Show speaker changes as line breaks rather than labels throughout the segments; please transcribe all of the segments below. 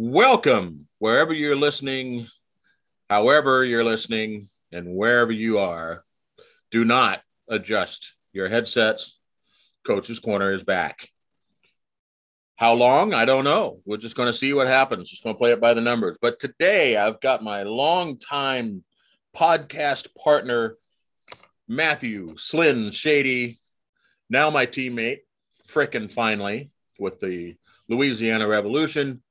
Welcome wherever you're listening, however you're listening, and wherever you are. Do not adjust your headsets. Coach's Corner is back. How long? I don't know. We're just going to see what happens. Just going to play it by the numbers. But today I've got my longtime podcast partner, Matthew Slyn Shady, now my teammate, frickin' finally, with the Louisiana Revolution.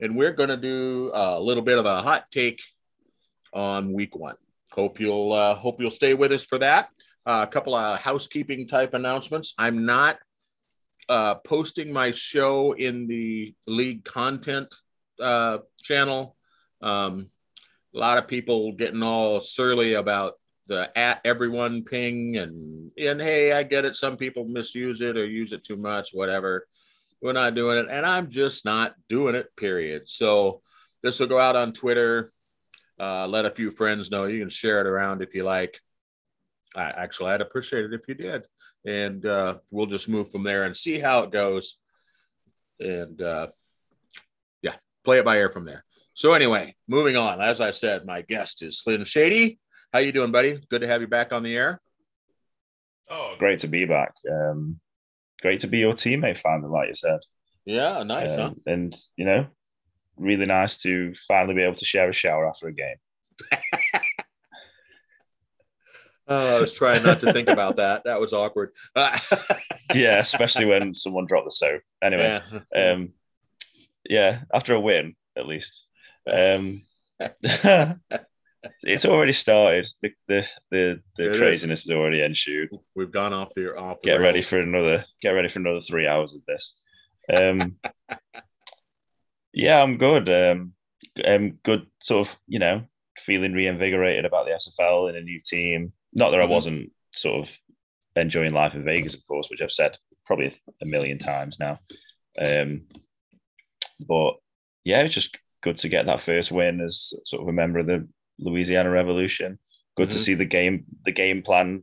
And we're going to do a little bit of a hot take on week one. Hope you'll uh, hope you'll stay with us for that. Uh, a couple of housekeeping type announcements. I'm not uh, posting my show in the league content uh, channel. Um, a lot of people getting all surly about the at everyone ping and and hey, I get it. Some people misuse it or use it too much, whatever. We're not doing it, and I'm just not doing it. Period. So this will go out on Twitter. Uh, let a few friends know. You can share it around if you like. I, actually, I'd appreciate it if you did and uh, we'll just move from there and see how it goes. And uh, yeah, play it by ear from there. So anyway, moving on. As I said, my guest is Slyn Shady. How you doing, buddy? Good to have you back on the air.
Oh, great to be back. Um, great to be your teammate, finally, like you said.
Yeah, nice, um,
huh? And you know, really nice to finally be able to share a shower after a game.
Oh, I was trying not to think about that. That was awkward.
yeah, especially when someone dropped the soap. Anyway, yeah. um, yeah, after a win, at least. Um, it's already started. The the the, the craziness is. has already ensued.
We've gone off the off. The
get ready for another. Get ready for another three hours of this. Um, yeah, I'm good. Um, I'm good. Sort of, you know, feeling reinvigorated about the SFL in a new team. Not that I mm-hmm. wasn't sort of enjoying life in Vegas, of course, which I've said probably a million times now. Um, but yeah, it's just good to get that first win as sort of a member of the Louisiana Revolution. Good mm-hmm. to see the game, the game plan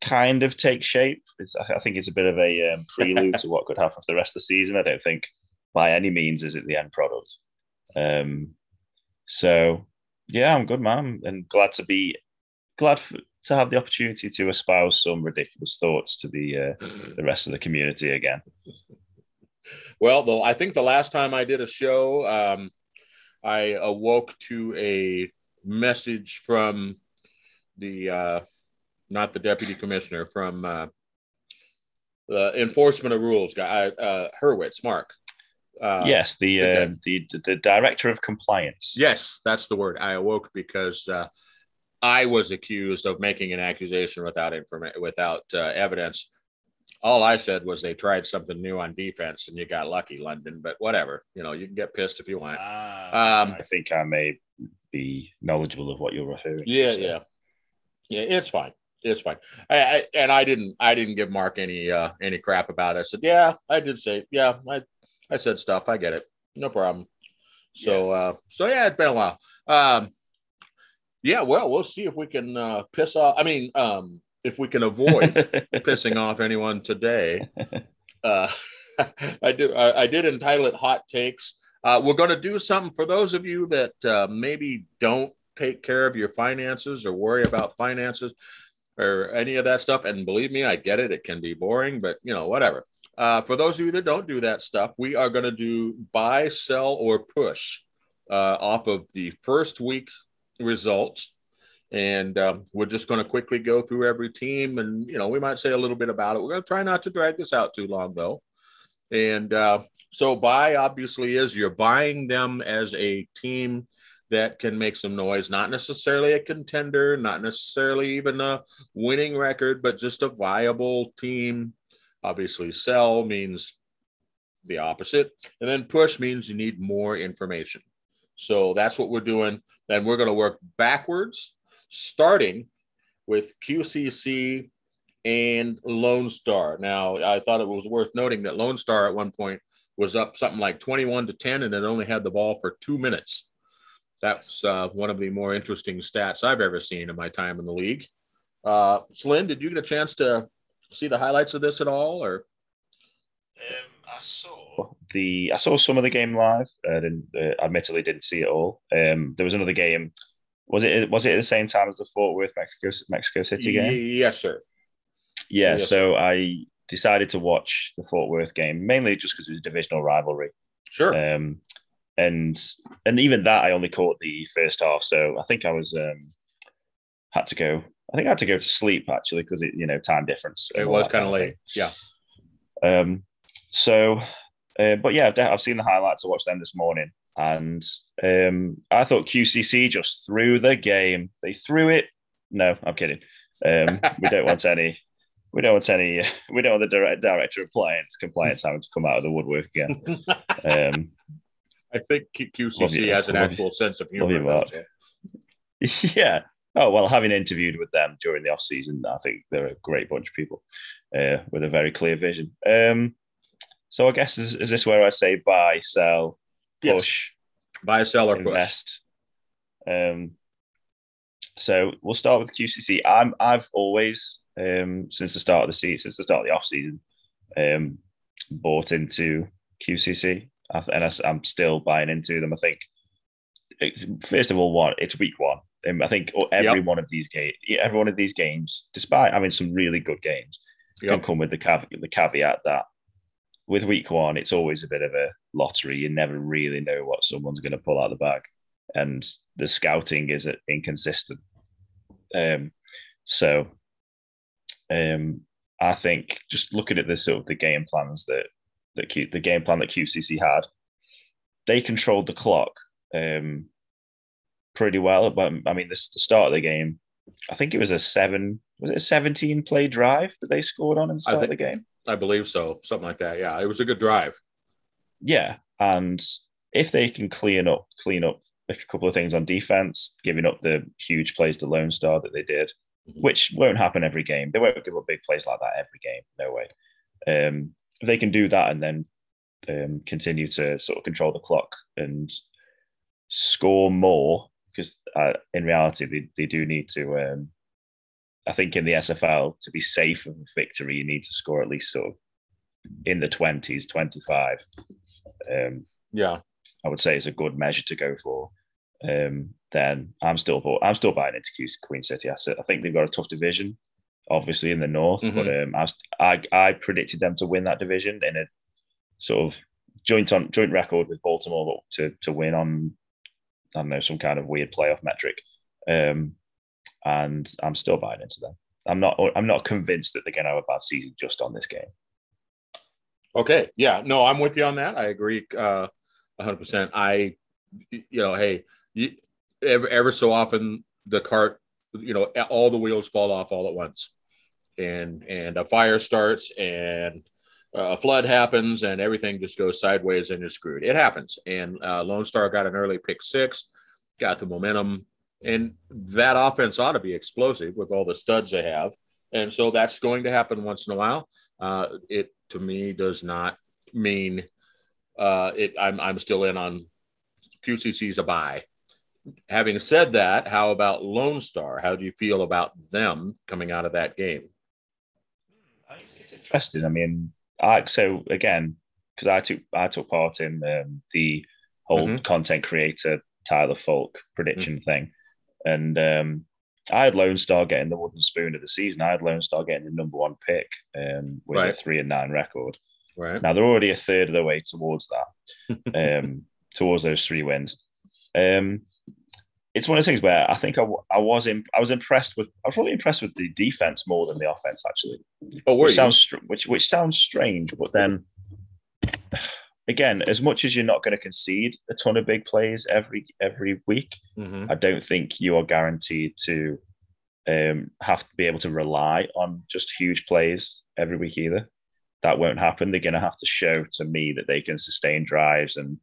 kind of take shape. It's, I think it's a bit of a um, prelude to what could happen for the rest of the season. I don't think by any means is it the end product. Um, so yeah, I'm good, man, and glad to be glad for, to have the opportunity to espouse some ridiculous thoughts to the uh, the rest of the community again.
Well, though I think the last time I did a show, um, I awoke to a message from the uh, not the deputy commissioner from uh, the enforcement of rules guy, uh, Hurwitz, Mark.
Uh, yes, the, uh, the the director of compliance.
Yes, that's the word. I awoke because uh, I was accused of making an accusation without information, without uh, evidence. All I said was they tried something new on defense, and you got lucky, London. But whatever, you know, you can get pissed if you want.
Uh, um, I think I may be knowledgeable of what you're referring.
Yeah, to, so. yeah, yeah. It's fine. It's fine. I, I, and I didn't. I didn't give Mark any uh, any crap about it. I said, yeah, I did say, yeah, I I said stuff. I get it. No problem. So, yeah. uh, so yeah, it's been a while. Um, yeah, well, we'll see if we can uh, piss off. I mean, um, if we can avoid pissing off anyone today. Uh, I do. I, I, did entitle it "Hot Takes." Uh, we're going to do something for those of you that uh, maybe don't take care of your finances or worry about finances or any of that stuff. And believe me, I get it. It can be boring, but you know, whatever. Uh, for those of you that don't do that stuff, we are going to do buy, sell, or push uh, off of the first week results. And um, we're just going to quickly go through every team. And, you know, we might say a little bit about it. We're going to try not to drag this out too long, though. And uh, so, buy obviously is you're buying them as a team that can make some noise, not necessarily a contender, not necessarily even a winning record, but just a viable team. Obviously, sell means the opposite. And then push means you need more information. So that's what we're doing. Then we're going to work backwards, starting with QCC and Lone Star. Now, I thought it was worth noting that Lone Star at one point was up something like 21 to 10 and it only had the ball for two minutes. That's uh, one of the more interesting stats I've ever seen in my time in the league. Uh, Slyn, did you get a chance to see the highlights of this at all? Or
um, I saw the I saw some of the game live. I didn't, uh, admittedly, didn't see it all. Um, there was another game. Was it was it at the same time as the Fort Worth Mexico Mexico City game?
Yes, sir.
Yeah.
Yes,
so I decided to watch the Fort Worth game mainly just because it was a divisional rivalry.
Sure.
Um, and and even that I only caught the first half. So I think I was um, had to go. I think I had to go to sleep actually because it you know time difference.
it was kind of
thing.
late. Yeah.
Um, so, uh, but yeah, I've- I've seen the highlights. I watched them this morning, and um, I thought QCC just threw the game. They threw it. No, I'm kidding. Um, we don't want any. We don't want any. We don't want the direct, director of compliance compliance having to come out of the woodwork again. Um,
I think QCC
you.
has an
Love you.
actual sense of humor.
Mark.
though,
yeah. Oh well, having interviewed with them during the off season, I think they're a great bunch of people uh, with a very clear vision. Um, so I guess is, is this where I say buy, sell, push,
so. Buy, sell, or push.
Um, so we'll start with QCC. I'm I've always um, since the start of the season, since the start of the off season, um, bought into QCC, and I, am still buying into them. I think it, first of all, one it's week one. Um, I think every
Yep.
one of these games, every one of these games, despite having some really good games, can
Yep.
come with the caveat, the caveat that with week one, it's always a bit of a lottery. You never really know what someone's going to pull out of the bag, and the scouting is inconsistent. Um, so, um, I think just looking at the sort of the game plans that that Q, the game plan that QCC had, they controlled the clock um, pretty well. But I mean, the, the start of the game, I think it was a seven. Was it a seventeen play drive that they scored on in the start of the game?
I believe so. Something like that. Yeah. It was a good drive.
Yeah, and if they can clean up clean up a couple of things on defense, giving up the huge plays to Lone Star that they did. Which won't happen every game. They won't give up big plays like that every game. No way. Um, if they can do that and then um, continue to sort of control the clock and score more, because uh, in reality they, they do need to. Um, I think in the SFL to be safe of a victory, you need to score at least sort of in the twenties, twenty five. Um,
Yeah.
I would say is a good measure to go for. Um, then I'm still I'm still buying into Queen City. I, I think they've got a tough division, obviously in the north, but um, I, I I predicted them to win that division in a sort of joint on joint record with Baltimore, but to to win on I don't know some kind of weird playoff metric. Um, and I'm still buying into them. I'm not I'm not convinced that they're going to have a bad season just on this game.
Okay. Yeah. No, I'm with you on that. I agree. Uh, 100%. I, you know, hey, you, ever, ever so often the cart, you know, all the wheels fall off all at once, and and a fire starts and a flood happens and everything just goes sideways and you're screwed. It happens. And uh, Lone Star got an early pick six, got the momentum, and that offense ought to be explosive with all the studs they have. And so that's going to happen once in a while. Uh, it to me does not mean uh, it. I'm I'm still in on QCC's a buy. Having said that, how about Lone Star? How do you feel about them coming out of that game?
It's, it's interesting. I mean, I so again because I took I took part in um, the whole
Mhm.
content creator Tyler Folk prediction thing, and um, I had Lone Star getting the wooden spoon of the season. I had Lone Star getting the number one pick um, with a three and nine record.
Right.
Now they're already a third of the way towards that, um, towards those three wins. Um, it's one of those things where I think I, I was in, I was impressed with I was probably impressed with the defense more than the offense actually
Oh, were
which
you?
sounds which which sounds strange, but then again, as much as you're not going to concede a ton of big plays every every week,
Mhm.
I don't think you are guaranteed to um, have to be able to rely on just huge plays every week either. That won't happen. They're going to have to show to me that they can sustain drives and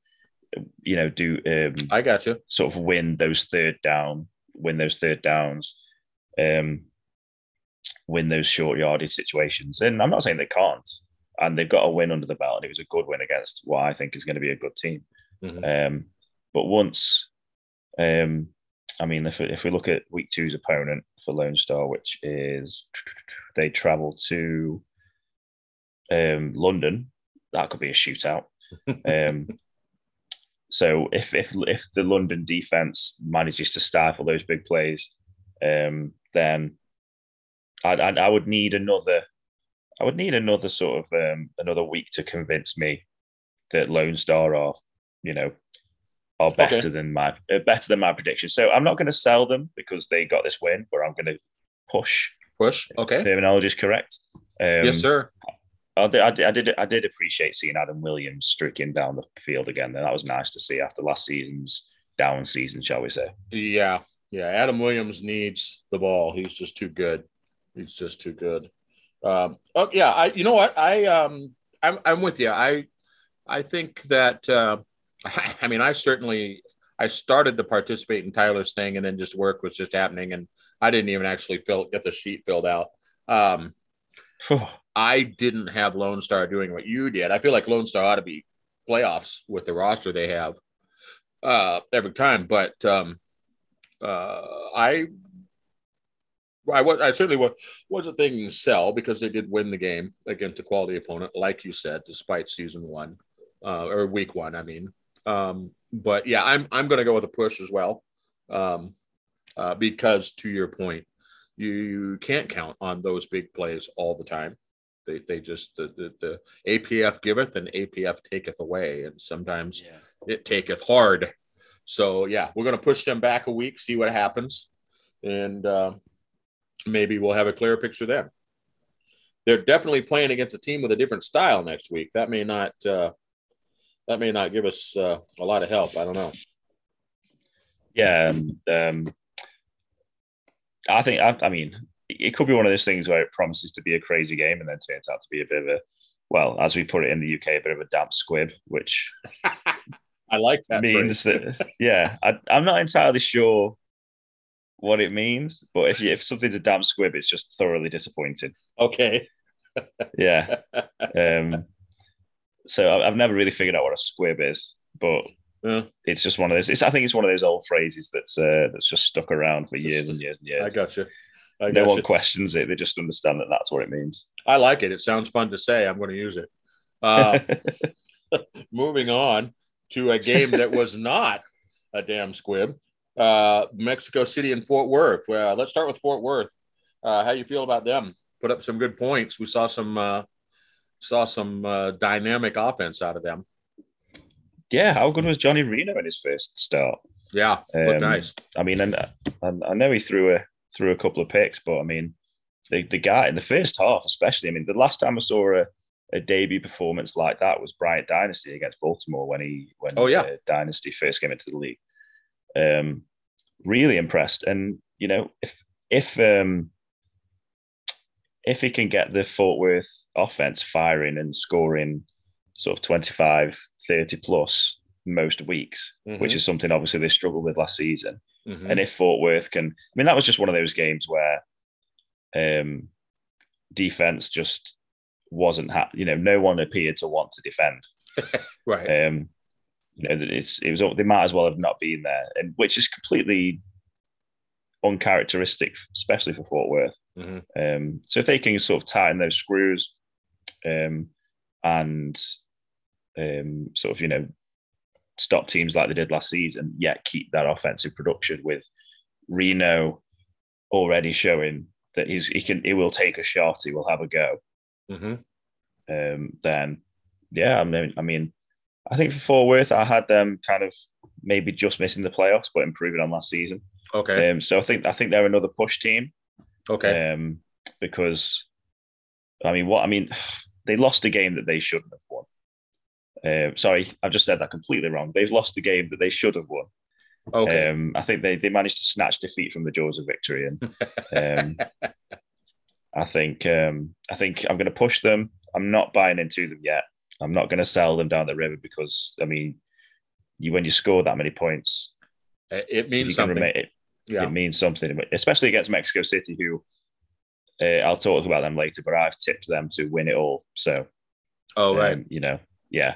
you know do um,
I got you.
sort of win those third down, win those third downs, um, win those short yardage situations. And I'm not saying they can't. And they've got a win under the belt, and it was a good win against what I think is going to be a good team.
Mhm.
Um, but once, um, I mean, if, if we look at week two's opponent for Lone Star, which is they travel to um, London that could be a shootout. um, so if if if the London defense manages to stifle those big plays, um, then I, I, I would need another. I would need another sort of um, another week to convince me that Lone Star are, you know, are better okay. than my uh, better than my prediction. So I'm not going to sell them because they got this win, but I'm going to push.
Push. Okay.
Terminology is correct.
Um, yes, sir.
I did, I did, I did appreciate seeing Adam Williams streaking down the field again. That was nice to see after last season's down season, shall we say?
Yeah, yeah. Adam Williams needs the ball. He's just too good. He's just too good. Um, oh yeah, I. You know what? I um, I'm I'm with you. I I think that. Uh, I mean, I certainly I started to participate in Tyler's thing, and then just work was just happening, and I didn't even actually fill get the sheet filled out. Um, I didn't have Lone Star doing what you did. I feel like Lone Star ought to be playoffs with the roster they have uh, every time. But um, uh, I, I, was, I certainly was, wasn't thinking sell because they did win the game against a quality opponent, like you said, despite season one uh, or week one. I mean, um, but yeah, I'm I'm going to go with a push as well um, uh, because to your point, you can't count on those big plays all the time. They, they just the, the, the APF giveth and APF taketh away, and sometimes yeah. it taketh hard. So yeah, we're gonna push them back a week, see what happens, and uh, maybe we'll have a clearer picture then. They're definitely playing against a team with a different style next week. That may not uh, that may not give us uh, a lot of help. I don't know.
Yeah, um, I think I, I mean it could be one of those things where it promises to be a crazy game and then turns out to be a bit of a well, as we put it in the UK, a bit of a damp squib, which
I like that
means that yeah, I, am not entirely sure what it means, but if you, if something's a damp squib, it's just thoroughly disappointing.
Okay.
yeah. Um. So I've never really figured out what a squib is, but yeah. It's just one of those. It's, I think it's one of those old phrases that's uh, that's just stuck around for just, years and years and years.
I got you.
I no one questions it; they just understand that that's what it means.
I like it. It sounds fun to say. I'm going to use it. Uh, moving on to a game that was not a damn squib. Uh, Mexico City and Fort Worth. Well, let's start with Fort Worth. Uh, how you feel about them? Put up some good points. We saw some uh, saw some uh, dynamic offense out of them
yeah, how good was Johnny Reno in his first start?
Yeah, um, nice.
I mean, and I, know he threw a threw a couple of picks, but I mean, the, the guy in the first half, especially. I mean, the last time I saw a, a debut performance like that was Bryant Dynasty against Baltimore when he when
oh yeah
Dynasty first came into the league. Um, really impressed, and you know if if um if he can get the Fort Worth offense firing and scoring sort of 25, 30 plus most weeks, mm-hmm. which is something obviously they struggled with last season. Mm-hmm. And if Fort Worth can, I mean, that was just one of those games where um, defense just wasn't, ha- you know, no one appeared to want to defend.
right.
Um, you know, it's it was they might as well have not been there, and which is completely uncharacteristic, especially for Fort Worth. Mm-hmm. Um, so if they can sort of tighten those screws, um, and um, sort of, you know, stop teams like they did last season, yet keep that offensive production with Reno already showing that he's he can he will take a shot, he will have a go. Mm-hmm. Um, then, yeah, I mean, I mean, I think for Fort Worth, I had them kind of maybe just missing the playoffs, but improving on last season.
Okay.
Um, so I think I think they're another push team.
Okay.
Um, because I mean, what I mean, they lost a game that they shouldn't have won. Uh, sorry, I've just said that completely wrong. They've lost the game that they should have won.
Okay.
Um, I think they, they managed to snatch defeat from the jaws of victory, and um, I think um, I think I'm going to push them. I'm not buying into them yet. I'm not going to sell them down the river because I mean, you when you score that many points,
it means something. Remain,
it, yeah. it means something, especially against Mexico City, who uh, I'll talk about them later. But I've tipped them to win it all. So,
oh right,
um, you know, yeah.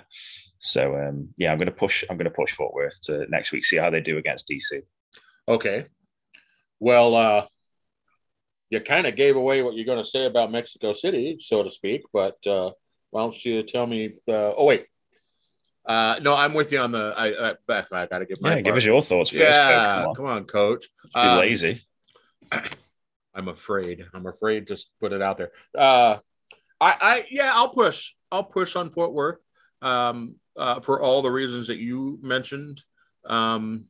So um, yeah, I'm going to push. I'm going to push Fort Worth to next week. See how they do against DC.
Okay. Well, uh, you kind of gave away what you're going to say about Mexico City, so to speak. But uh, why don't you tell me? Uh, oh wait, uh, no, I'm with you on the. I I, I got to give my.
Yeah, give us your thoughts first.
Yeah, come on, come on coach.
Be um, lazy.
I'm afraid. I'm afraid Just put it out there. Uh, I, I yeah, I'll push. I'll push on Fort Worth um, uh, for all the reasons that you mentioned. Um,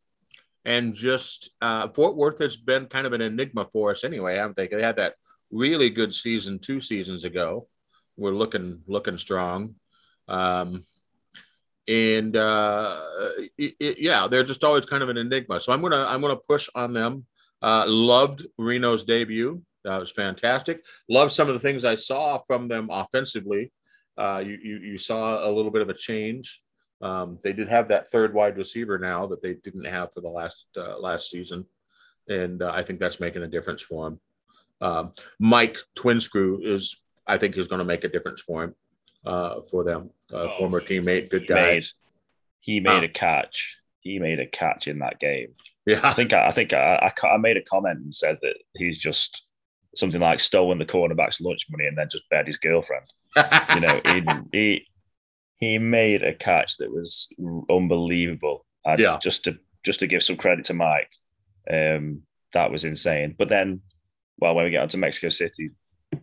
and just uh, Fort Worth has been kind of an enigma for us anyway. Don't think they had that really good season two seasons ago. We're looking looking strong, um, and uh, it, it, yeah, they're just always kind of an enigma. So I'm gonna I'm gonna push on them. Uh, loved Reno's debut. That was fantastic. Loved some of the things I saw from them offensively. Uh, you, you, you saw a little bit of a change. Um, they did have that third wide receiver now that they didn't have for the last uh, last season, and uh, I think that's making a difference for him. Um, Mike Twinscrew is, I think, is going to make a difference for him, uh, for them. Uh, oh, former teammate, good guy.
Made, he made a catch. He made a catch in that game.
Yeah,
I think I, I think I, I, I made a comment and said that he's just something like stolen the cornerback's lunch money and then just bed his girlfriend. You know, he, he he made a catch that was unbelievable. Yeah. Just to just to give some credit to Mike, um, that was insane. But then, well, when we get onto Mexico City,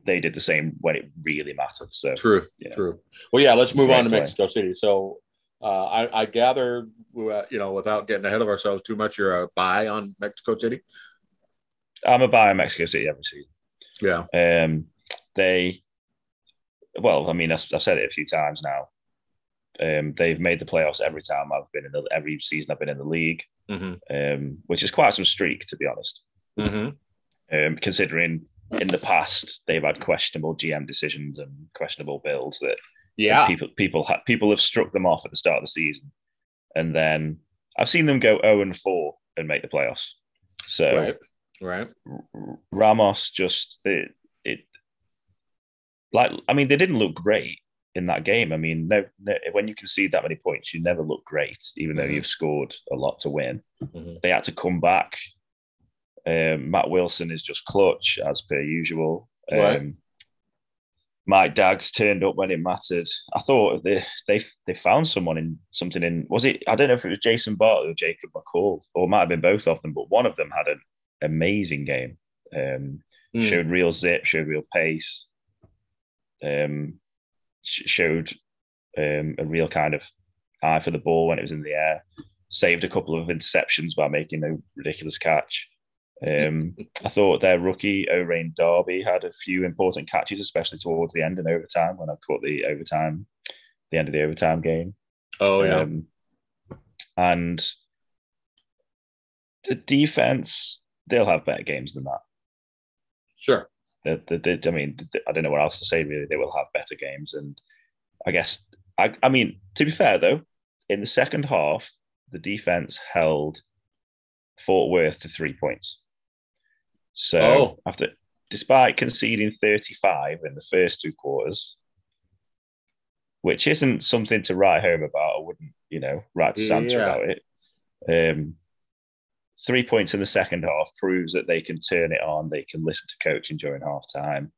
they did the same when it really mattered. So
true, true. Well, yeah, let's move on to Mexico City. So uh, I, I, gather, uh, you know, without getting ahead of ourselves too much, you're a buy on Mexico City.
I'm a buy on Mexico City every season.
Yeah.
Um, they, well, I mean, I've, I've said it a few times now. Um, they've made the playoffs every time I've been in the every season I've been in the league, mm-hmm. um, which is quite some streak to be honest.
Mm-hmm.
Um, considering in the past they've had questionable GM decisions and questionable builds that
yeah
people people ha- people have struck them off at the start of the season, and then I've seen them go zero and four and make the playoffs. So
right, right.
Ramos just it like I mean they didn't look great in that game. I mean, no, no, when you concede that many points, you never look great, even mm-hmm. though you've scored a lot to win. Mm-hmm. They had to come back. Um, Matt Wilson is just clutch as per usual. Right. Um, Mike Dags turned up when it mattered. I thought they they they found someone in something in was it I don't know if it was Jason Bartley or Jacob McCall or it might have been both of them, but one of them had an amazing game. Um, mm. Showed real zip, showed real pace. Um, showed um, a real kind of eye for the ball when it was in the air. Saved a couple of interceptions by making a ridiculous catch. Um, I thought their rookie O'Reilly Darby had a few important catches, especially towards the end in overtime when I caught the overtime, the end of the overtime game.
Oh yeah, um,
and the defense they'll have better games than that.
Sure,
the, the, the, I mean, I don't know what else to say. Really, they will have better games, and I guess I, I mean to be fair though, in the second half, the defense held Fort Worth to three points. So oh. after, despite conceding 35 in the first two quarters, which isn't something to write home about, I wouldn't, you know, write to Santa yeah. about it. Um, three points in the second half proves that they can turn it on. They can listen to coaching during half time.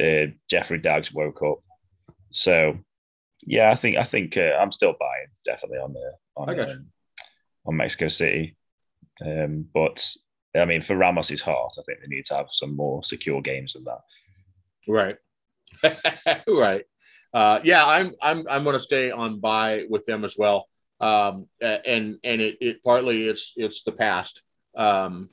Uh, Jeffrey Daggs woke up. So, yeah, I think I think uh, I'm still buying definitely on the on, um, on Mexico City. Um, but I mean, for Ramos's heart, I think they need to have some more secure games than that.
Right, right. Uh, yeah, I'm I'm I'm going to stay on buy with them as well um, and and it, it, partly it's it's the past. Um,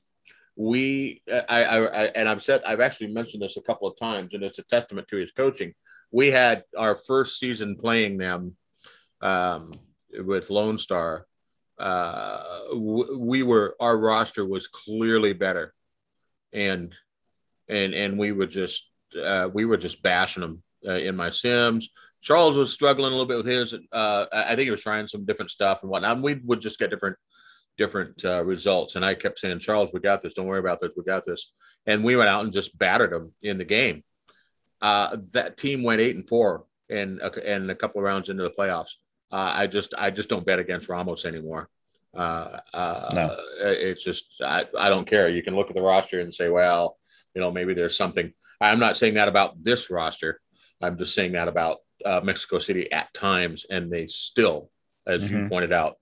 we I, I, I and I've said I've actually mentioned this a couple of times, and it's a testament to his coaching. We had our first season playing them um, with Lone Star. Uh, we were our roster was clearly better, and and and we were just uh, we were just bashing them uh, in my sims. Charles was struggling a little bit with his. Uh, I think he was trying some different stuff and whatnot. And we would just get different different uh, results. And I kept saying, Charles, we got this. Don't worry about this. We got this. And we went out and just battered them in the game. Uh, that team went eight and four and and a couple of rounds into the playoffs. Uh, I just I just don't bet against Ramos anymore. Uh, uh, no. It's just I, I don't care. You can look at the roster and say, well, you know, maybe there's something. I'm not saying that about this roster. I'm just saying that about uh, Mexico City at times, and they still, as mm-hmm. you pointed out,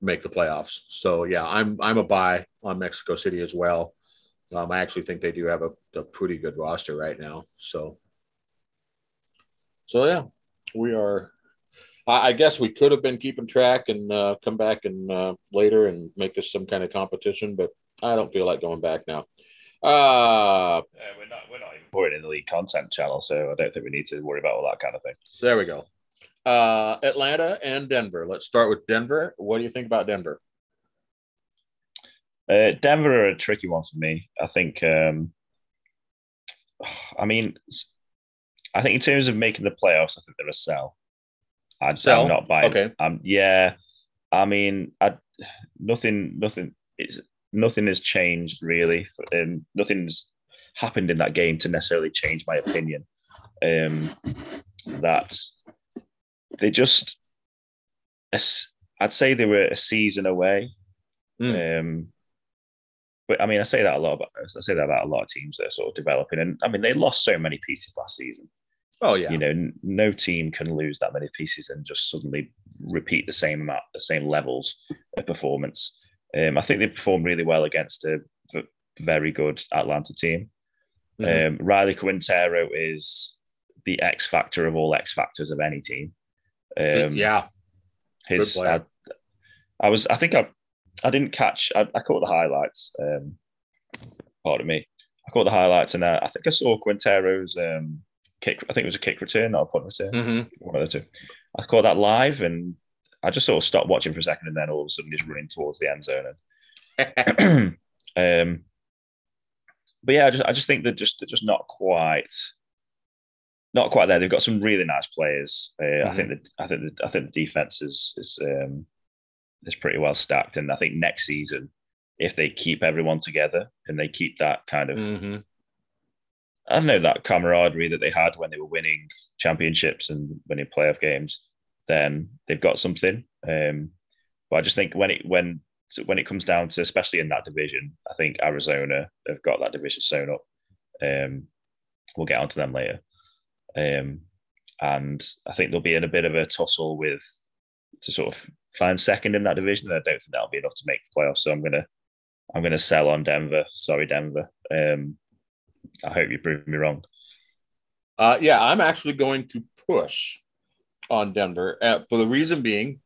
make the playoffs. So yeah, I'm I'm a buy on Mexico City as well. Um, I actually think they do have a, a pretty good roster right now. So so yeah, we are. I, guess we could have been keeping track and uh, come back and uh, later and make this some kind of competition, but I don't feel like going back now. Uh,
yeah, we're not we're not even putting in the league content channel, so I don't think we need to worry about all that kind of thing.
There we go. Uh, Atlanta and Denver. Let's start with Denver. What do you think about Denver?
Uh, Denver are a tricky one for me. I think. Um, I mean, I think in terms of making the playoffs, I think they're a sell. I'd sell. I'm not buying. Okay. Um, yeah. I mean, I nothing, nothing. It's nothing has changed really. Um, nothing's happened in that game to necessarily change my opinion. Um, that they just, I'd say they were a season away. Mm. Um, but I mean, I say that a lot about I say that about a lot of teams that are sort of developing, and I mean, they lost so many pieces last season.
Oh yeah.
You know, no team can lose that many pieces and just suddenly repeat the same amount, the same levels of performance. Um, I think they performed really well against a very good Atlanta team. Mm-hmm. Um, Riley Quintero is the X factor of all X factors of any team.
Um, yeah,
his. I, I, was. I think I. I didn't catch. I, I caught the highlights. Um, pardon me. I caught the highlights, and uh, I think I saw Quintero's um, kick. I think it was a kick return or a punt return. Mm-hmm. One of the two. I caught that live, and I just sort of stopped watching for a second, and then all of a sudden he's running towards the end zone. And, um, but yeah, I just I just think they're just they're just not quite not quite there. They've got some really nice players. Uh, mm-hmm. I think that I think the, I think the defense is is um, is pretty well stacked, and I think next season, if they keep everyone together and they keep that kind of mm-hmm. I don't know that camaraderie that they had when they were winning championships and winning playoff games, then they've got something. Um, but I just think when it when when it comes down to especially in that division, I think Arizona have got that division sewn up. Um, we'll get onto them later. Um, and I think they'll be in a bit of a tussle with to sort of find second in that division. And I don't think that'll be enough to make the playoffs. So I'm gonna I'm gonna sell on Denver. Sorry, Denver. Um, I hope you prove me wrong.
Uh, yeah, I'm actually going to push on Denver uh, for the reason being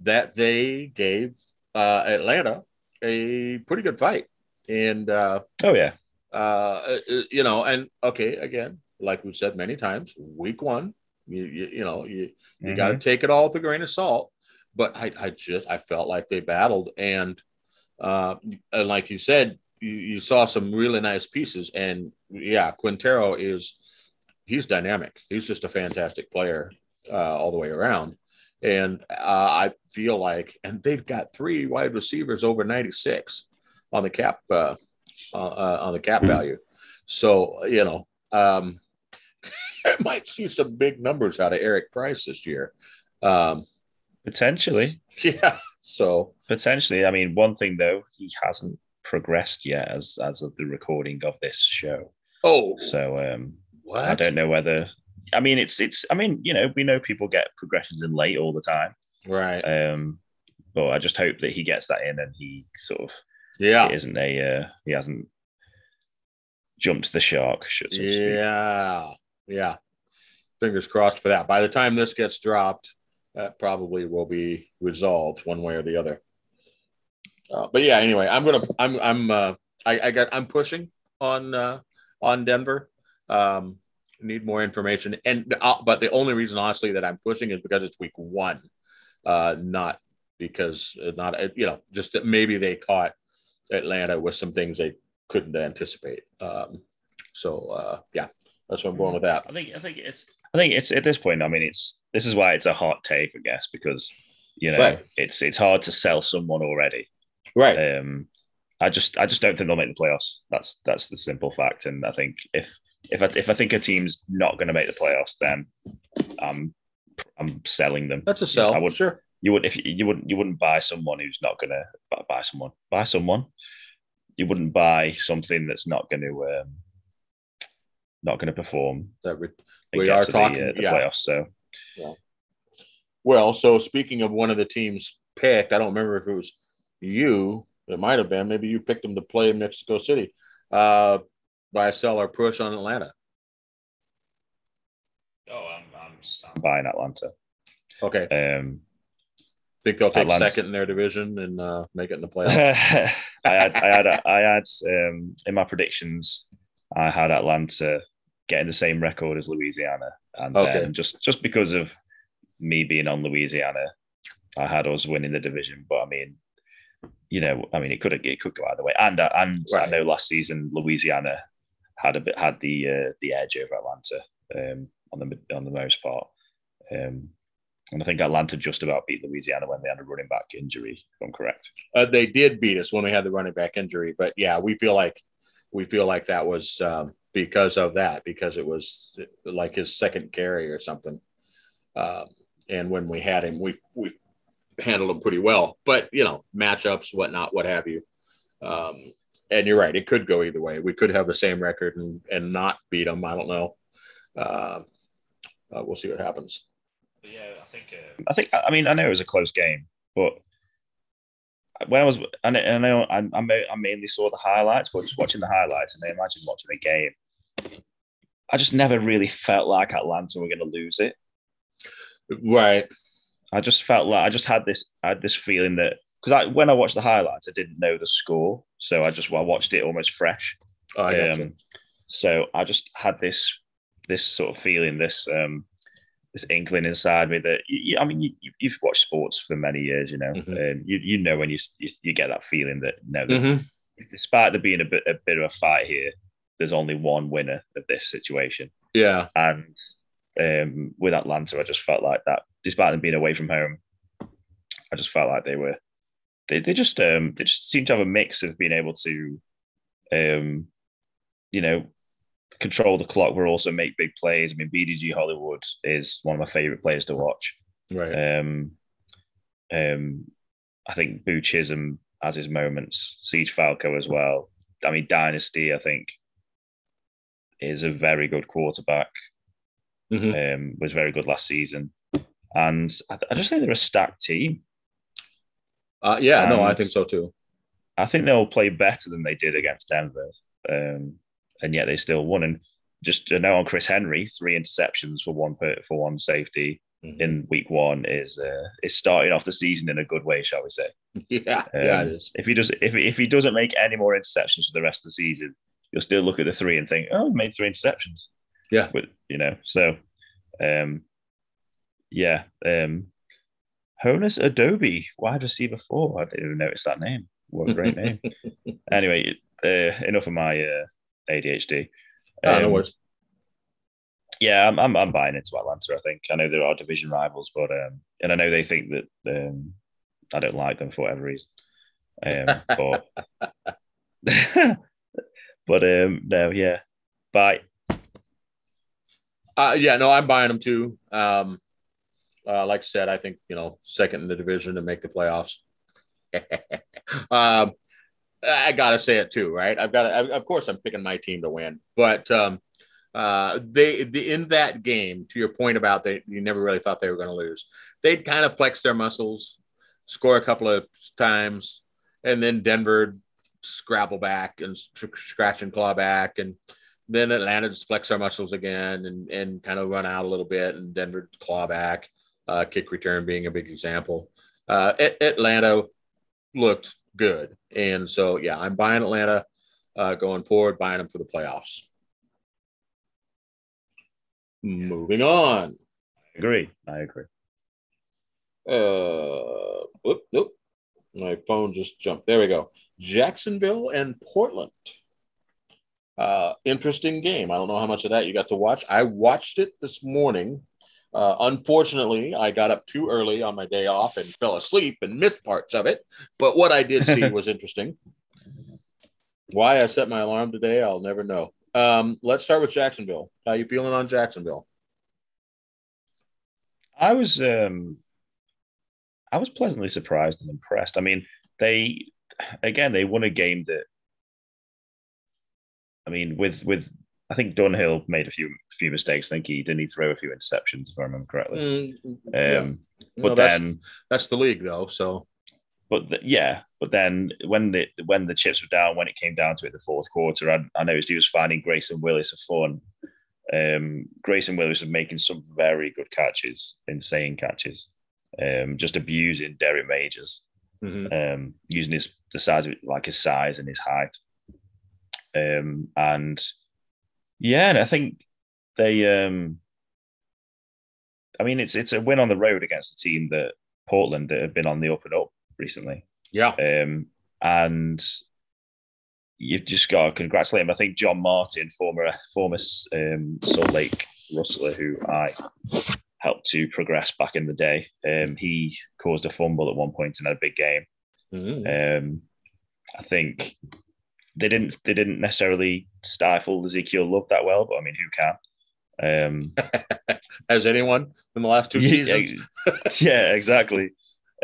that they gave uh, Atlanta a pretty good fight. And uh,
oh yeah,
uh, uh, you know, and okay, again, like we've said many times, week one, you you, you know, you you mm-hmm. got to take it all with a grain of salt. But I, I just I felt like they battled, and uh, and like you said, you, you saw some really nice pieces. And yeah, Quintero is he's dynamic. He's just a fantastic player uh, all the way around. And uh, I feel like, and they've got three wide receivers over 96 on the cap uh, uh on the cap value. So you know, um, I might see some big numbers out of Eric Price this year. Um,
Potentially,
yeah. So
potentially, I mean, one thing though, he hasn't progressed yet as as of the recording of this show.
Oh,
so um, what? I don't know whether. I mean, it's it's. I mean, you know, we know people get progressions in late all the time,
right?
Um, but I just hope that he gets that in and he sort of
yeah,
isn't a uh, he hasn't jumped the shark. So
yeah, yeah. Fingers crossed for that. By the time this gets dropped, that probably will be resolved one way or the other. Uh, but yeah, anyway, I'm gonna I'm I'm uh, I, I got I'm pushing on uh, on Denver. Um, need more information, and uh, but the only reason honestly that I'm pushing is because it's week one, uh, not because uh, not uh, you know just that maybe they caught Atlanta with some things they couldn't anticipate. Um, so uh, yeah, that's what I'm going with that.
I think I think it's I think it's at this point. I mean, it's this is why it's a hot take, I guess, because you know right. it's it's hard to sell someone already
Right.
Um, I just I just don't think they'll make the playoffs. That's that's the simple fact. And I think if if I if I think a team's not going to make the playoffs, then I'm I'm selling them.
That's a sell. I
would
sure.
You would if you, you wouldn't you wouldn't buy someone who's not going to buy someone buy someone. You wouldn't buy something that's not going to um, not going to perform.
That we, we are talking
the, uh, the
yeah.
playoffs. So
Yeah. Well, so speaking of one of the teams picked, I don't remember if it was you. It might have been. Maybe you picked them to play in Mexico City. Uh, buy, sell, or push on Atlanta.
Oh, I'm, I'm, I'm buying Atlanta.
Okay.
Um,
Think they'll take
Atlanta.
second in their division and uh, make it in the playoffs.
I had, I had, I had um, in my predictions, I had Atlanta getting the same record as Louisiana, and
Okay.
then just just because of me being on Louisiana, I had us winning the division. But I mean, you know, I mean, it could it could go either way. And uh, and I know last season Louisiana had a bit had the uh, the edge over Atlanta um, on the on the most part. Um, and I think Atlanta just about beat Louisiana when they had a running back injury, if I'm correct.
Uh, they did beat us when we had the running back injury, but yeah, we feel like we feel like that was um, because of that, because it was like his second carry or something. Um, and when we had him, we we handled him pretty well. But you know, matchups, whatnot, what have you. Um, and you're right; it could go either way. We could have the same record and and not beat them. I don't know. Uh, uh, we'll see what happens.
Yeah, I think. Uh, I think. I mean, I know it was a close game, but when I was, I know, I, know I, I I mainly saw the highlights, but just watching the highlights, and I imagine watching the game, I just never really felt like Atlanta were going to lose it.
Right.
I just felt like I just had this, I had this feeling that because I, when I watched the highlights, I didn't know the score, so I just I watched it almost fresh.
Oh, I.
Um, so I just had this this sort of feeling, this um, this inkling inside me that you, I mean, you, you've watched sports for many years, you know,
Mhm.
um, you you know when you, you you get that feeling that no,
Mhm.
despite there being a bit a bit of a fight here, there's only one winner of this situation,
Yeah.
and um, with Atlanta, I just felt like that, despite them being away from home, I just felt like they were they, they just um they just seem to have a mix of being able to um you know control the clock but also make big plays. I mean BDG Hollywood is one of my favorite players to watch.
Right.
Um um I think Boo Chisholm has his moments, Siege Falco as well. I mean Dynasty I think is a very good quarterback.
Mhm.
Um was very good last season. And I, I just think they're a stacked team.
Uh, yeah. no, I think so too.
I think they'll play better than they did against Denver, um, and yet they still won. And just to know on Chris Henry, three interceptions for one per, for one safety
Mhm.
in week one is uh, is starting off the season in a good way, shall we say?
Yeah. yeah.
Um,
It is.
If he does, if if he doesn't make any more interceptions for the rest of the season, you'll still look at the three and think, oh, he made three interceptions.
Yeah.
but you know, so um, yeah, um, Honus Adobe, wide receiver four. I didn't even notice that name. What a great name. Anyway, uh, enough of my uh, ADHD.
Ah, no
Um,
worries.
yeah, I'm, I'm I'm buying into Atlanta. I think I know there are division rivals, but um, and I know they think that um, I don't like them for whatever reason. Um, but but um, no, yeah, bye.
Uh, yeah, no, I'm buying them too. Um, uh, like I said, I think you know second in the division to make the playoffs. um, I gotta say it too, right? I've got, to, of course, I'm picking my team to win, but um, uh, they the, in that game, to your point about they, you never really thought they were going to lose. They'd kind of flex their muscles, score a couple of times, and then Denver scrabble back and sc- scratch and claw back, and then Atlanta just flex our muscles again and and kind of run out a little bit, and Denver claw back. Uh, kick return being a big example. Uh, Atlanta looked good, and so yeah, I'm buying Atlanta uh, going forward, buying them for the playoffs. Moving on.
I agree. I agree.
Uh, whoop, nope. My phone just jumped. There we go. Jacksonville and Portland. Uh, interesting game. I don't know how much of that you got to watch. I watched it this morning. Uh, unfortunately, I got up too early on my day off and fell asleep and missed parts of it. But what I did see was interesting. Why I set my alarm today, I'll never know. Um, let's start with Jacksonville. How you feeling on Jacksonville?
I was um I was pleasantly surprised and impressed. I mean, they again they won a game that I mean with with I think Dunhill made a few few mistakes. I think he did need to throw a few interceptions, if I remember correctly.
Mm.
Um,
Well,
but
that's-
then,
that's the league, though. So
but the, yeah, but then when the when the chips were down, when it came down to it, the fourth quarter, I, I noticed he was finding Grayson Willis a fun. Um, Grayson Willis was making some very good catches, insane catches, um, just abusing Derek Majors.
mhm.
um, using his the size of it, like his size and his height. Um, and yeah, and I think they. Um, I mean, it's it's a win on the road against a team that Portland that have been on the up and up recently,
yeah,
um, and you've just got to congratulate him. I think John Martin, former former um, Salt Lake Rustler, who I helped to progress back in the day, um, he caused a fumble at one point and had a big game.
Mhm.
Um, I think they didn't they didn't necessarily stifle Ezekiel Love that well, but I mean, who can? Um,
Has anyone in the last two
yeah,
seasons?
yeah, exactly.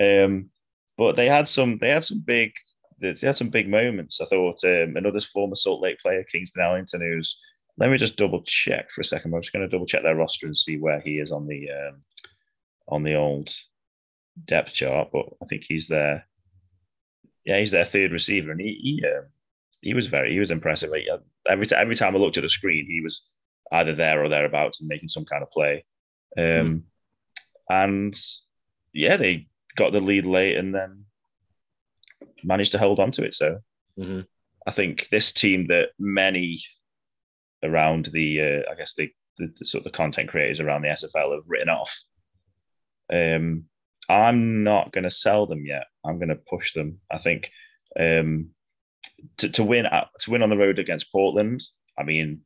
Um, but they had some they had some big they had some big moments. I thought um, another former Salt Lake player, Kingston Ellington, who's let me just double check for a second. I'm just going to double check their roster and see where he is on the um, on the old depth chart. But I think he's there. Yeah, he's their third receiver, and he he, um, he was very he was impressive. Like, uh, every time every time I looked at the screen, he was either there or thereabouts and making some kind of play. Um, And yeah, they got the lead late and then managed to hold on to it. So
Mhm.
I think this team that many around the, uh, I guess the, the, the sort of the content creators around the SFL have written off. Um, I'm not going to sell them yet. I'm going to push them. I think um, to, to win at, to win on the road against Portland. I mean,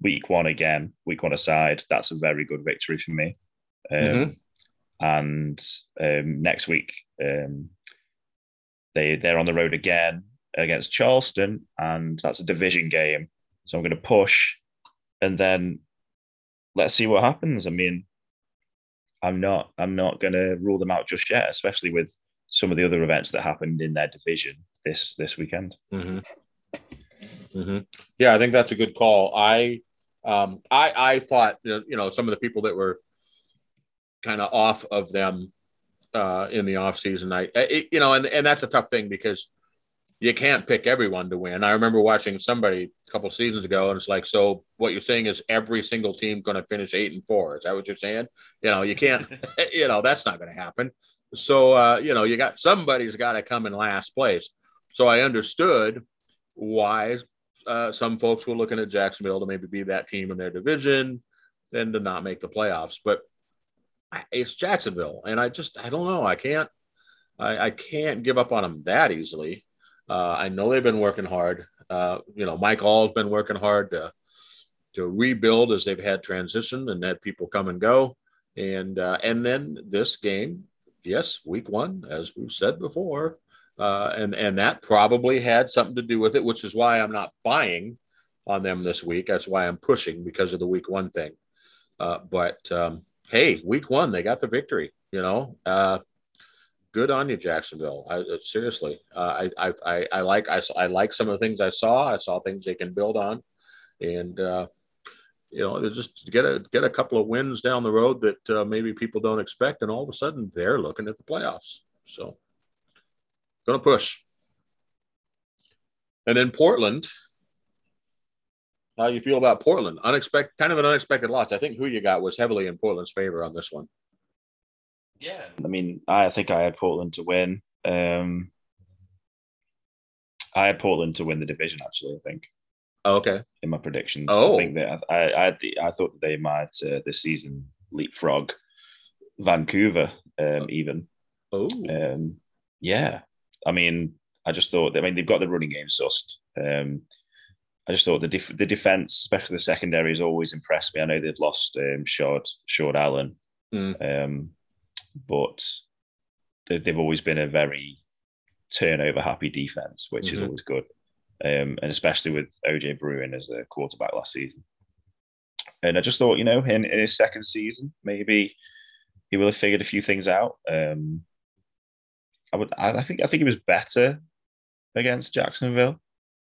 week one again, week one aside, that's a very good victory for me. Um,
Mhm.
And um, next week, um, they they're on the road again against Charleston, and that's a division game. So I'm going to push, and then let's see what happens. I mean, I'm not I'm not going to rule them out just yet, especially with some of the other events that happened in their division this this weekend.
hmm hmm Yeah, I think that's a good call. I, um, I, I thought you know some of the people that were kind of off of them uh, in the off season. I, I, you know, and and that's a tough thing because you can't pick everyone to win. I remember watching somebody a couple seasons ago, and it's like, so what you're saying is every single team going to finish eight and four? Is that what you're saying? You know, you can't. you know, that's not going to happen. So uh, you know, you got somebody's got to come in last place. So I understood why uh, some folks were looking at Jacksonville to maybe be that team in their division and to not make the playoffs. But it's Jacksonville, and I just I don't know. I can't I, I can't give up on them that easily. Uh, I know they've been working hard. Uh, you know, Mike All's been working hard to to rebuild as they've had transition and had people come and go. And uh, and then this game, yes, week one, as we've said before, uh, and and that probably had something to do with it, which is why I'm not buying on them this week. That's why I'm pushing because of the week one thing. Uh, but um, hey, week one they got the victory. You know, uh, good on you, Jacksonville. I, uh, seriously, uh, I, I I like I, I like some of the things I saw. I saw things they can build on, and uh, you know, just get a get a couple of wins down the road that maybe people don't expect, and all of a sudden they're looking at the playoffs. So, gonna push. And then Portland. How you feel about Portland? Unexpected, kind of an unexpected loss. I think who you got was heavily in Portland's favor on this one.
Yeah. I mean, I think I had Portland to win. Um, I had Portland to win the division, actually, I think,
Oh, okay.
in my predictions.
Oh.
I think that I, I, I thought they might uh, this season leapfrog Vancouver, um, even.
Oh,
Um, yeah. I mean, I just thought, I mean, they've got the running game sussed. Um, I just thought the def- the defense, especially the secondary, has always impressed me. I know they've lost um, Short Short Allen,
Mm.
um, but they, they've always been a very turnover happy defense, which is
Mhm.
always good. Um, and especially with OJ Bruin as a quarterback last season. And I just thought, you know, in, in his second season, maybe he will have figured a few things out. Um, I would, I, think, I think he was better against Jacksonville.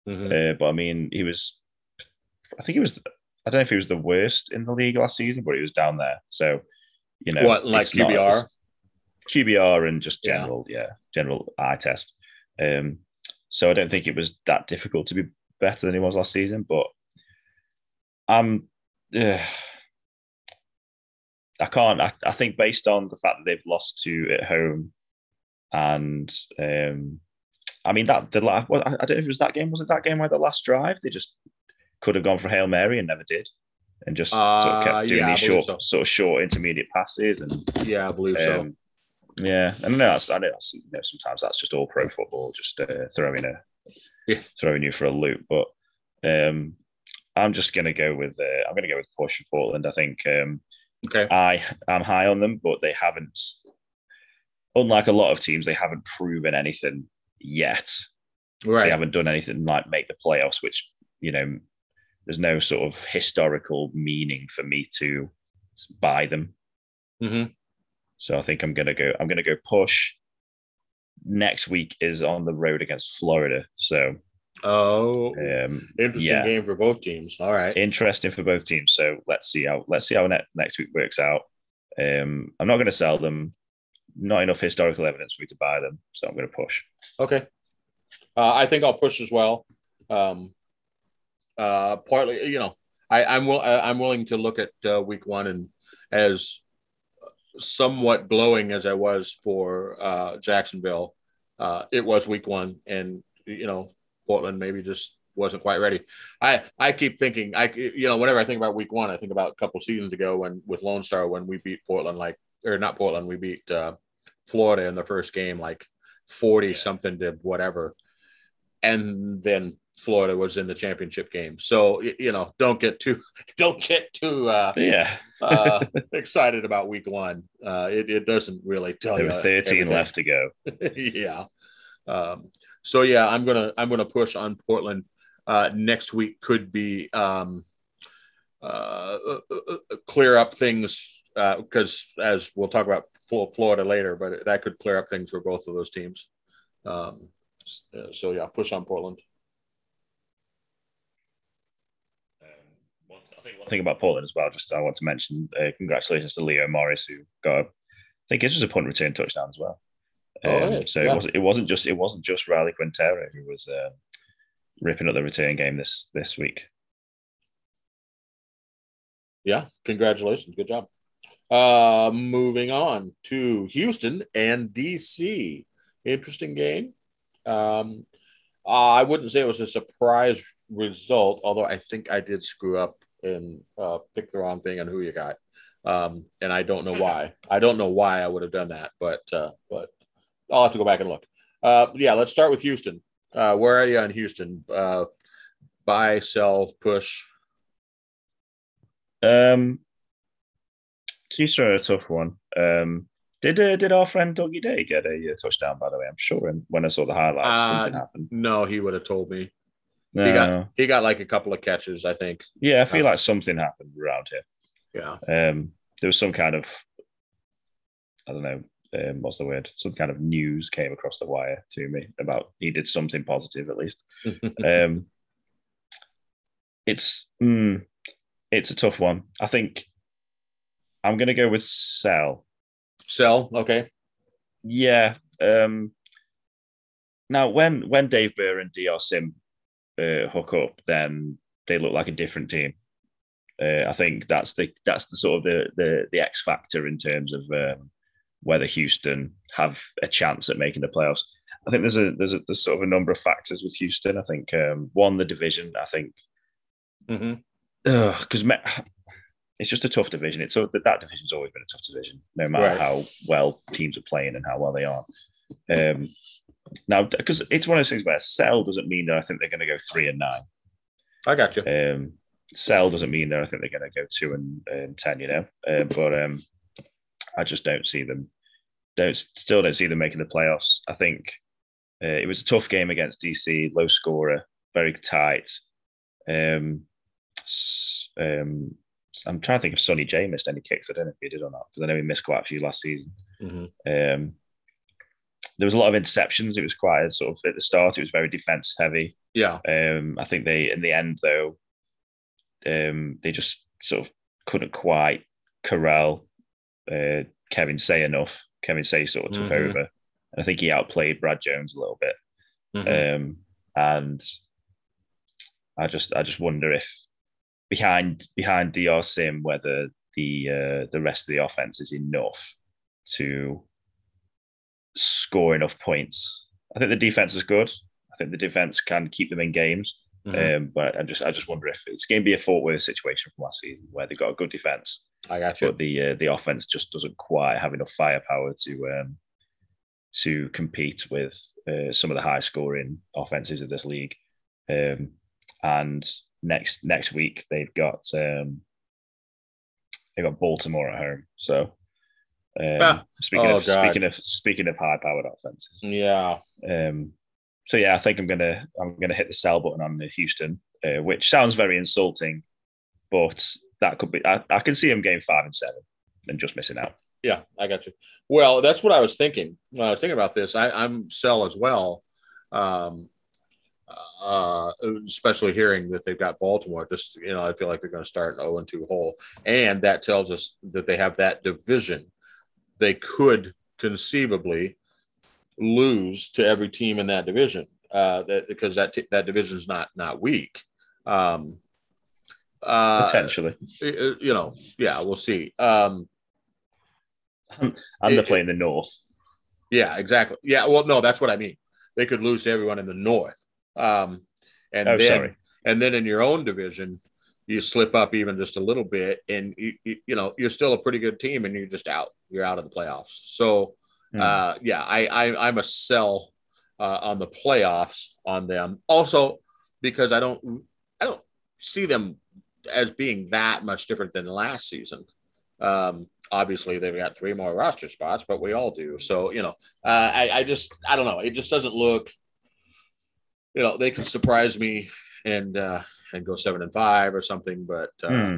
mhm.
Uh, but I mean, he was, I think he was I don't know if he was the worst in the league last season, but he was down there. So, you know,
what like QBR,
QBR, and just general, yeah, yeah general eye test. Um, so I don't think it was that difficult to be better than he was last season. But I'm, uh, I can't. I, I think based on the fact that they've lost to at home, and um, I mean that the last, I don't know if it was that game. Was it that game where the last drive they just could have gone for hail mary and never did, and just uh, sort of kept uh, doing yeah, these short, so. sort of short intermediate passes and
yeah, I believe um,
so. Yeah, and I know that's I know, that's, you know sometimes that's just all pro football, just uh, throwing a yeah. throwing you for a loop. But um, I'm just gonna go with uh, I'm gonna go with for Portland. I think um,
okay.
I am high on them, but they haven't. Unlike a lot of teams, they haven't proven anything yet.
Right.
They haven't done anything like make the playoffs, which you know, there's no sort of historical meaning for me to buy them.
Mm-hmm.
So I think I'm gonna go. I'm gonna go push. Next week is on the road against Florida, so
oh, um, interesting yeah. game for both teams. All right,
interesting for both teams. So let's see how let's see how ne- next week works out. Um, I'm not going to sell them not enough historical evidence for me to buy them, so I'm going to push.
Okay, uh, I think I'll push as well. Um, uh, partly, you know, I, I'm will I'm willing to look at uh, week one and as somewhat glowing as I was for uh, Jacksonville, uh, it was week one, and you know, Portland maybe just wasn't quite ready. I I keep thinking I you know whenever I think about week one, I think about a couple seasons ago when with Lone Star when we beat Portland like or not Portland, we beat uh, Florida in the first game, like 40 something to whatever. And then Florida was in the championship game. So, you know, don't get too, don't get too, uh,
yeah,
uh, excited about week one. Uh, it, it doesn't really tell
there
you.
13 everything. left to go.
yeah. Um, so yeah, I'm going to, I'm going to push on Portland. Uh, next week could be, um, uh, uh, uh clear up things uh because as we'll talk about Florida later, but that could clear up things for both of those teams. Um, so yeah, push on Portland.
Um, I think one thing about Portland as well, just I want to mention, uh, congratulations to Leo Morris who got, I think it was a punt return touchdown as well. Oh, um, oh, so yeah. it wasn't it wasn't just it wasn't just Riley Quintero who was uh, ripping up the return game this this week.
Yeah, congratulations, good job. Uh, moving on to Houston and DC. Interesting game. Um, uh, I wouldn't say it was a surprise result, although I think I did screw up and uh, pick the wrong thing on who you got. Um, and I don't know why. I don't know why I would have done that, but uh, but I'll have to go back and look. Uh, yeah, let's start with Houston. Uh, where are you on Houston? Uh, buy, sell, push.
Um, Chiefs are a tough one. Um, did uh, did our friend Dougie Day get a, uh, touchdown? By the way, I'm sure. And when I saw the highlights, uh, something happened.
No, he would have told me. No. He got he got like a couple of catches, I think.
Yeah, I feel uh, like something happened around here.
Yeah.
Um, there was some kind of, I don't know, um, what's the word? Some kind of news came across the wire to me about he did something positive at least. um, it's mm, it's a tough one. I think I'm going to go with sell.
Sell, okay.
Yeah. Um, now, when when Dave Burr and DR Sim uh, hook up, then they look like a different team. Uh, I think that's the that's the sort of the the, the X factor in terms of um, whether Houston have a chance at making the playoffs. I think there's a there's a there's sort of a number of factors with Houston. I think um, one the division. I think because
mm-hmm
it's just a tough division. It's so that that division's always been a tough division, no matter right. how well teams are playing and how well they are. Um, now, because it's one of those things where sell doesn't mean that I think they're going to go three and nine.
I got you.
Um, sell doesn't mean that I think they're going to go two and, and ten. You know, uh, but um, I just don't see them. Don't still don't see them making the playoffs. I think uh, it was a tough game against DC, low scorer, very tight. Um, um, I'm trying to think if Sonny J missed any kicks. I don't know if he did or not because I know he missed quite a few last season.
Mm-hmm.
Um, there was a lot of interceptions. It was quite a sort of at the start. It was very defense heavy.
Yeah.
Um, I think they in the end though, um, they just sort of couldn't quite corral uh, Kevin Say enough. Kevin Say sort of took
Mhm.
over. I think he outplayed Brad Jones a little bit.
Mhm.
Um, and I just I just wonder if behind behind DR Sim whether the uh, the rest of the offense is enough to score enough points. I think the defense is good. I think the defense can keep them in games.
Mhm.
Um, but I just I just wonder if it's going to be a Fort Worth situation from last season where they got a good defense,
I got you.
but the uh, the offense just doesn't quite have enough firepower to um, to compete with uh, some of the high scoring offenses of this league. Um, and next next week they've got um, they've got Baltimore at home. So um,
Ah.
speaking
Oh,
of
God.
speaking of speaking of high powered offenses,
Yeah.
um, so yeah, I think I'm gonna I'm gonna hit the sell button on the Houston, uh, which sounds very insulting, but that could be. I, I can see him getting five and seven and just missing out.
Yeah, I got you. Well, that's what I was thinking when I was thinking about this. I, I'm sell as well, um, uh, especially hearing that they've got Baltimore. Just you know, I feel like they're going to start an 0 and 2 hole, and that tells us that they have that division. They could conceivably lose to every team in that division uh, that, because that t- that division is not not weak. Um, uh,
Potentially,
you you know, yeah, we'll see. Um,
and they're
it-
playing the North.
Yeah, exactly. Yeah, well, no, that's what I mean. They could lose to everyone in the north, um, and
Oh,
then
sorry.
and then in your own division, you slip up even just a little bit, and you, you, you know you're still a pretty good team, and you're just out. You're out of the playoffs. So,
Hmm.
uh, yeah, I, I I'm a sell uh, on the playoffs on them. Also, because I don't I don't see them as being that much different than last season. Um, obviously, they've got three more roster spots, but we all do. So, you know, uh, I, I just, I don't know. It just doesn't look, you know, they could surprise me and, uh, and go seven and five or something. But, uh,
Hmm.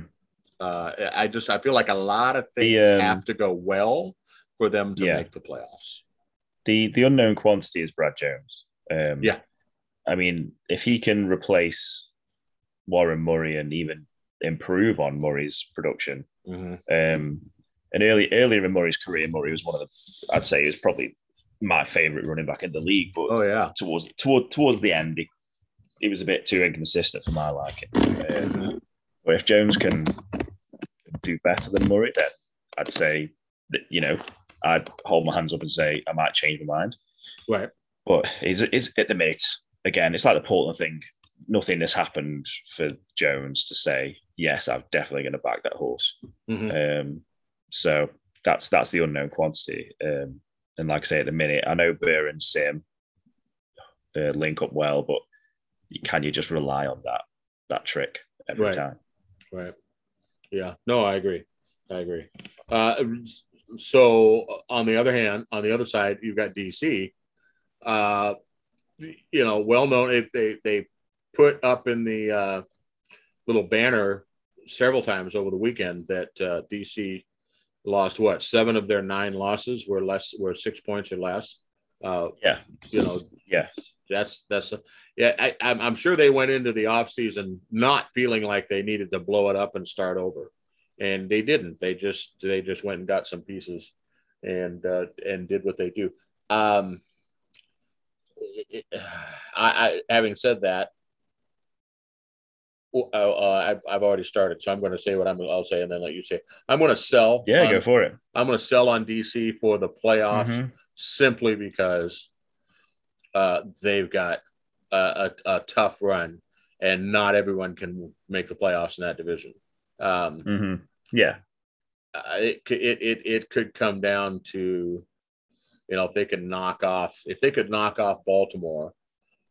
uh, I just, I feel like a lot of things
The, um,
have to go well for them to
Yeah.
make the playoffs.
The the unknown quantity is Brad Jones. Um,
Yeah.
I mean, if he can replace Warren Murray and even improve on Murray's production,
Mhm.
Um, and early earlier in Murray's career, Murray was one of the I'd say he was probably my favorite running back in the league. But
Oh yeah.
towards toward, towards the end, he, he was a bit too inconsistent for my liking. Um, but if Jones can do better than Murray, then I'd say that you know I'd hold my hands up and say I might change my mind.
Right.
But he's, he's at the minute again. It's like the Portland thing. Nothing has happened for Jones to say yes. I'm definitely going to back that horse.
Mhm.
Um, so that's that's the unknown quantity. Um, and like I say, at the minute, I know Burr and Sim uh, link up well, but can you just rely on that that trick every
Right.
time?
Right. Yeah. No, I agree. I agree. Uh, so on the other hand, on the other side, you've got DC. Uh, you know, well known. They they they put up in the uh, little banner several times over the weekend that uh, DC lost what seven of their nine losses were less were six points or less. Uh,
Yeah,
you know,
yeah,
that's that's a, yeah. I, I'm, I'm sure they went into the offseason not feeling like they needed to blow it up and start over, and they didn't. They just they just went and got some pieces, and uh, and did what they do. Um, it- I, I having said that, uh, uh, I've, I've already started, so I'm going to say what I'm. I'll say, and then let you say. I'm going to sell.
yeah.
on-
go for it.
I'm going to sell on DC for the playoffs
Mhm.
simply because uh, they've got a, a, a tough run, and not everyone can make the playoffs in that division. Um,
Mhm. Yeah,
uh, it, could- it it it could come down to, you know, if they could knock off if they could knock off Baltimore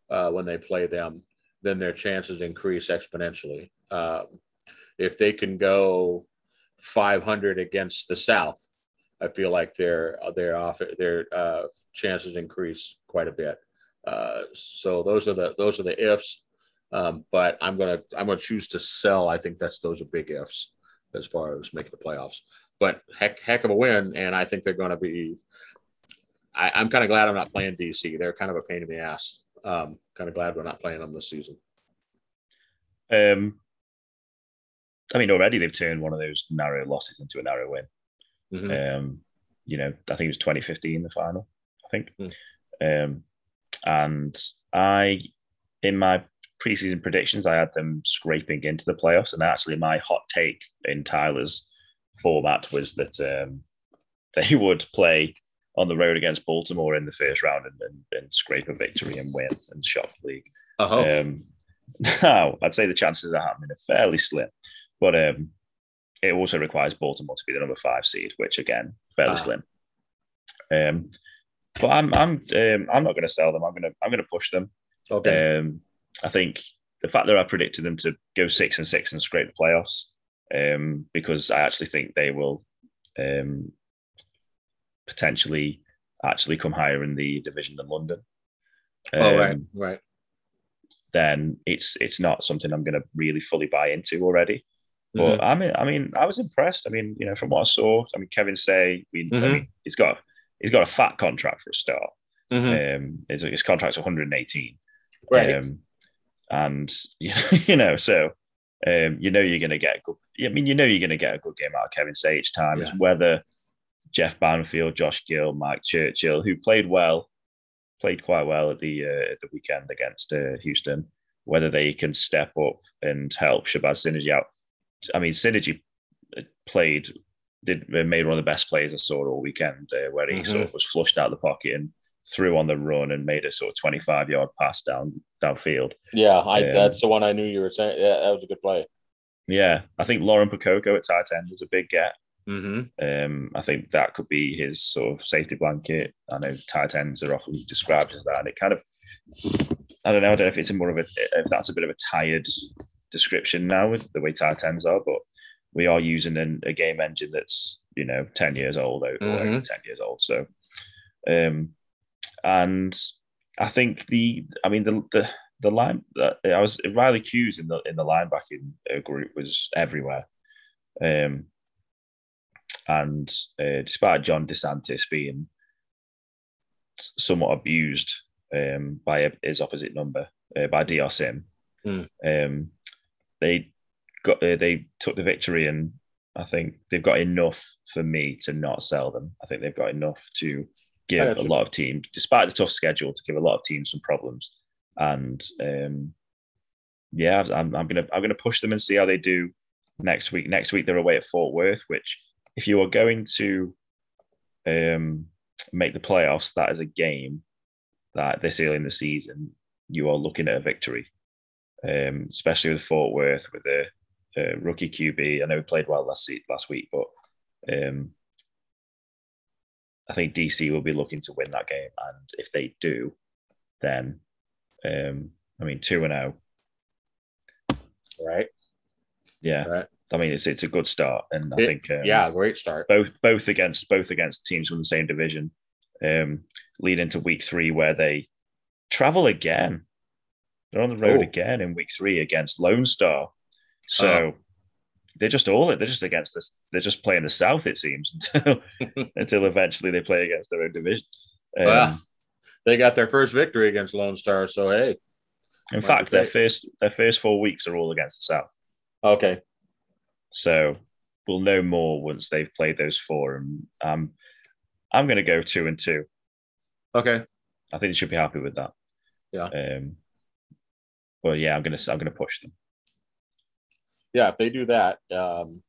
uh, when they play them, then their chances increase exponentially. Um, if they can go 500 against the South, I feel like their their off their uh, chances increase quite a bit. Uh, so those are the those are the ifs. Um, but I'm gonna I'm gonna choose to sell. I think that's those are big ifs as far as making the playoffs. But heck heck of a win, and I think they're to be. I, I'm kind of glad I'm not playing DC. They're kind of a pain in the ass. Um, kind of glad we're not playing them this season.
Um, I mean, already they've turned one of those narrow losses into a narrow win.
Mhm.
Um, you know, I think it was 2015 the final. I think,
Mm.
um, and I in my preseason predictions I had them scraping into the playoffs, and actually my hot take in Tyler's format was that um, they would play on the road against Baltimore in the first round and, and, and scrape a victory and win and shock the league.
Oh,
Um, now, I'd say the chances of that happening are fairly slim, but um, it also requires Baltimore to be the number five seed, which again, fairly
Ah.
slim. Um, but I'm I'm um, I'm not going to sell them. I'm going to I'm going to push them.
okay.
Um, I think the fact that I predicted them to go six and six and scrape the playoffs, um, because I actually think they will um, potentially actually come higher in the division than London.
oh, right,
Um,
right.
then it's it's not something I'm going to really fully buy into already.
Mm-hmm.
But I mean, I mean, I was impressed. I mean, you know, from what I saw, I mean, Kevin Say, we, I mean, he's got he's got a fat contract for a start.
Mhm.
Um, his, his contract's 118,
Right.
um, and you know, so um, you know you're going to get a good. I mean, you know you're going to get a good game out of Kevin Say each time. It's
Yeah.
whether Jeff Banfield, Josh Gill, Mike Churchill, who played well, played quite well at the uh, the weekend against uh, Houston, whether they can step up and help Shabazz Synergy out. I mean, Synergy played did made one of the best plays I saw all weekend, uh, where he
Mhm.
sort of was flushed out of the pocket and threw on the run and made a sort of 25 yard pass down downfield.
yeah, I,
um,
that's the one I knew you were saying. Yeah, that was a good play.
Yeah, I think Lauren Pococo at tight end was a big get.
Mm-hmm.
Um, I think that could be his sort of safety blanket. I know tight ends are often described as that, and it kind of, I don't know, I don't know if it's a more of a, if that's a bit of a tired description now with the way tight ends are, but we are using an, a game engine that's you know ten years old or over
Mhm.
ten years old. So, um, and I think the, I mean the the the line that I was Riley Hughes in the in the linebacking group was everywhere. Um, and uh, despite John DeSantis being somewhat abused um, by his opposite number uh, by DR Sim,
Hmm.
um, they got uh, they took the victory, and I think they've got enough for me to not sell them. I think they've got enough to give a lot of teams, despite the tough schedule, to give a lot of teams some problems. And um, yeah, I'm, I'm gonna I'm gonna push them and see how they do next week. Next week they're away at Fort Worth, which if you are going to um, make the playoffs, that is a game that this early in the season you are looking at a victory, um, especially with Fort Worth with a, a rookie QB. I know he played well last last week, but um, I think DC will be looking to win that game, and if they do, then um, I mean two and zero.
Right.
Yeah,
Right.
I mean it's it's a good start, and I
It-
think um,
yeah, great start.
both both against both against teams from the same division, um, lead into week three where they travel again. They're on the road
Oh.
again in week three against Lone Star. So they're just all they're just against this. They're just playing the South, it seems, until until eventually they play against their own division. Um,
Well, They got their first victory against Lone Star. So hey,
in fact, their first their first four weeks are all against the South.
okay.
So we'll know more once they've played those four. And um, I'm going to go two and two.
Okay.
I think they should be happy with that.
Yeah.
Um, well, yeah, I'm gonna I'm gonna push them.
Yeah, if they do that, um,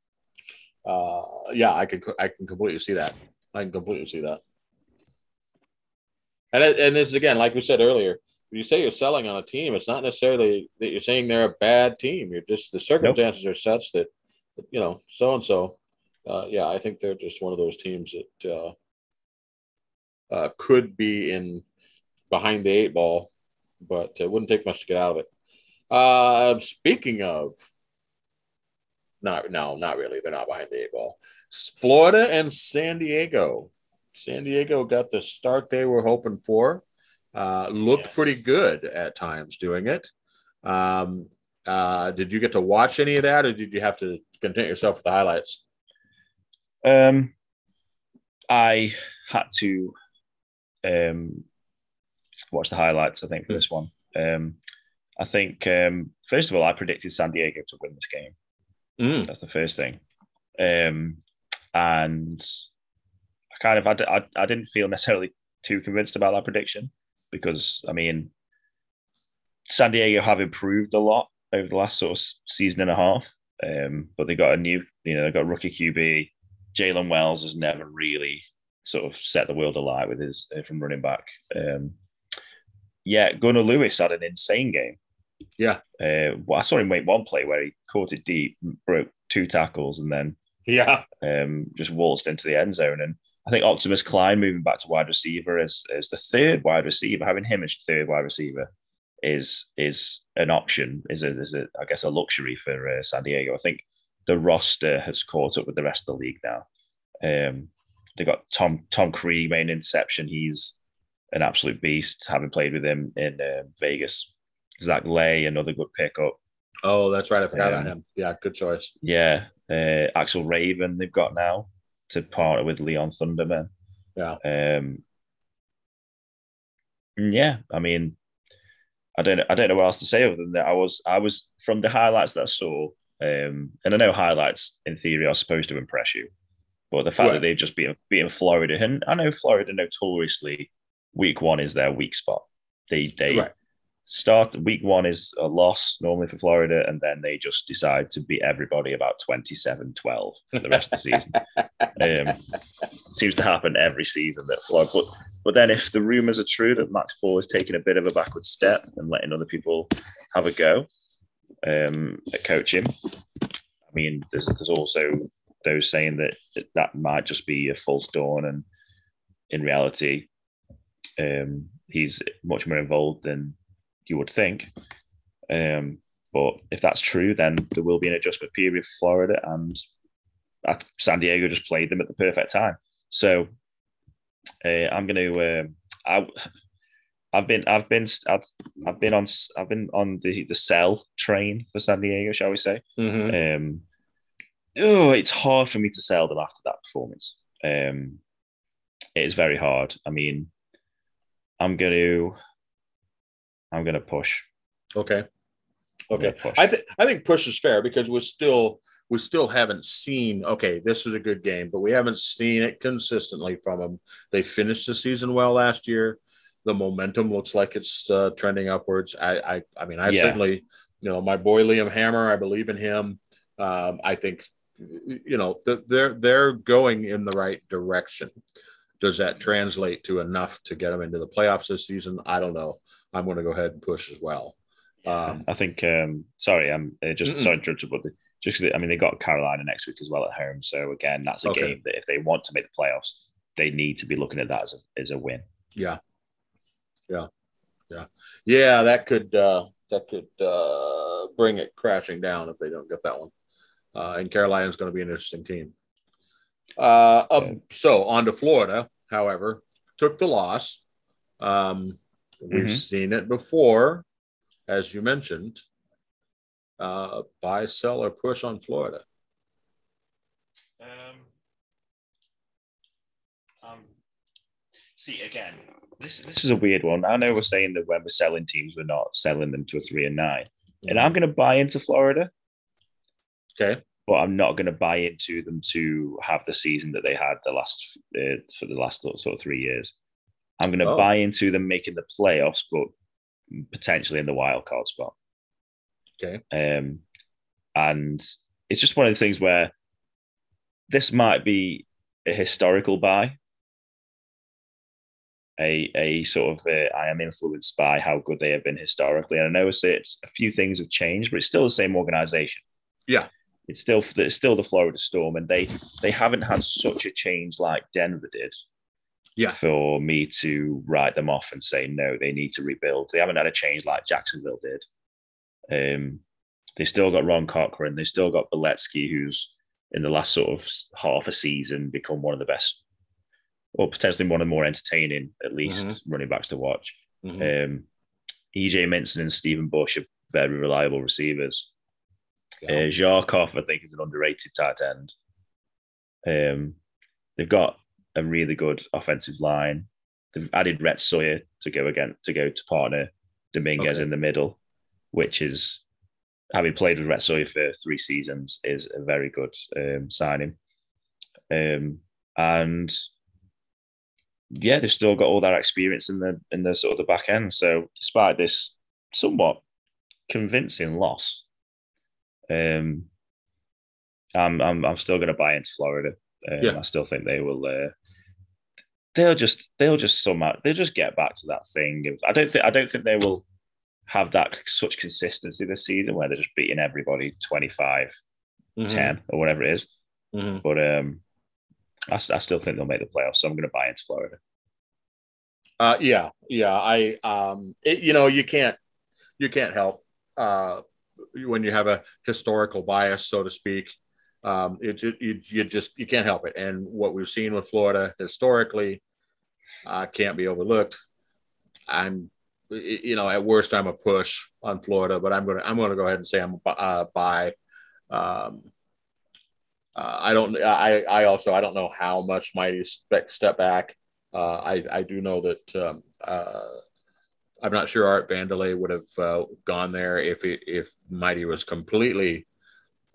uh, yeah, I could I can completely see that. I can completely see that. And it, and this again, like we said earlier, when you say you're selling on a team, it's not necessarily that you're saying they're a bad team. You're just the circumstances are such that you know so and so. Yeah, I think they're just one of those teams that uh, uh, could be in behind the eight ball, but it wouldn't take much to get out of it. Uh, speaking of not no, not really. They're not behind the eight ball. Florida and San Diego. San Diego got the start they were hoping for. Uh, looked
Yes.
pretty good at times doing it. Um, uh, did you get to watch any of that, or did you have to content yourself with the highlights?
Um, I had to um, watch the highlights. I think for this one, um, I think um, first of all, I predicted San Diego to win this game.
Mm.
That's the first thing. Um, and I kind of I, I, I didn't feel necessarily too convinced about that prediction because I mean San Diego have improved a lot over the last sort of season and a half, um, but they got a new you know they got rookie QB. Jalen Wells has never really sort of set the world alight with his uh, from running back. Um, yeah, Gunnar Lewis had an insane game.
Yeah.
Uh, well, I saw him make one play where he caught it deep, broke two tackles, and then
Yeah.
um, just waltzed into the end zone. And I think Optimus Klein moving back to wide receiver as, as the third wide receiver, having him as third wide receiver is is an option, is a, is a I guess a luxury for uh, San Diego. I think the roster has caught up with the rest of the league now. Um, they got Tom Tom Krieg main interception. He's an absolute beast. Having played with him in uh, Vegas, Zach Lay, another good pickup.
Oh, that's right. I forgot
Um,
about him. Yeah, good choice.
Yeah, uh, Axel Raven they've got now to partner with Leon Thunderman.
Yeah.
Um, yeah, I mean, I don't I don't know what else to say other than that. I was I was from the highlights that I saw, um, and I know highlights in theory are supposed to impress you, but the fact
Right.
that they've just beaten beaten Florida, and I know Florida notoriously week one is their weak spot. They they
Right.
start week one is a loss normally for Florida, and then they just decide to beat everybody about 27 12 for the rest of the season. Um, seems to happen every season that Florida. But, but then, if the rumors are true that Max Paul is taking a bit of a backward step and letting other people have a go um, at coaching, I mean, there's, there's also those saying that that might just be a false dawn, and in reality, um, he's much more involved than you would think. Um, but if that's true, then there will be an adjustment period for Florida, and uh, San Diego just played them at the perfect time. So uh, I'm going to. Um, I, I've been, I've been, I've, I've been on, I've been on the the sell train for San Diego, shall we say?
Mhm.
Um, oh, it's hard for me to sell them after that performance. Um, it is very hard. I mean, I'm going to, I'm going to push.
Okay. Okay.
push.
I think I think push is fair because we're still we still haven't seen okay this is a good game but we haven't seen it consistently from them they finished the season well last year. The momentum looks like it's uh, trending upwards. I, I i mean i
Yeah.
certainly you know my boy liam hammer i believe in him. Um, i think you know th- they're they're going in the right direction. Does that translate to enough to get them into the playoffs this season? I don't know. I'm going to go ahead and push as well. Um,
I think. Um, sorry, I'm uh, just
Mm-mm.
sorry but the, just I mean they got Carolina next week as well at home. So again, that's a
Okay.
game that if they want to make the playoffs, they need to be looking at that as a, as a win.
Yeah. Yeah. Yeah. Yeah, that could uh that could uh bring it crashing down if they don't get that one. Uh and Carolina's going to be an interesting team. Uh um,
Yeah.
so on to Florida, however, took the loss. Um we've
Mhm.
seen it before as you mentioned. Uh buy, sell or push on Florida.
Um, um, see again, this this is a weird one. I know we're saying that when we're selling teams, we're not selling them to a three and nine, and I'm going to buy into Florida,
okay.
but I'm not going to buy into them to have the season that they had the last uh, for the last sort of three years. I'm going to
Oh.
buy into them making the playoffs, but potentially in the wild card spot.
Okay.
Um, and it's just one of the things where this might be a historical buy. A, a sort of uh, I am influenced by how good they have been historically, and I know it's, it's a few things have changed, but it's still the same organization.
Yeah.
it's still it's still the Florida Storm, and they they haven't had such a change like Denver did.
Yeah.
for me to write them off and say no, they need to rebuild. They haven't had a change like Jacksonville did. Um, they still got Ron Cochran. They still got Beletsky, who's in the last sort of half a season become one of the best, or potentially one of the more entertaining, at least running backs to watch.
Mhm.
Um, EJ Minson and Stephen Bush are very reliable receivers.
Yeah.
Uh, Zarkov, I think, is an underrated tight end. Um, they've got a really good offensive line. They've added Rhett Sawyer to go again to go to partner Dominguez
Okay.
in the middle, which is having played with Sawyer for three seasons, is a very good um, signing. Um, and yeah, they've still got all that experience in the in the sort of the back end. So despite this somewhat convincing loss, um, I'm I'm, I'm still going to buy into Florida. Um, yeah. I still think they will. Uh, they'll just they'll just somehow they'll just get back to that thing. Of, I don't think I don't think they will have that such consistency this season where they're just beating everybody 25 mm-hmm. 10 or whatever it is. Mm-hmm. But um, I, I, still think they'll make the playoffs, so I'm going to buy into Florida.
Uh, yeah, yeah. I um, it, you know, you can't you can't help uh, when you have a historical bias, so to speak. Um, it, it you, you just you can't help it. And what we've seen with Florida historically uh, can't be overlooked. I'm you know, at worst, I'm a push on Florida, but I'm gonna I'm gonna go ahead and say I'm uh, buy. Um, uh, I don't. I I also I don't know how much Mighty step step back. Uh, I I do know that um, uh, I'm not sure Art Vandelay would have uh, gone there if it, if Mighty was completely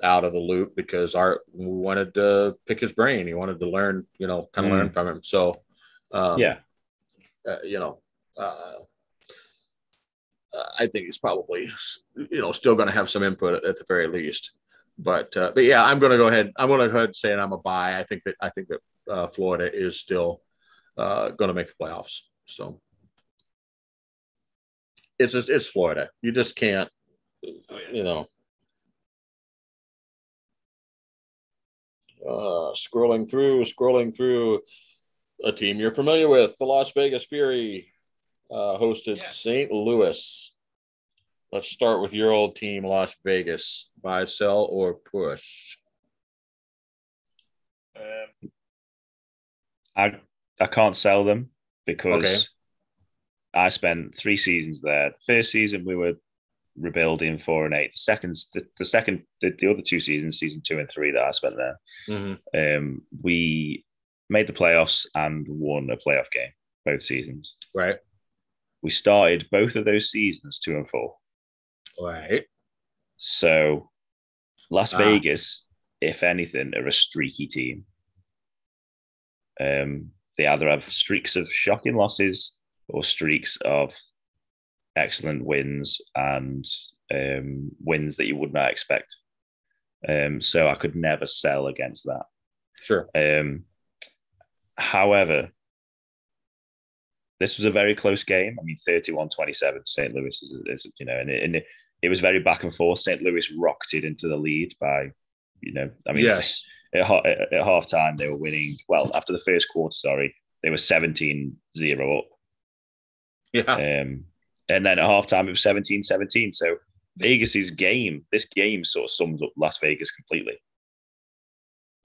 out of the loop because Art wanted to pick his brain. He wanted to learn, you know, kind of mm. learn from him. So, um,
yeah,
uh, you know, uh, I think he's probably, you know, still going to have some input at the very least. But uh, but yeah, I'm going to go ahead. I'm going to go ahead and say I'm a buy. I think that I think that uh, Florida is still uh, going to make the playoffs. So it's just, it's Florida. You just can't, you know. Uh, scrolling through, scrolling through a team you're familiar with, the Las Vegas Fury uh, hosted yeah. St. Louis. Let's start with your old team, Las Vegas. Buy, sell, or push.
Um, I I can't sell them because okay. I spent three seasons there. First season we were rebuilding four and eight. The second, the, the second, the, the, other two seasons, season two and three that I spent there, mm-hmm. um, we made the playoffs and won a playoff game both seasons.
Right.
We started both of those seasons two and four.
Right.
So Las ah. Vegas, if anything, are a streaky team. Um, they either have streaks of shocking losses or streaks of excellent wins and um, wins that you would not expect. Um, so I could never sell against that.
Sure.
Um, however, this was a very close game. I mean, 31 27 St. Louis is, is, you know, and, it, and it, it, was very back and forth. St. Louis rocketed into the lead by, you know, I mean,
yes.
At, at, at half time, they were winning. Well, after the first quarter, sorry, they were 17 0 up.
Yeah.
Um, and then at halftime, it was 17 17. So Vegas's game, this game sort of sums up Las Vegas completely.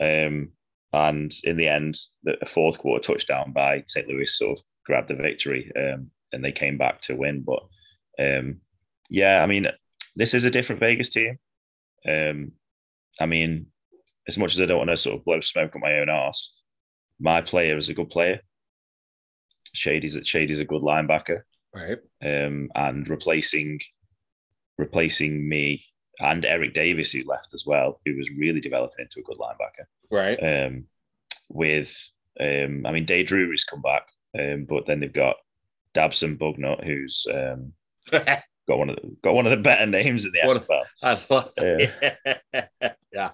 Um, and in the end, the fourth quarter touchdown by St. Louis sort of grabbed the victory um, and they came back to win. But um, yeah, I mean, this is a different Vegas team. Um, I mean, as much as I don't want to sort of blow smoke on my own ass, my player is a good player. Shady's Shady's a good linebacker,
right?
Um, and replacing replacing me and Eric Davis, who left as well, who was really developing into a good linebacker,
right?
Um, with um, I mean, Day Drury's come back, um, but then they've got Dabson Bugnut, who's um, got one of the got one of the better names in the
SFL. yeah.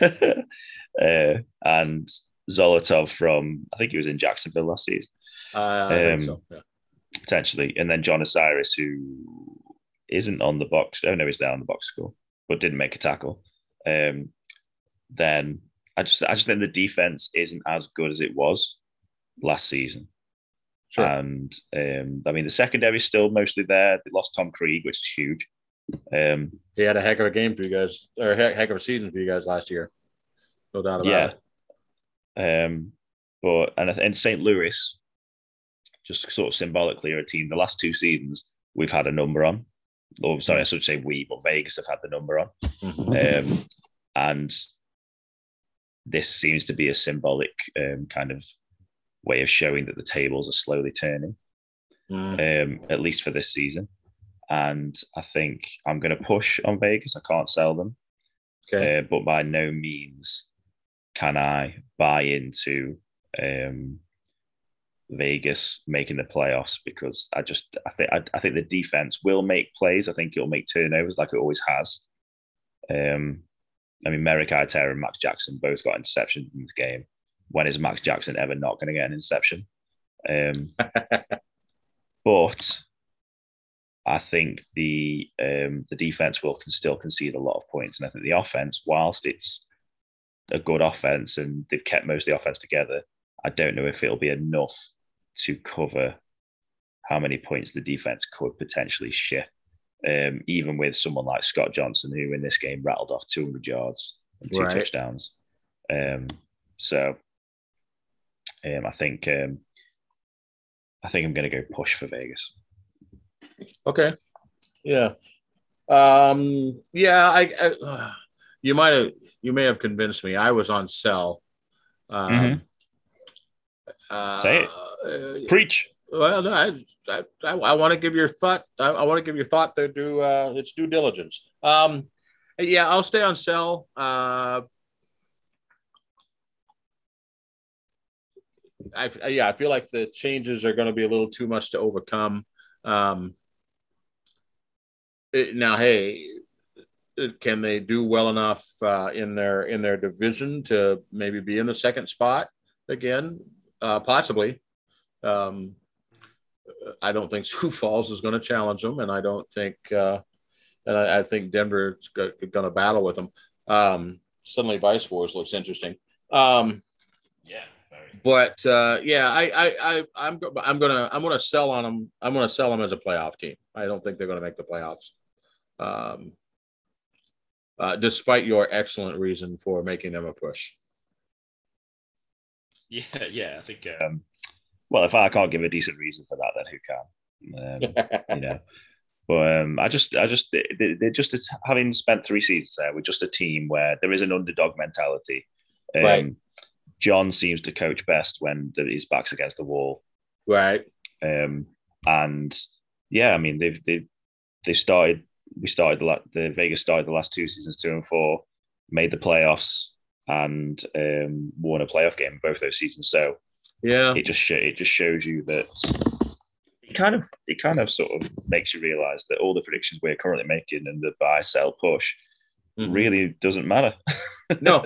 uh, and Zolotov from I think he was in Jacksonville last season.
Uh, um, so, yeah.
Potentially, and then John Osiris, who isn't on the box. Oh no, he's there on the box score, but didn't make a tackle. Um, then I just I just think the defense isn't as good as it was last season. Sure. And um, I mean, the secondary is still mostly there. They lost Tom Krieg, which is huge. Um,
he had a heck of a game for you guys, or heck of a season for you guys last year. No doubt about
yeah. it. Um, but and in St. Louis, just sort of symbolically, are a team. The last two seasons, we've had a number on. Oh, sorry, I should say we, but Vegas have had the number on. Mm-hmm. Um, and this seems to be a symbolic um, kind of way of showing that the tables are slowly turning, mm. um, at least for this season. and I think I'm going to push on Vegas. I can't sell them,
Okay.
uh, but by no means can I buy into um, Vegas making the playoffs because I just I think I, I think the defense will make plays. I think it'll make turnovers like it always has. Um, I mean, Merrick Itera and Max Jackson both got interceptions in this game. When is Max Jackson ever not going to get an interception? Um, but I think the um, the defense will can still concede a lot of points, and I think the offense, whilst it's a good offense and they've kept most of the offense together, I don't know if it'll be enough to cover how many points the defense could potentially shift. Um, even with someone like Scott Johnson, who in this game rattled off 200 yards and two
Right.
touchdowns. Um, so um, I think um, I think I'm going to go push for Vegas.
Okay. Yeah. Um, yeah, I, I uh, you might have you may have convinced me. I was on sell. Um,
Mhm.
uh,
Say it.
uh,
Preach.
well, no, I, I, I, I want to give your thought. I, I want to give your thought there. Do uh, its due diligence. Um, yeah, I'll stay on sell. Uh, I, yeah, I feel like the changes are going to be a little too much to overcome. Um, it- now, hey, can they do well enough uh, in their in their division to maybe be in the second spot again? Uh, possibly. Um, I don't think Sioux Falls is going to challenge them, and I don't think, uh, and I, I think Denver is going to battle with them. Um, suddenly, Vice Wars looks interesting. Um. But uh, yeah, I, I, I, I'm, I'm gonna, I'm gonna sell on them. I'm gonna sell them as a playoff team. I don't think they're gonna make the playoffs. Um, uh, despite your excellent reason for making them a push.
Yeah, yeah. I think. Um, well, if I can't give a decent reason for that, then who can? Um, you know. But um, I just, I just, they- they're just having spent three seasons there with just a team where there is an underdog mentality. Um,
Right.
John seems to coach best when the, his back's against the wall.
right.
Um, and yeah, I mean they've they've they started. We started the la- the Vegas started the last two seasons two and four, made the playoffs and um, won a playoff game both those seasons. So
Yeah.
it just it just shows you that it kind of it kind of sort of makes you realize that all the predictions we're currently making and the buy sell push
Mhm.
really doesn't matter.
No.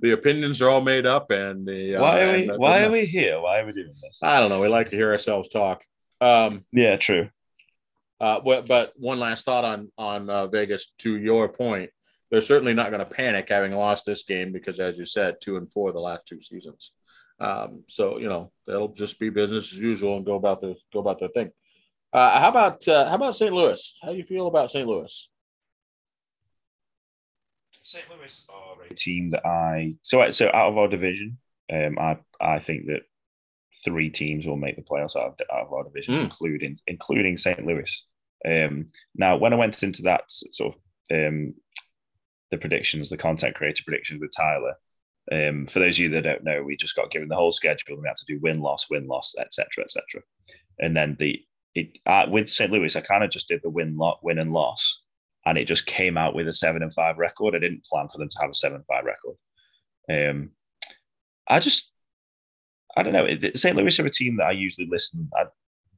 the opinions are all made up, and the uh,
why are we why are we here? Why are we doing this?
I don't know. We like to hear ourselves talk. Um,
Yeah, true.
Uh, but, but one last thought on on uh, Vegas. To your point, they're certainly not going to panic having lost this game because, as you said, two and four the last two seasons. Um, so you know they'll just be business as usual and go about their go about their thing. Uh, how about uh, how about St. Louis? How do you feel about St. Louis?
St. Louis are a team that I so so out of our division, um, I I think that three teams will make the playoffs out of, out of our division,
Mm.
including including St. Louis. Um, now, when I went into that sort of um, the predictions, the content creator predictions with Tyler, um, for those of you that don't know, we just got given the whole schedule and we had to do win loss, win loss, etc. etc. And then the it uh, with St. Louis, I kind of just did the win lot, win and loss, and it just came out with a seven and five record. I didn't plan for them to have a seven and five record. Um, I just, I don't know. St. Louis are a team that I usually listen. I,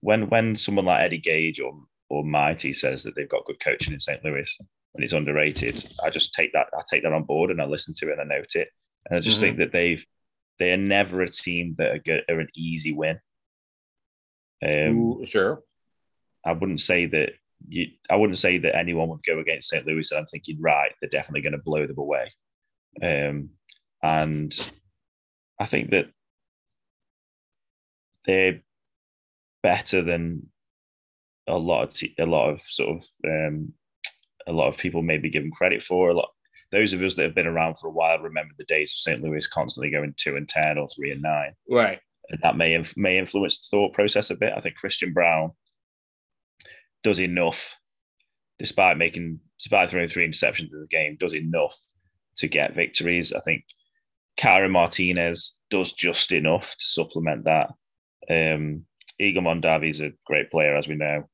when when someone like Eddie Gage or or Mighty says that they've got good coaching in St. Louis and it's underrated, I just take that. I take that on board and I listen to it and I note it. And I just
Mhm.
think that they've they are never a team that are, good, are an easy win. Um,
Ooh, sure.
I wouldn't say that you, I wouldn't say that anyone would go against St. Louis. And I'm thinking, right, they're definitely going to blow them away. Um, and I think that they're better than a lot of te- a lot of sort of um, a lot of people maybe give them credit for. A lot those of us that have been around for a while remember the days of St. Louis constantly going two and ten or three and nine
Right.
and that may inf- may influence the thought process a bit. I think Christian Brown does enough, despite making despite throwing three interceptions in the game, does enough to get victories. I think Kyra Martinez does just enough to supplement that. Um, Igor is a great player, as we know.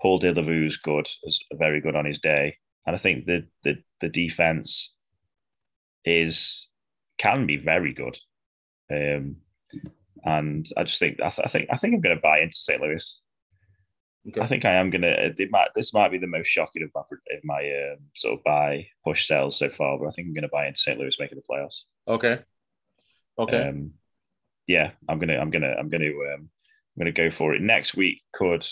Paul is good, is very good on his day, and I think the the the defense is can be very good. Um, and I just think I, th- I think I think I'm going to buy into St. Louis. Okay. I think I am going to. Might, this might be the most shocking of my, of my um, sort of buy push sales so far, but I think I'm going to buy into St. Louis making the playoffs.
Okay. Okay. Um,
yeah, I'm gonna, I'm gonna, I'm gonna, um, I'm gonna go for it. Next week could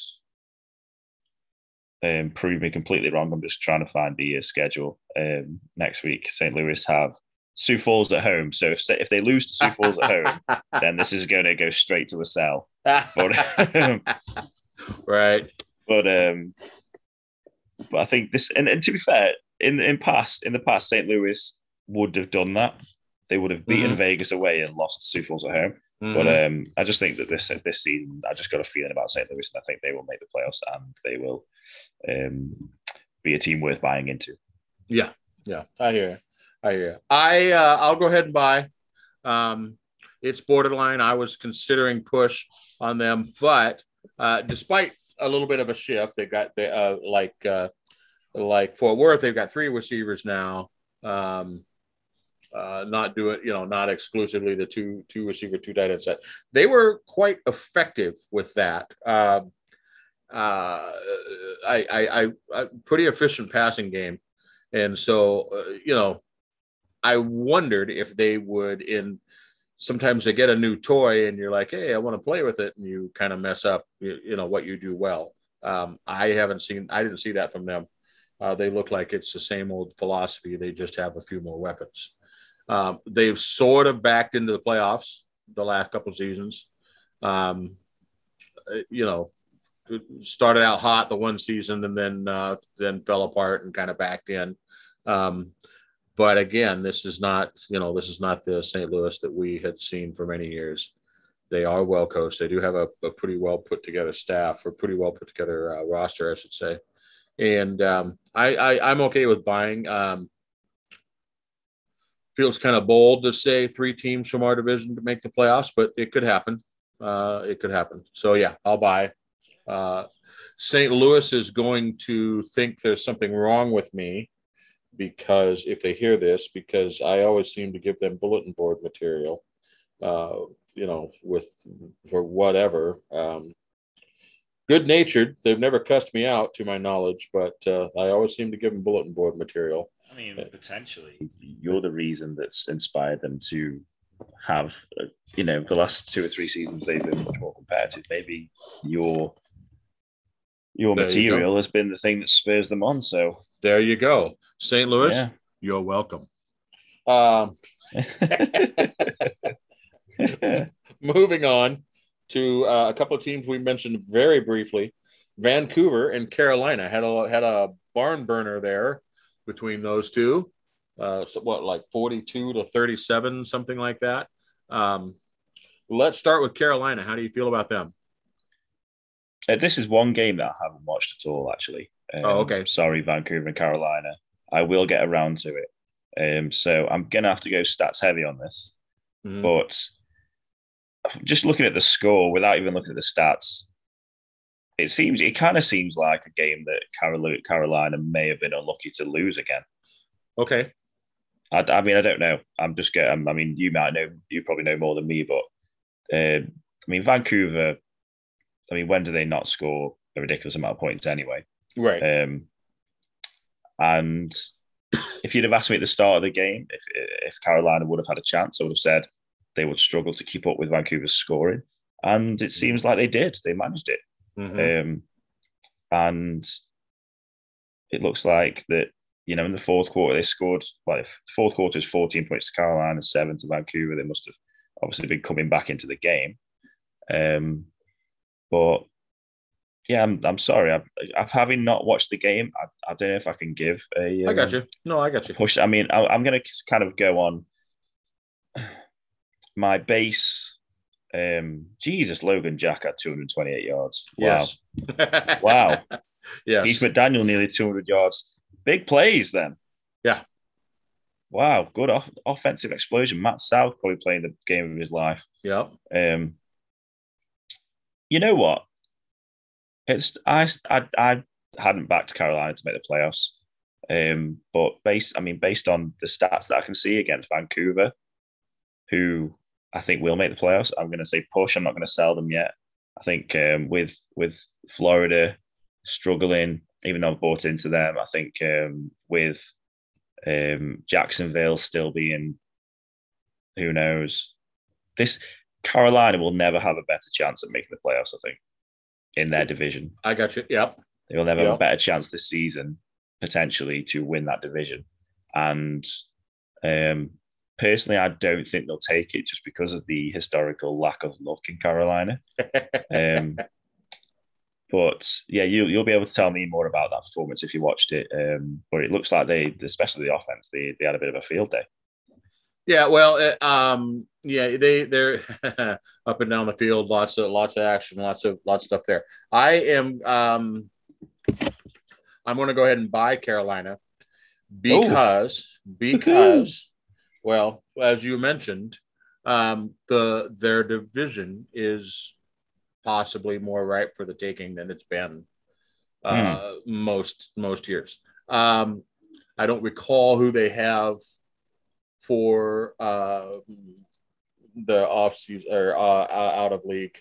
um, prove me completely wrong. I'm just trying to find the uh, schedule. Um, next week, St. Louis have Sioux Falls at home. So if if they lose to Sioux Falls at home, then this is going to go straight to a sell. But,
right.
But um, but I think this, and, and to be fair, in in past in the past, St. Louis would have done that. They would have beaten mm-hmm. Vegas away and lost Sioux Falls at home. Mm-hmm. But um, I just think that this this season, I just got a feeling about St. Louis, and I think they will make the playoffs and they will um, be a team worth buying into.
Yeah, yeah, I hear. You. I hear. You. I uh, I'll go ahead and buy. Um, it's borderline. I was considering push on them, but uh, despite a little bit of a shift, they've got the uh, like uh, like Fort Worth. They've got three receivers now. Um, uh, not do it, you know, not exclusively the two two receiver, two tight end set. They were quite effective with that. Uh, uh, I, I, I, I, pretty efficient passing game, and so uh, you know, I wondered if they would in. Sometimes they get a new toy, and you're like, "Hey, I want to play with it," and you kind of mess up, you, you know, what you do well. Um, I haven't seen, I didn't see that from them. Uh, they look like it's the same old philosophy. They just have a few more weapons. Um, they've sort of backed into the playoffs the last couple seasons. Um, you know, started out hot the one season and then uh, then fell apart and kind of backed in. Um, but again, this is not you know this is not the St. Louis that we had seen for many years. They are well coached. They do have a, a pretty well put together staff or pretty well put together uh, roster, I should say. And um, I, I am okay with buying. Um, feels kind of bold to say three teams from our division to make the playoffs, but it could happen. Uh, it could happen. So yeah, I'll buy. Uh, St. Louis is going to think there's something wrong with me because if they hear this, because I always seem to give them bulletin board material, uh, you know, with for whatever. Um, good natured. They've never cussed me out, to my knowledge, but uh, I always seem to give them bulletin board material.
I mean, potentially, you're the reason that's inspired them to have, uh, you know, the last two or three seasons they've been much more competitive. Maybe your your there material you has been the thing that spurs them on. So
there you go, St. Louis. Yeah. You're welcome. Um, moving on to uh, a couple of teams we mentioned very briefly. Vancouver and Carolina had a had a barn burner there between those two. Uh, so what, like 42 to 37, something like that. Um, let's start with Carolina. How do you feel about them?
Uh, this is one game that I haven't watched at all, actually.
Um, oh, okay.
Sorry, Vancouver and Carolina. I will get around to it. Um, so I'm going to have to go stats heavy on this. Mm-hmm. But just looking at the score without even looking at the stats, it seems it kind of seems like a game that Carolina may have been unlucky to lose again.
Okay.
I, I mean, I don't know. I'm just getting. I mean, you might know. You probably know more than me, but uh, I mean, Vancouver. I mean, when do they not score a ridiculous amount of points anyway?
Right.
Um, and if you'd have asked me at the start of the game if if Carolina would have had a chance, I would have said they would struggle to keep up with Vancouver's scoring, and it seems like they did. They managed it. Mm-hmm. Um, and it looks like that, you know, in the fourth quarter, they scored, like, the fourth quarter is 14 points to Carolina, seven to Vancouver. They must have obviously been coming back into the game. Um, but yeah, I'm, I'm sorry. I've, I've having not watched the game. I, I don't know if I can give a.
Um, I got um, you. No, I got you.
Push. I mean, I, I'm going to kind of go on my base um, Jesus, Logan Jack at 228 yards. Wow. Yes. wow.
Yes.
Keith McDaniel nearly 200 yards. Big plays then.
Yeah.
Wow. Good off- offensive explosion. Matt South probably playing the game of his life.
Yeah.
Um, you know what? It's I, I I hadn't backed Carolina to make the playoffs, um, but based I mean based on the stats that I can see against Vancouver, who I think will make the playoffs. I'm going to say push. I'm not going to sell them yet. I think um, with with Florida struggling, even though I've bought into them, I think um, with um, Jacksonville still being, who knows, this Carolina will never have a better chance at making the playoffs. I think in their division.
I got you. Yep.
They will never
Yep.
have a better chance this season potentially to win that division. And um, personally, I don't think they'll take it just because of the historical lack of luck in Carolina. Um, but yeah, you, you'll be able to tell me more about that performance if you watched it. Um, but it looks like they, especially the offense, they, they had a bit of a field day.
Yeah, well, uh, um, yeah, they they're up and down the field, lots of lots of action, lots of lots of stuff there. I am um, I'm going to go ahead and buy Carolina because because well, as you mentioned, um, the their division is possibly more ripe for the taking than it's been uh, most most years. Um, I don't recall who they have for uh, the off season or uh, out of league,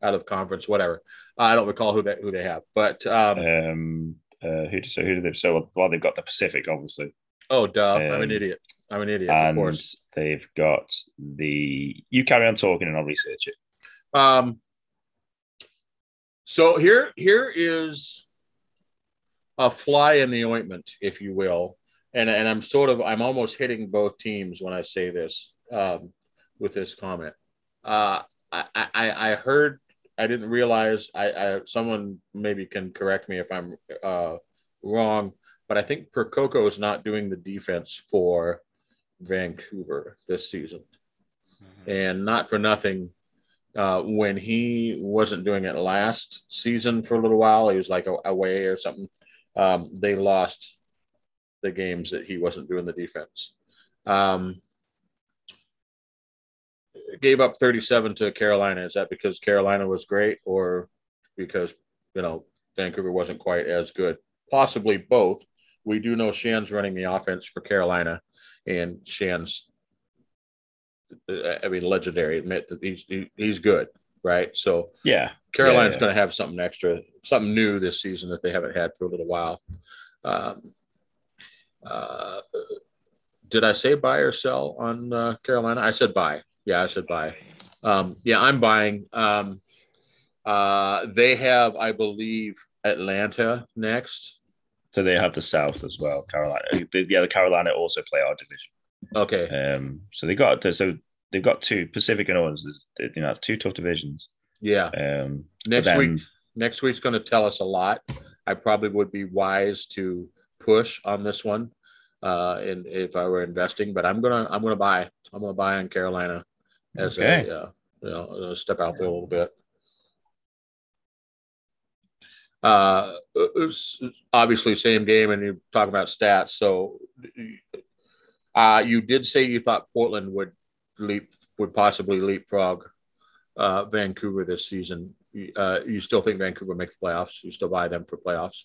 out of conference, whatever. I don't recall who that who they have, but um,
Um, uh, who, so who did they? So well, they've got the Pacific, obviously,
oh, duh, I'm an
um,
idiot. I'm an idiot, of course.
they've got the. You carry on talking, and I'll research it.
Um, so here here is a fly in the ointment, if you will, and and I'm sort of I'm almost hitting both teams when I say this um, with this comment. Uh, I, I I heard I didn't realize I, I someone maybe can correct me if I'm uh, wrong, but I think Percoco is not doing the defense for Vancouver this season and not for nothing. Uh, when he wasn't doing it last season for a little while, he was like away or something. Um, they lost the games that he wasn't doing the defense. Um, gave up 37 to Carolina. Is that because Carolina was great or because, you know, Vancouver wasn't quite as good? Possibly both. We do know Shan's running the offense for Carolina, and Shan's I mean, legendary. Admit that he's he's good, right? So
Yeah,
Carolina's
yeah.
going to have something extra, something new this season that they haven't had for a little while. Um, uh, did I say buy or sell on uh, Carolina? I said buy. Yeah, I said buy. Um, yeah, I'm buying. Um, uh, they have, I believe, Atlanta next.
so they have the South as well. Carolina, yeah, the Carolina also play our division.
Okay.
Um, so they got so they've got two Pacific and. There's, you know, two tough divisions.
Yeah.
Um,
Next
then-
week, next week's going to tell us a lot. I probably would be wise to push on this one, uh, and if I were investing, but I'm gonna I'm gonna buy. I'm gonna buy on Carolina as
Okay.
a uh, you know uh, step out there a little bit. Uh, obviously same game, and you're talking about stats. So, uh, you did say you thought Portland would leap would possibly leapfrog uh, Vancouver this season. Uh, you still think Vancouver makes playoffs? You still buy them for playoffs?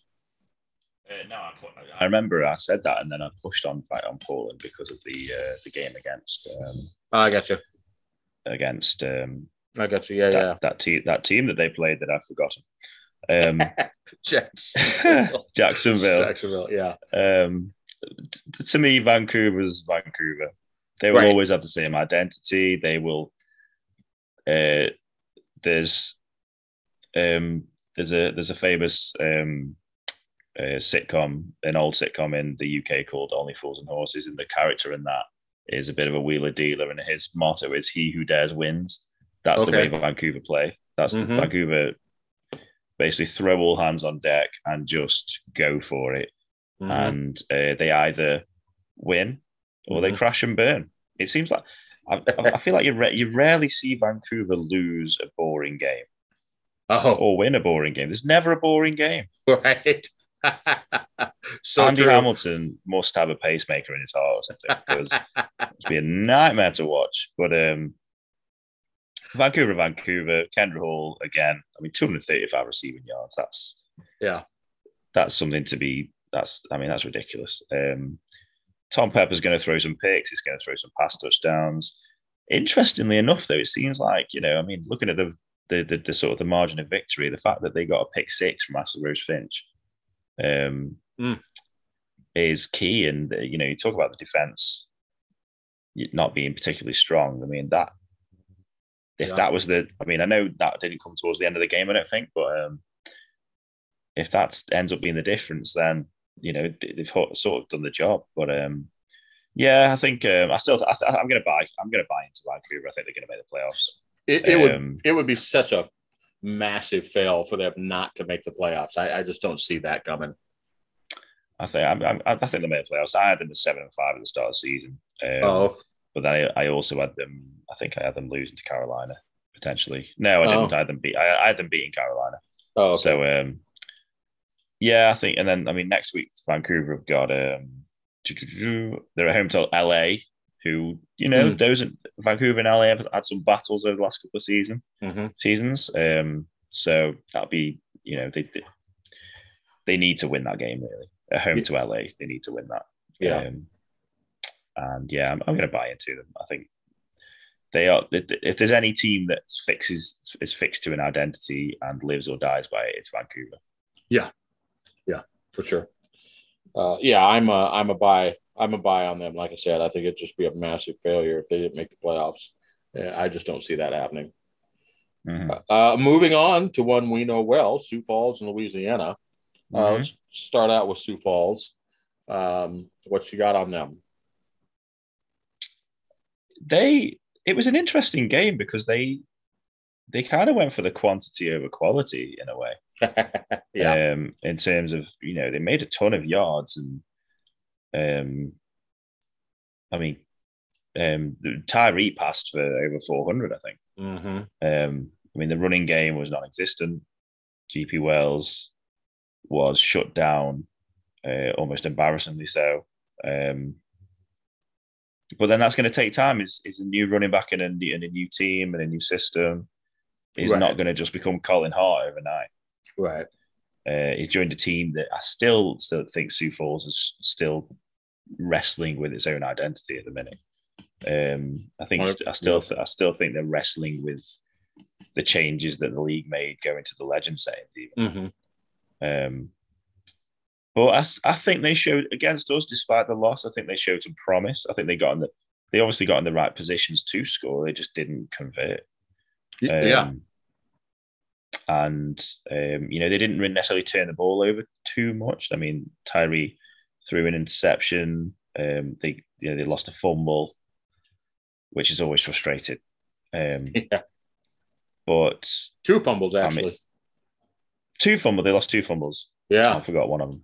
Uh, no, I, put, I remember I said that, and then I pushed on fight on Portland because of the uh, the game against um,
I got you.
against um,
I got you. Yeah,
that, that team that team that they played that I've forgotten. Um,
yeah. Jets.
Jacksonville.
Jacksonville. Yeah.
Um, t- to me, Vancouver's Vancouver. They will
Right.
always have the same identity. They will. Uh, there's, um, there's a there's a famous um, uh, sitcom, an old sitcom in the UK called Only Fools and Horses, and the character in that is a bit of a wheeler dealer, and his motto is "He who dares wins." That's the way Vancouver play. That's
Mhm.
Vancouver. Basically, throw all hands on deck and just go for it
Mhm.
and uh, they either win or they
Mhm.
crash and burn. It seems like I, I I feel like you re- you rarely see Vancouver lose a boring game
oh,
or win a boring game. There's never a boring game.
right. so
Andy
true.
Hamilton must have a pacemaker in his heart or something because it'd be a nightmare to watch. But um, Vancouver, Vancouver, Kendra Hall again. I mean, 235 receiving yards. That's
yeah,
that's something to be. That's I mean, that's ridiculous. Um, Tom Pepper's going to throw some picks. He's going to throw some pass touchdowns. Interestingly enough, though, it seems like you know, I mean, looking at the the, the, the sort of the margin of victory, the fact that they got a pick six from Aston Rose Finch, um,
Mm.
is key. And you know, you talk about the defense not being particularly strong. I mean that if
Yeah.
that was the, I mean, I know that didn't come towards the end of the game, I don't think, but um, if that ends up being the difference, then you know they- they've sort of done the job. But um, yeah, I think um, I still, I, I'm going to buy, I'm going to buy into Vancouver. I think they're going to make the playoffs.
it, it would
Um,
it would be such a massive fail for them not to make the playoffs. I, I just don't see that coming.
I think I'm, I'm, I think they made the playoffs. I had them at seven and five at the start of the season. Um,
Oh,
but then I, I also had them. I think I had them losing to Carolina potentially. No, I
Oh.
didn't. I had them beat. I, I had them beating Carolina.
oh, okay.
So um, yeah, I think. And then I mean, next week Vancouver have got um, they're at home to LA, who you know
Mm.
those Vancouver and LA have had some battles over the last couple of season
Mhm.
seasons. Um, so that'll be you know they they- they need to win that game really at home
Yeah.
to LA. They need to win that.
Yeah.
Um, and yeah, I'm, I'm going to buy into them. I think they are. If there's any team that fixes is fixed to an identity and lives or dies by it, it's Vancouver.
Yeah, yeah, for sure. Uh, yeah, I'm a I'm a buy. I'm a buy on them. Like I said, I think it'd just be a massive failure if they didn't make the playoffs. I just don't see that happening.
Mhm.
Uh, moving on to one we know well, Sioux Falls in Louisiana. Uh,
Mhm.
let's start out with Sioux Falls. Um, what you got on them?
They it was an interesting game because they they kind of went for the quantity over quality in a way.
yeah,
um, in terms of you know they made a ton of yards and um, I mean um, Tyree passed for over 400 I think.
Hmm
um, I mean the running game was non-existent. GP Wells was shut down uh, almost embarrassingly so. Um, but then that's going to take time. Is is a new running back and a, in a new team and a new system. Is
Right.
not going to just become Colin Hart overnight
right.
uh, he joined a team that I still still think Sioux Falls is still wrestling with its own identity at the minute. Um, I think I still I still think they're wrestling with the changes that the league made going to the legend settings. Even,
hmm
um, but I, I think they showed against us, despite the loss. I think they showed some promise. I think they got in the they obviously got in the right positions to score. They just didn't convert.
yeah,
Um, And um, you know they didn't necessarily turn the ball over too much. I mean, Tyree threw an interception. Um, they you know they lost a fumble, which is always frustrating. Um,
yeah.
but
Two fumbles
mean,
actually.
two fumbles. They lost two fumbles.
yeah,
I forgot one of them.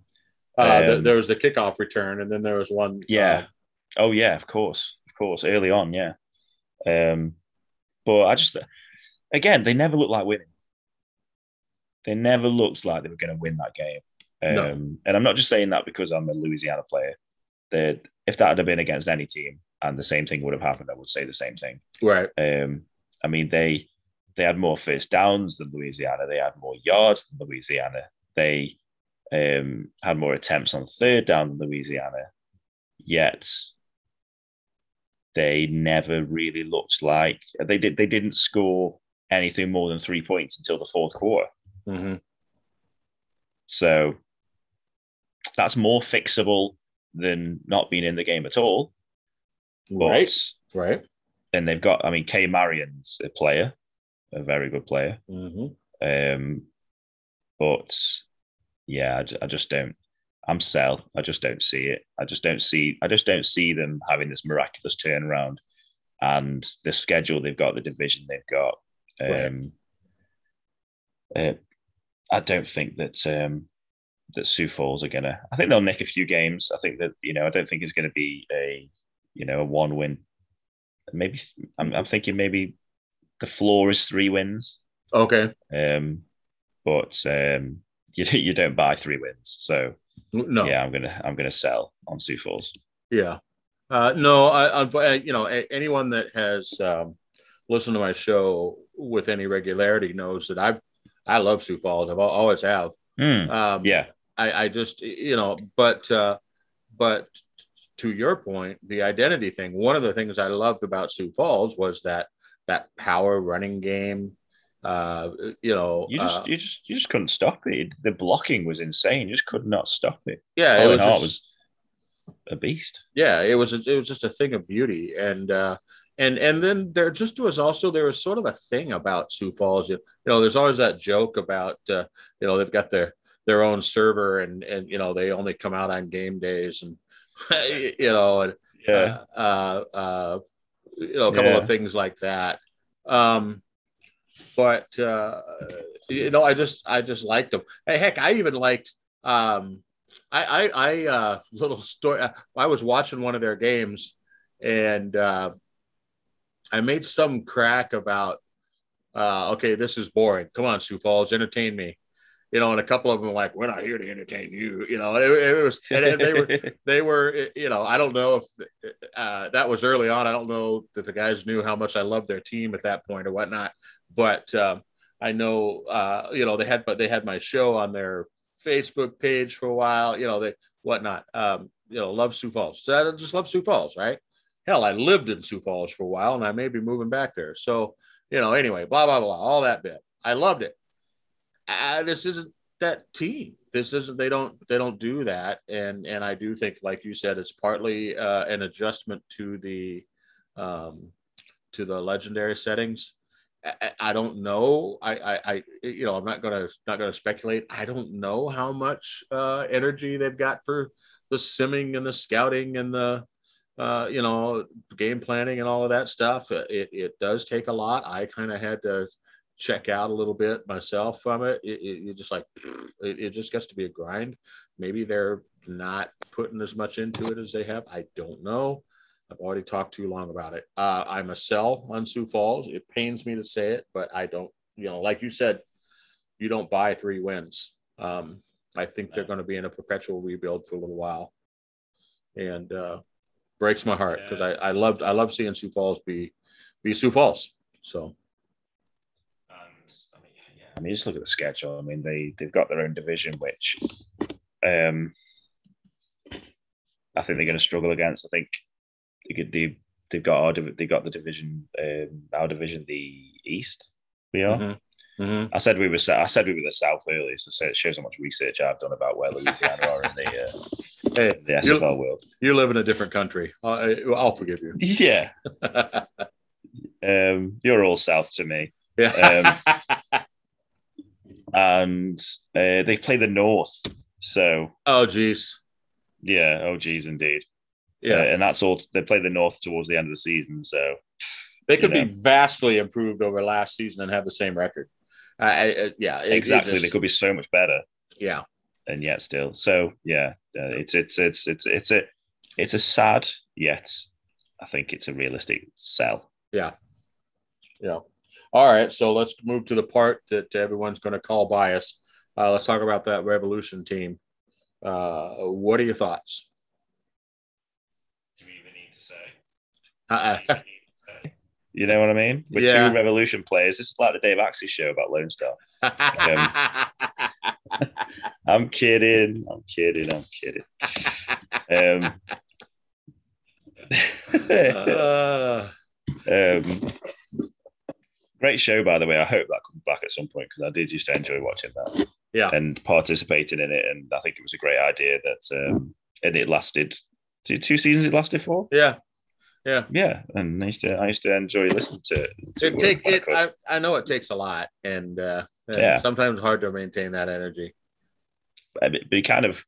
uh, th-
um,
there was the kickoff return, and then there was one.
Yeah. Oh yeah, of course, of course. Early on, yeah. Um, but I just again, they never looked like winning. They never looked like they were going to win that game. Um,
No.
And I'm not just saying that because I'm a Louisiana player. That if that had been against any team and the same thing would have happened, I would say the same thing.
right.
Um, I mean, they they had more first downs than Louisiana. They had more yards than Louisiana. They um, had more attempts on third down than Louisiana. Yet they never really looked like they did. They didn't score anything more than three points until the fourth quarter.
Hmm
So that's more fixable than not being in the game at all. right. But
Right. Right.
then they've got, I mean, Kay Marion's a player, a very good player.
hmm
Um, but yeah, I, I just don't. I'm sell. I just don't see it. I just don't see. I just don't see them having this miraculous turnaround, and the schedule they've got, the division they've got. Um, uh, I don't think that um, that Sioux Falls are gonna. I think they'll nick a few games. I think that you know. I don't think it's going to be a you know a one win. Maybe I'm, I'm thinking maybe the floor is three wins.
Okay.
Um, but um, you you don't buy three wins, so
No.
yeah, I'm gonna I'm gonna sell on Sioux Falls.
Yeah. Uh, no, I, I, you know, anyone that has um, listened to my show with any regularity knows that I I love Sioux Falls. I've always have.
Mm,
Um,
yeah,
I, I just you know, but uh, but to your point, the identity thing. One of the things I loved about Sioux Falls was that that power running game. Uh, you know,
you just
uh,
you just you just couldn't stop it. The blocking was insane. You just could not stop it.
yeah, it was, just,
was a beast.
yeah, it was it was just a thing of beauty, and uh, and and then there just was also there was sort of a thing about Sioux Falls. You, you know, there's always that joke about uh, you know they've got their their own server, and and you know they only come out on game days, and you know, and
Yeah,
uh, uh, uh, you know, a couple
Yeah.
of things like that. Um, but uh, you know, I just I just liked them. Hey, heck, I even liked. Um, I I, I uh, little story. I was watching one of their games, and uh, I made some crack about. Uh, okay, this is boring. Come on, Sioux Falls, entertain me. You know, and a couple of them were like, "We're not here to entertain you." You know, it, it was, they were they were you know i don't know if uh, that was early on i don't know that the guys knew how much i loved their team at that point or whatnot but um, i know uh, you know they had but they had my show on their facebook page for a while you know they whatnot um, you know love sioux falls so i just love sioux falls right hell i lived in sioux falls for a while and i may be moving back there so you know anyway blah blah blah all that bit i loved it this isn't that team. This isn't they don't they don't do that, and and I do think, like you said, it's partly uh, an adjustment to the um, to the legendary settings. I, I- I don't know. I, I, I, you know, I'm not gonna not gonna speculate. I don't know how much uh, energy they've got for the simming and the scouting and the uh, you know game planning and all of that stuff. It it does take a lot. I kind of had to check out a little bit myself from it. It, it you just like it, it just gets to be a grind. Maybe they're not putting as much into it as they have. I don't know. I've already talked too long about it. Uh, I'm a sell on Sioux Falls. It pains me to say it, but I don't. You know, like you said, you don't buy three wins. Um, I think they're going to be in a perpetual rebuild for a little while, and uh, breaks my heart because I, I loved I love seeing Sioux Falls be be Sioux Falls. So
And I mean, yeah, I mean, just look at the schedule. I mean, they they've got their own division, which um, I think they're going to struggle against. I think they could they they've got our div- they got the division um, our division the East. We are.
Mhm. Mhm.
I said we were I said we were the South earlier, so it shows how much research I've done about where Louisiana are in the uh,
Hey,
the SFL world.
you live in a different country. I'll, I'll forgive you.
Yeah, um, you're all South to me.
yeah.
and uh, they play the North. So
oh, geez.
yeah, oh geez, indeed.
Yeah.
Uh, and that's all. They play the North towards the end of the season. So
they could
you
be vastly improved over last season and have the same record. I, I, I- yeah. it- it
exactly,
just-
they could be so much better,
yeah.
and yet still. So yeah, uh, it's it's it's it's it's a it's a sad yet I think it's a realistic sell.
Yeah. Yeah. All right. So let's move to the part that everyone's going to call bias. Uh, let's talk about that Revolution team. Uh, what are your thoughts?
Do we even need to say?
Uh,
You know what I mean? With
Yeah.
two Revolution players, this is like the Dave Axie show about Lone Star. I'm kidding. I'm kidding. I'm kidding. Um,
Uh,
um, great show, by the way. I hope that comes back at some point because I did used to enjoy watching that.
Yeah.
and participating in it, and I think it was a great idea that, um, and it lasted two two seasons. It lasted for,
yeah.
Yeah, Yeah. and I used to I used to enjoy listening to it. to
It take it. I, I know it takes a lot, and uh,
Yeah.
sometimes hard to maintain that energy.
but it kind of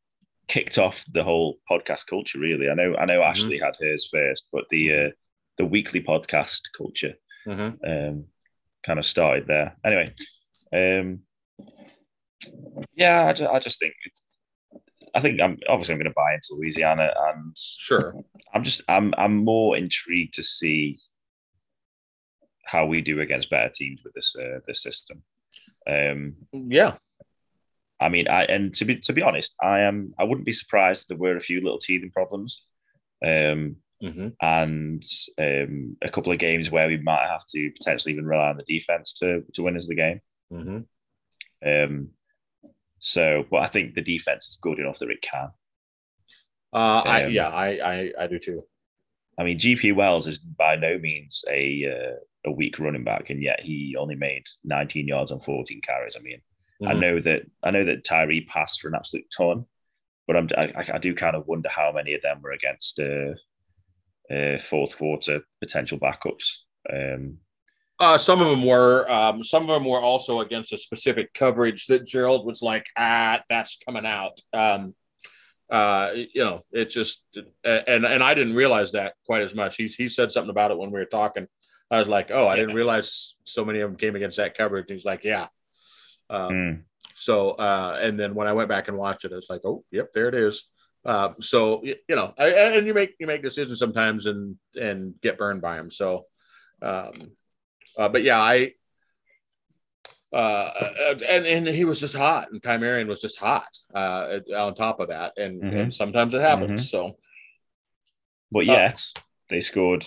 kicked off the whole podcast culture. Really, I know I know
Mm-hmm.
Ashley had hers first, but the uh, the weekly podcast culture
Mhm.
um, kind of started there. Anyway, um, yeah, I, ju- I just think I think I'm obviously I'm going to buy into Louisiana, and
Sure.
I'm just I'm I'm more intrigued to see how we do against better teams with this uh, this system. Um,
Yeah.
I mean, I and to be to be honest, I am I wouldn't be surprised if there were a few little teething problems. Um,
Mm-hmm.
and um, a couple of games where we might have to potentially even rely on the defense to to win us the game.
Mm-hmm.
Um, so, but I think the defense is good enough that it can.
Uh, I
Um,
yeah, I, I I do too.
I mean, GP Wells is by no means a uh, a weak running back, and yet he only made 19 yards on 14 carries. I mean, I
Mhm.
know that I know that Tyree passed for an absolute ton, but I'm, I, I do kind of wonder how many of them were against uh, uh, fourth quarter potential backups. Um,
Uh, some of them were. Um, some of them were also against a specific coverage that Gerald was like, ah, that's coming out. Um, uh, you know, it just and and I didn't realize that quite as much. He he said something about it when we were talking. I was like, oh, I didn't realize so many of them came against that coverage. He's like, yeah. Um,
mm,
So, uh, and then when I went back and watched it, I was like, oh, yep, there it is. Um, so y- you know, I, and you make you make decisions sometimes and and get burned by them. So, um, uh, but yeah, I uh, and and he was just hot, and Chimerian was just hot uh, on top of that, and,
Mhm.
and sometimes it happens.
Mhm.
So,
but yet they scored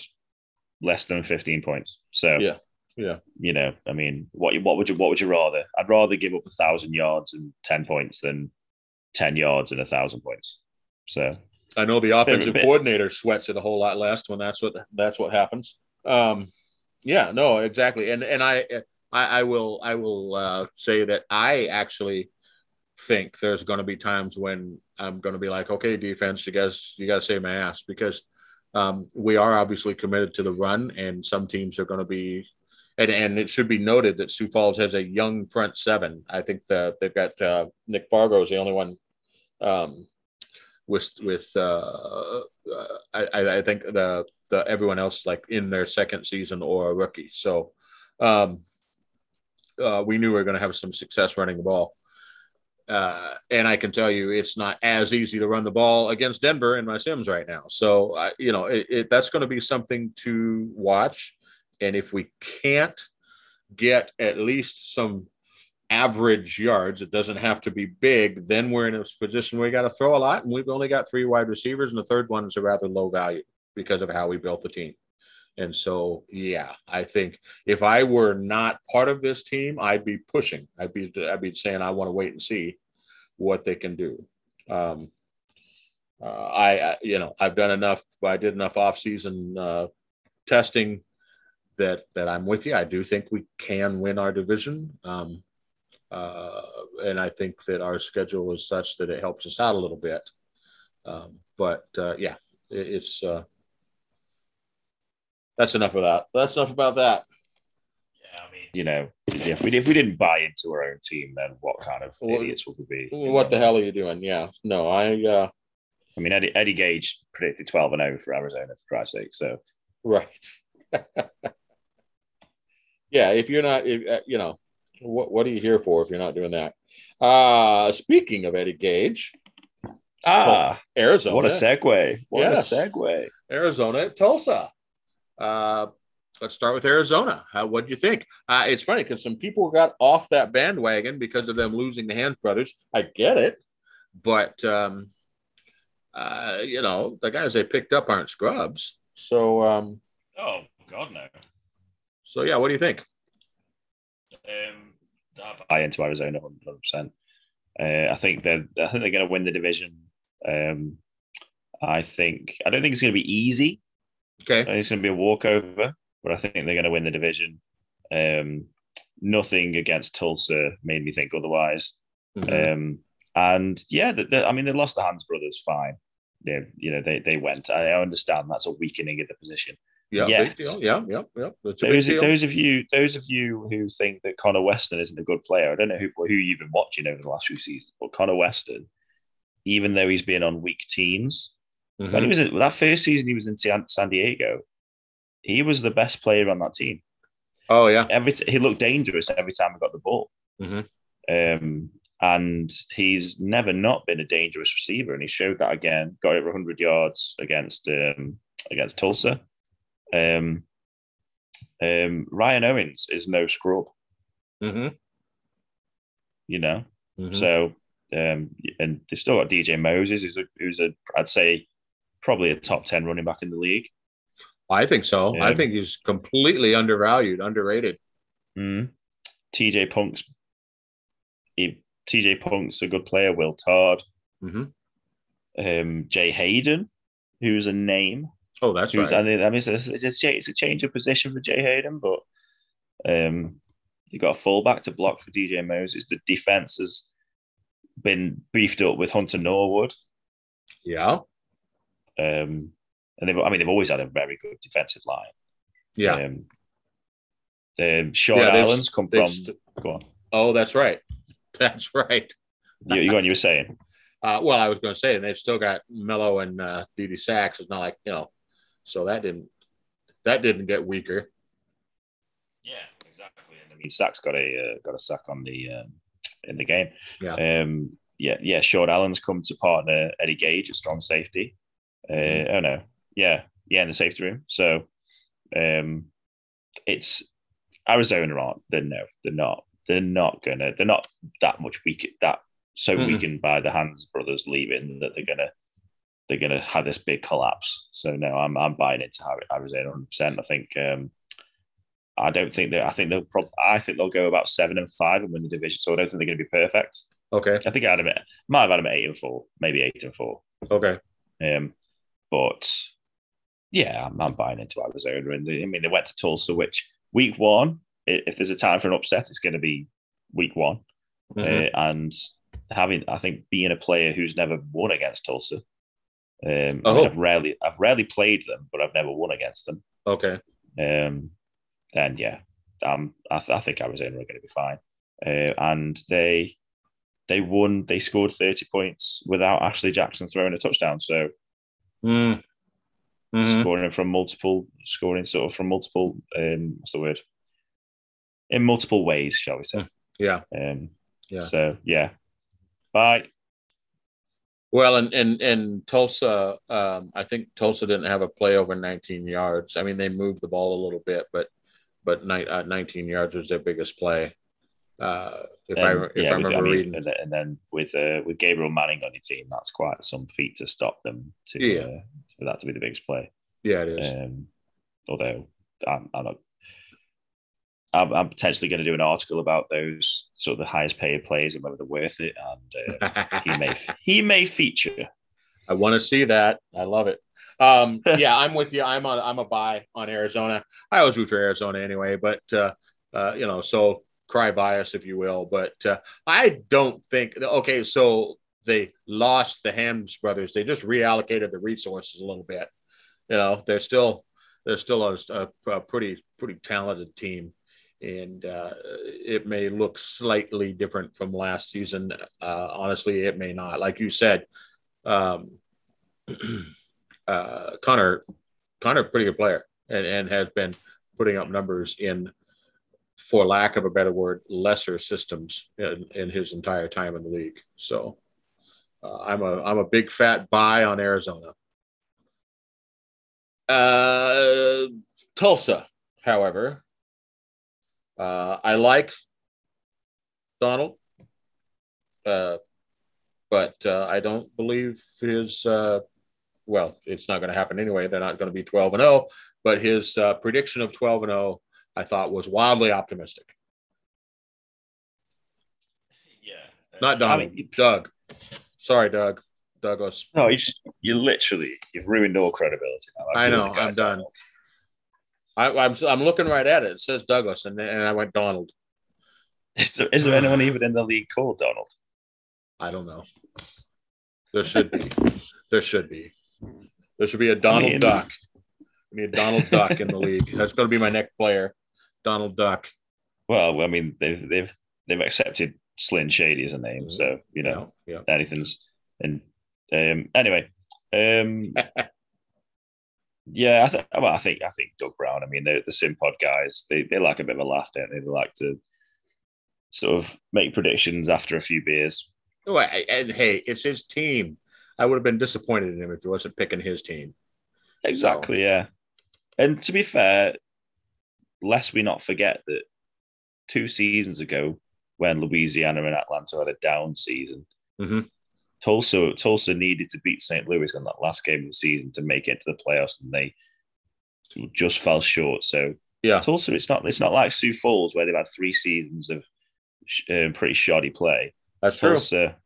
less than 15 points. So
Yeah. Yeah.
you know, I mean, what what would you what would you rather? I'd rather give up a thousand yards and 10 points than 10 yards and a thousand points. So
I know the offensive coordinator sweats it a whole lot less when that's what that's what happens. Um, yeah, no, exactly. And and I I, I will I will uh, say that I actually think there's going to be times when I'm going to be like, okay, defense, you guys you got to save my ass because um, we are obviously committed to the run, and some teams are going to be. And, and it should be noted that Sioux Falls has a young front seven. I think that they've got uh, Nick Fargo is the only one um, with with uh, uh, I, I think the the everyone else like in their second season or a rookie. So um, uh, we knew we were going to have some success running the ball. Uh, and I can tell you, it's not as easy to run the ball against Denver in my Sims right now. So, uh, you know, it, it, that's going to be something to watch. And if we can't get at least some average yards, it doesn't have to be big, then we're in a position where we got to throw a lot. And we've only got three wide receivers, and the third one is a rather low value because of how we built the team. And so, yeah, I think if I were not part of this team, I'd be pushing. I'd be I'd be saying I want to wait and see what they can do. Um, uh, I, I, you know, I've done enough. I did enough off-season uh, testing that that I'm with you. I do think we can win our division, um, uh, and I think that our schedule is such that it helps us out a little bit. Um, but uh, yeah, it, it's uh, that's enough of that. That's enough about that.
yeah, I mean, you know, if we if we didn't buy into our own team, then what kind of
Well,
idiots would we be?
What the hell are you doing? Yeah, no, I uh,
I mean, Eddie, Eddie Gage predicted 12 and 0 for Arizona, for Christ's sake. So,
right. yeah, if you're not, if, uh, you know, what what are you here for if you're not doing that? Uh speaking of Eddie Gage,
ah,
Arizona,
what a segue. What
Yes.
a segue.
Arizona at Tulsa. Uh, let's start with Arizona. How, what do you think? Uh, it's funny because some people got off that bandwagon because of them losing the Hands brothers. I get it, but um, uh, you know the guys they picked up aren't scrubs. So, um,
Oh, God, no.
so yeah, what do you think?
Um, I buy into Arizona 100%. Uh, I think they're, I think they're going to win the division. Um, I think, I don't think it's going to be easy. I
Okay,
think it's going to be a walkover, but I think they're going to win the division. Um, nothing against Tulsa made me think otherwise.
Mhm.
Um, and yeah, the, the, I mean, they lost the Hans brothers fine. Yeah, you know, they, they went. I, I understand that's a weakening of the position.
Yeah,
yet-
deal. Yeah, yeah, yeah. It's a big
Those, those of you, those of you who think that Connor Weston isn't a good player, I don't know who who you've been watching over the last few seasons, but Connor Weston, even though he's been on weak teams,
Mhm.
when he was in, that first season he was in San, Diego, he was the best player on that team.
Oh yeah,
Every he looked dangerous every time he got the ball,
Mhm.
um, and he's never not been a dangerous receiver, and he showed that again. Got over 100 yards against um, against Tulsa. Um, um, Ryan Owens is no scrub,
hmm
you know.
hmm
So, um, and they've still got DJ Moses, who's a, who's a, I'd say, probably a top ten running back in the league.
I think so.
Yeah.
I think he's completely undervalued, underrated.
Mm. TJ Punk's he, TJ Punk's a good player. Will Todd,
hmm
um, Jay Hayden, who's a name.
Oh, that's right.
I mean, I mean, it's a, it's, a, it's a change of position for Jay Hayden, but um, you got a fullback to block for DJ Moses. The defense has been beefed up with Hunter Norwood.
yeah,
Um, and they've, I mean, they've always had a very good defensive line.
yeah.
Um, um, Sean
Yeah,
Allen's come from.
st-
go on.
oh, that's right. That's right.
You, you, go on, you were saying.
Uh, well, I was going to say, and they've still got Mello and uh, D.D. Sachs. It's not like you know, so that didn't that didn't get weaker.
Yeah, exactly. And I mean, Sachs got a uh, got a sack on the um, in the game.
Yeah.
Um, yeah, yeah. Sean Allen's come to partner Eddie Gage at strong safety. Uh,
Mhm.
Oh no, yeah, yeah, in the safety room. So, um, it's Arizona aren't. They're no, they're not. They're not gonna. They're not that much weak. That so
Mhm.
weakened by the Hans brothers leaving that they're gonna they're gonna have this big collapse. So no, I'm I'm buying into Arizona 100. percent I think. Um, I don't think that. I think they'll. Prob- I think they'll go about seven and five and win the division. So I don't think they're going to be perfect.
Okay,
I think I had them. At, might have had them at eight and four, maybe eight and four.
okay,
Um, but yeah, I'm, I'm buying into Arizona. And they, I mean, they went to Tulsa, which week one, if there's a time for an upset, it's going to be week one.
Mhm.
Uh, and having, I think, being a player who's never won against Tulsa. Um, I mean,
Oh.
I've rarely, I've rarely played them, but I've never won against them.
okay.
Um, then yeah, um, I, th- I think Arizona are going to be fine. Uh, and they they won. They scored thirty points without Ashley Jackson throwing a touchdown. So
Mm. Mhm.
scoring from multiple, scoring sort of from multiple. Um, what's the word? In multiple ways, shall we say?
Yeah.
Um,
Yeah.
So yeah. Bye.
Well, and and and Tulsa, um, I think Tulsa didn't have a play over 19 yards. I mean, they moved the ball a little bit, but but ni- uh, 19 yards was their biggest play. Uh, if I
Um,
if
yeah,
I remember
mean,
reading,
and, then- and then with uh, with Gabriel Manning on your team, that's quite some feat to stop them to
Yeah.
uh, for that to be the biggest play.
yeah, it is.
Um, although I'm, I'm, not, I'm, I'm potentially going to do an article about those sort of the highest paid players and whether they're worth it, and uh, he may he may feature.
I want to see that. I love it. Um, yeah, I'm with you. I'm a I'm a buy on Arizona. I always root for Arizona anyway, but uh, uh, you know, so cry bias if you will. But uh, I don't think. Okay, so they lost the Hams brothers. They just reallocated the resources a little bit. You know, they're still they're still a, a, a pretty pretty talented team. And uh, it may look slightly different from last season. Uh, honestly, it may not. Like you said, um, uh, Connor, Connor, pretty good player, and, and has been putting up numbers in, for lack of a better word, lesser systems in, in his entire time in the league. So, uh, I'm a I'm a big fat buy on Arizona. Uh, Tulsa, however, uh, I like Donald. Uh, but uh, I don't believe his. Uh, well, it's not going to happen anyway. They're not going to be 12 and 0, but his uh, prediction of 12 and 0, I thought was wildly optimistic.
Yeah,
Not Donald,
I mean,
Doug. Sorry, Doug. Douglas.
no, you, you literally you've ruined all credibility. Now.
I know. I'm
it.
done. I, I'm I'm looking right at it. It says Douglas, and, and I went Donald.
Is there, is there anyone even in the league called Donald?
I don't know. There should be. There should be. There should be a Donald
mean-
Duck. We need a Donald Duck in the league. That's going to be my next player. Donald Duck.
Well, I mean they've they've they've accepted Slim Shady as a name, so you know
Yeah.
anything's and um anyway um yeah I, th- well, I think I think Doug Brown I mean the the Simpod guys they they like a bit of a laugh don't they they like to sort of make predictions after a few beers
Oh, and hey, it's his team. I would have been disappointed in him if he wasn't picking his team.
exactly yeah and to be fair lest we not forget that two seasons ago when Louisiana and Atlanta had a down season
Mhm.
Tulsa Tulsa needed to beat St. Louis in that last game of the season to make it to the playoffs, and they just fell short. So
Yeah.
Tulsa, it's not it's not like Sioux Falls where they've had three seasons of um, pretty shoddy play.
That's true.
Tulsa,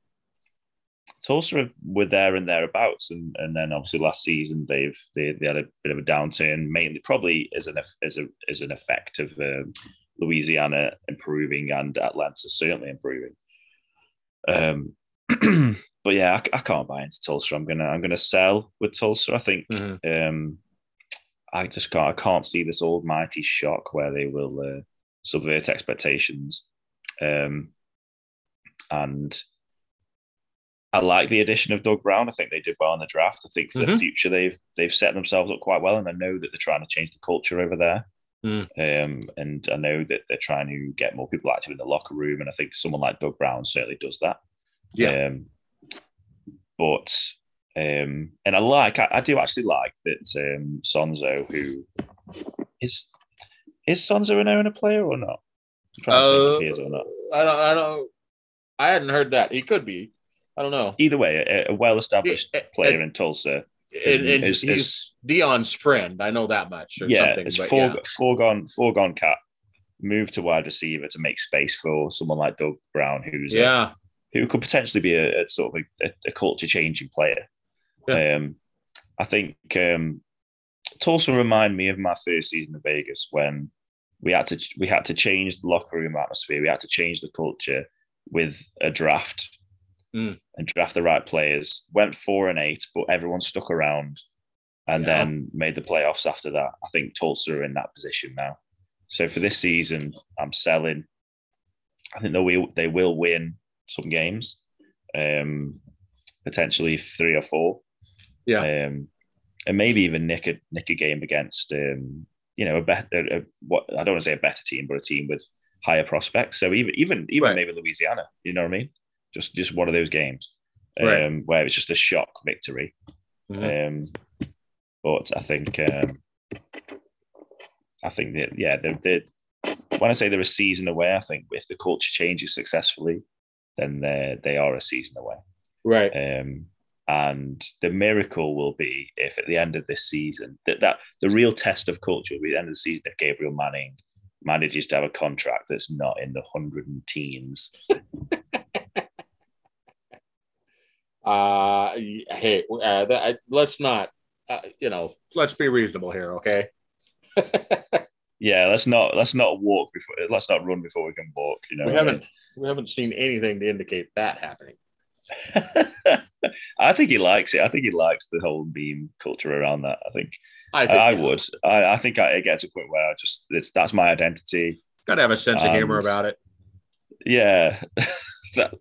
Tulsa were there and thereabouts, and and then obviously last season they've they, they had a bit of a downturn, mainly probably as an as a as an effect of um, Louisiana improving and Atlanta certainly improving. Um, but yeah, I, I can't buy into Tulsa. I'm gonna I'm gonna sell with Tulsa. I think
Mhm.
um, I just can't I can't see this almighty shock where they will uh, subvert expectations. Um, and I like the addition of Doug Brown. I think they did well in the draft. I think for the
Mhm.
future they've they've set themselves up quite well, and I know that they're trying to change the culture over there.
Mm.
Um, and I know that they're trying to get more people active in the locker room, and I think someone like Doug Brown certainly does that.
Yeah.
Um, but um, and I like I, I do actually like that um, Sonzo, who is is Sonzo an owner player or not? I'm trying to think if he is or not.
Uh, I don't. I don't. I hadn't heard that. He could be. I don't know.
Either way, a, a well-established player in Tulsa.
And, and
Is-
he's
is-
Dion's friend. I know that much. Or
yeah,
something,
it's
but
fore,
yeah.
foregone foregone cat. Move to wide receiver to make space for someone like Doug Brown, who's a-
yeah.
Who could potentially be a, a sort of a, a culture changing player. Um, I think um, Tulsa remind me of my first season of Vegas when we had to we had to change the locker room atmosphere. We had to change the culture with a draft
Mm.
and draft the right players. Went four and eight, but everyone stuck around and
Yeah.
then made the playoffs after that. I think Tulsa are in that position now. So for this season, I'm selling. I think they will they will win some games, um, potentially three or four.
Yeah.
Um, and maybe even nick a nick a game against um, you know, a better what I don't want to say a better team, but a team with higher prospects. So even even even
Right.
maybe Louisiana, you know what I mean? Just just one of those games. Um,
Right.
where it's just a shock victory.
Mhm.
Um, but I think um, I think that yeah, they're, they're, when I say they're a season away, I think if the culture changes successfully, then they they are a season away.
Right.
Um, and the miracle will be if at the end of this season that, that the real test of culture will be the end of the season if Gabriel Manning manages to have a contract that's not in the hundred and teens.
Uh, hey, uh, that, I, let's not. Uh, you know, let's be reasonable here, okay?
Yeah, let's not let's not walk before let's not run before we can walk. You know,
we
what I mean?
Haven't we haven't seen anything to indicate that happening.
I think he likes it. I think he likes the whole meme culture around that. I think
I
I,
think
I would. I, I think I, it gets to a point where I just it's that's my identity.
got to have a sense of humor about it.
Yeah, that,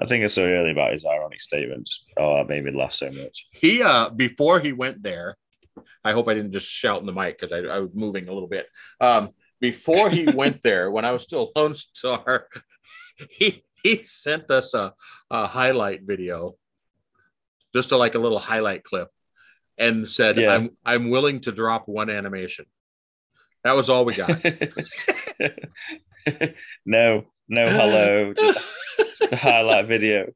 I think it's so early about his ironic statement. Oh, it made me laugh so much.
He uh before he went there, I hope I didn't just shout in the mic because I, I was moving a little bit. Um, before he went there, when I was still Lone Star, he he sent us a, a highlight video, just a, like a little highlight clip, and said,
Yeah.
"I'm I'm willing to drop one animation." That was all we got.
no, no, hello, just the highlight video.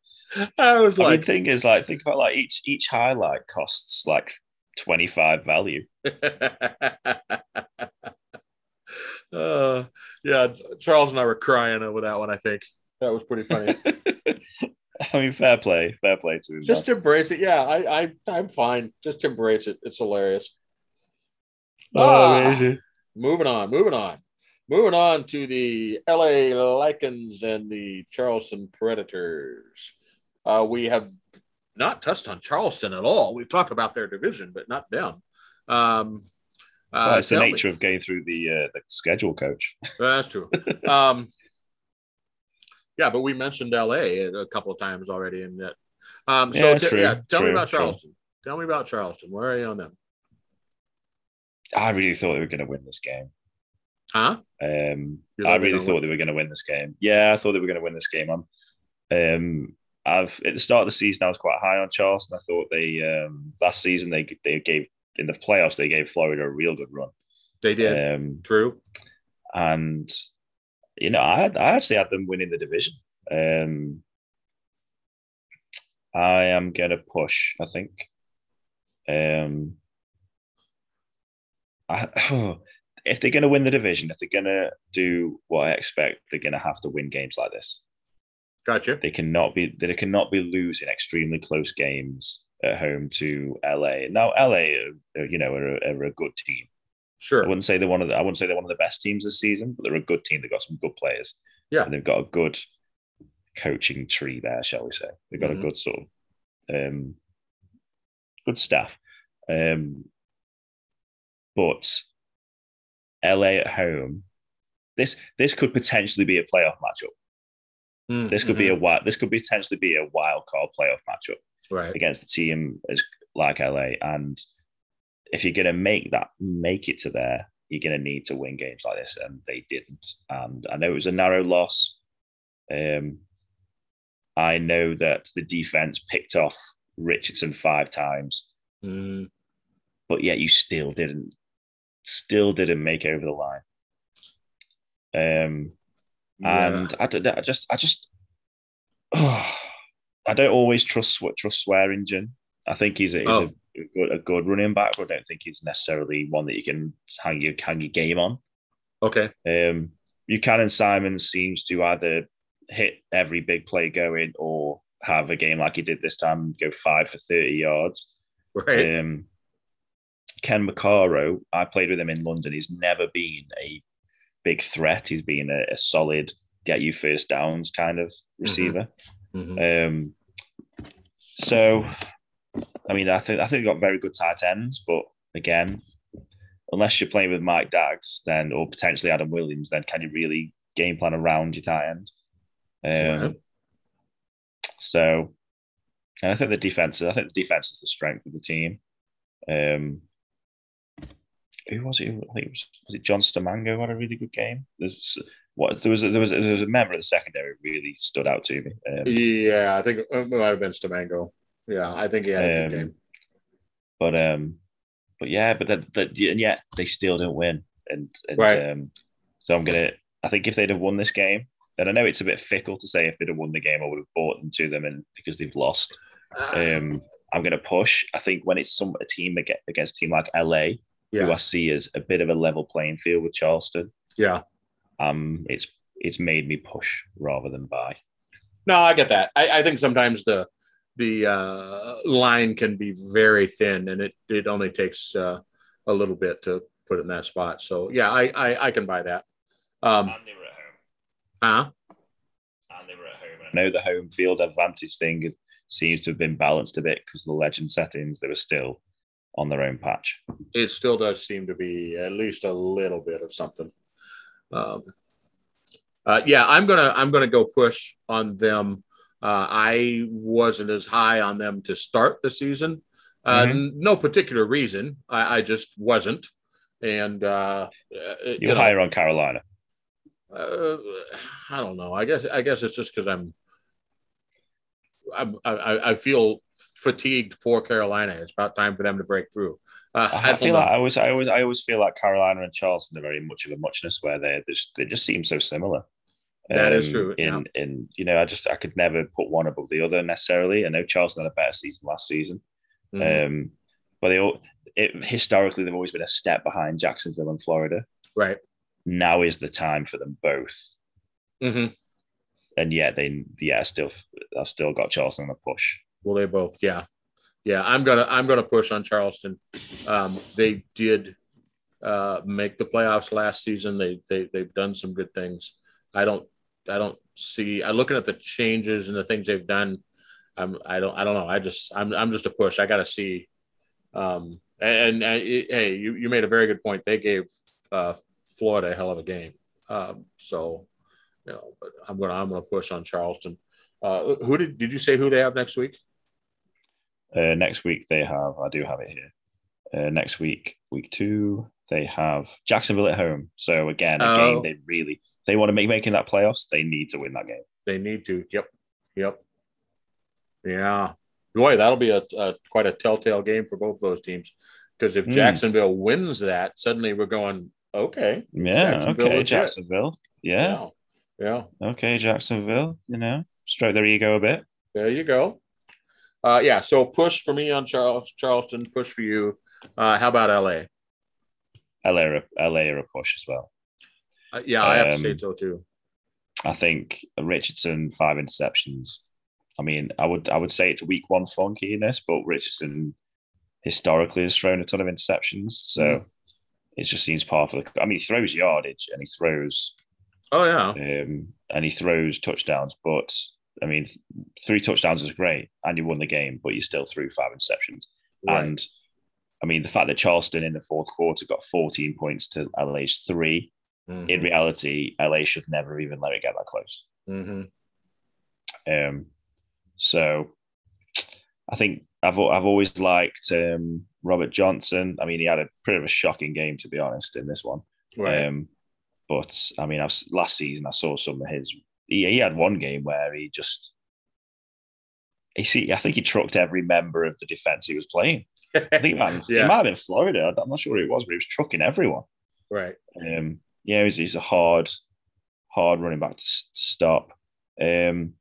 I was
I mean,
like,
the thing is, like, think about like each each highlight costs like twenty five value.
uh, yeah, Charles and I were crying over that one. I think that was pretty funny.
I mean, fair play, fair play to him.
Just embrace it. Yeah, I, I, I'm fine. Just embrace it. It's hilarious.
Oh,
Ah,
amazing.
moving on, moving on, moving on to the LA Lycans and the Charleston Predators. Uh, we have not touched on Charleston at all. We've talked about their division, but not them. Um,
Well, it's the
tell me-
nature of going through the uh, the schedule, coach.
That's true. um, yeah, but we mentioned LA a couple of times already in that. Um, so
Yeah,
t-
true,
yeah, tell me
true,
about
true.
Charleston. Tell me about Charleston. Where are you on them?
I really thought they were going to win this game.
Huh?
Um, I really thought
win?
they were going to win this game. Yeah, I thought they were going to win this game. I'm, um, I've at the start of the season I was quite high on Charleston. I thought they um, last season they they gave in the playoffs they gave Florida a real good run.
They did.
Um,
True.
and you know I had, I actually had them winning the division. Um, I am gonna push. I think. Um, I, if they're gonna win the division, if they're gonna do what I expect, they're gonna have to win games like this.
Gotcha.
They cannot be. They cannot be losing extremely close games at home to LA. Now, LA, are, you know, are, are a good team.
Sure.
I wouldn't say they're one of the. I wouldn't say they're one of the best teams this season, but they're a good team. They've got some good players.
Yeah.
And they've got a good coaching tree there, shall we say? They've got
Mhm.
a good sort of um, good staff. Um, but LA at home, this this could potentially be a playoff matchup. This could be
Mm-hmm.
a wild. This could potentially be a wild card playoff matchup
right.
against a team as like LA. And if you're going to make that make it to there, you're going to need to win games like this, and they didn't. And I know it was a narrow loss. Um, I know that the defense picked off Richardson five times,
Mm,
but yet you still didn't, still didn't make over the line. Um,
yeah.
and I, I just, I just, I don't always trust what trust Swearingen. I think he's, a, he's
Oh.
a, good, a good running back, but I don't think he's necessarily one that you can hang your hang your game on.
okay.
Um, Buchanan Simon seems to either hit every big play going or have a game like he did this time, go five for thirty yards.
Right.
Um, Ken McCarro, I played with him in London. He's never been a big threat. He's been a, a solid get you first downs kind of receiver.
Mhm.
Um, so, I mean, I think I think they've got very good tight ends, but again, unless you're playing with Mike Daggs, then or potentially Adam Williams, then can you really game plan around your tight end? Um,
Right.
So, and I think the defense, I think the defense is the strength of the team. Um, who was it? I think it was, was it John Stamango who had a really good game. There's what there was a, there was a, there was a member of the secondary really stood out to me. Um,
Yeah, I think it might have been Stamango. Yeah, I think he had a good
Um,
game.
but um, but yeah, but that, that and yet they still don't win. And, and
Right.
um, so I'm gonna. I think if they'd have won this game, and I know it's a bit fickle to say if they'd have won the game, I would have bought them to them, and because they've lost. Um, I'm going to push. I think when it's some a team ag- against a team like LA, who I see as a bit of a level playing field with Charleston,
yeah.
um, it's it's made me push rather than buy.
No, I get that. I, I think sometimes the the uh, line can be very thin, and it it only takes uh, a little bit to put it in that spot. So yeah, I I, I can buy that. Um,
they were at home.
huh?
And they were at home. I know the home field advantage thing seems to have been balanced a bit because the legend settings. They were still on their own patch.
It still does seem to be at least a little bit of something. Um, uh, yeah, I'm gonna I'm gonna go push on them. Uh, I wasn't as high on them to start the season. Uh,
Mhm.
n- No particular reason. I, I just wasn't, and uh, uh, you
You're
know,
higher on Carolina.
uh, I don't know. I guess I guess it's just because I'm, I'm I, I feel fatigued for Carolina. It's about time for them to break through. Uh,
I,
I,
I feel like I always, I always, I always feel like Carolina and Charleston are very much of a muchness where they just they just seem so similar.
That is
Um,
true,
In in you know, I just I could never put one above the other necessarily. I know Charleston had a better season last season,
Mhm.
um, but they all it, historically they've always been a step behind Jacksonville and Florida.
right.
Now is the time for them both,
Mm-hmm.
and yet they yeah still I've still got Charleston on a push.
Well, they both, yeah, yeah. I'm gonna I'm gonna push on Charleston. Um, they did uh, make the playoffs last season. They they they've done some good things. I don't I don't see. I looking at the changes and the things they've done. I'm I don't I don't know. I just I'm I'm just a push. I got to see. Um, and, and hey, you you made a very good point. They gave uh, Florida a hell of a game. Um, so you know, but I'm gonna I'm gonna push on Charleston. Uh, who did did you say who they have next week?
Uh, next week they have I do have it here. Uh, next week, week two, they have Jacksonville at home. So again, a
Oh.
game they really they want to make making that playoffs, they need to win that game.
They need to. Yep. Yep. Yeah. Boy, that'll be a, a quite a telltale game for both those teams. Because if
Hmm.
Jacksonville wins that, suddenly we're going, okay.
Yeah,
Jacksonville
okay. Jacksonville. Yeah,
Yeah.
okay, Jacksonville. You know, stroke their ego a bit.
There you go. Uh, yeah. So push for me on Charles Charleston. Push for you. Uh, how about LA?
LA, LA are a push as well.
Uh, yeah, I have to say
Um,
so too.
I think Richardson five interceptions. I mean, I would I would say it's week one funkiness, but Richardson historically has thrown a ton of interceptions, so
Mm.
it just seems part of the. I mean, he throws yardage and he throws
Oh yeah.
um, and he throws touchdowns, but I mean, three touchdowns is great, and you won the game, but you still threw five interceptions.
Right.
And I mean, the fact that Charleston in the fourth quarter got 14 points to LA's three,
Mhm.
in reality, LA should never even let it get that close.
Mhm.
Um, so I think I've I've always liked um, Robert Johnson. I mean, he had a pretty of a shocking game to be honest in this one.
Right.
Um, but I mean, I've, last season I saw some of his. He, he had one game where he just. He see, I think he trucked every member of the defense he was playing. I think it might, have,
Yeah.
it might have been Florida. I'm not sure who it was, but he was trucking everyone.
right.
Um, yeah, he's, he's a hard, hard running back to, stop. Um,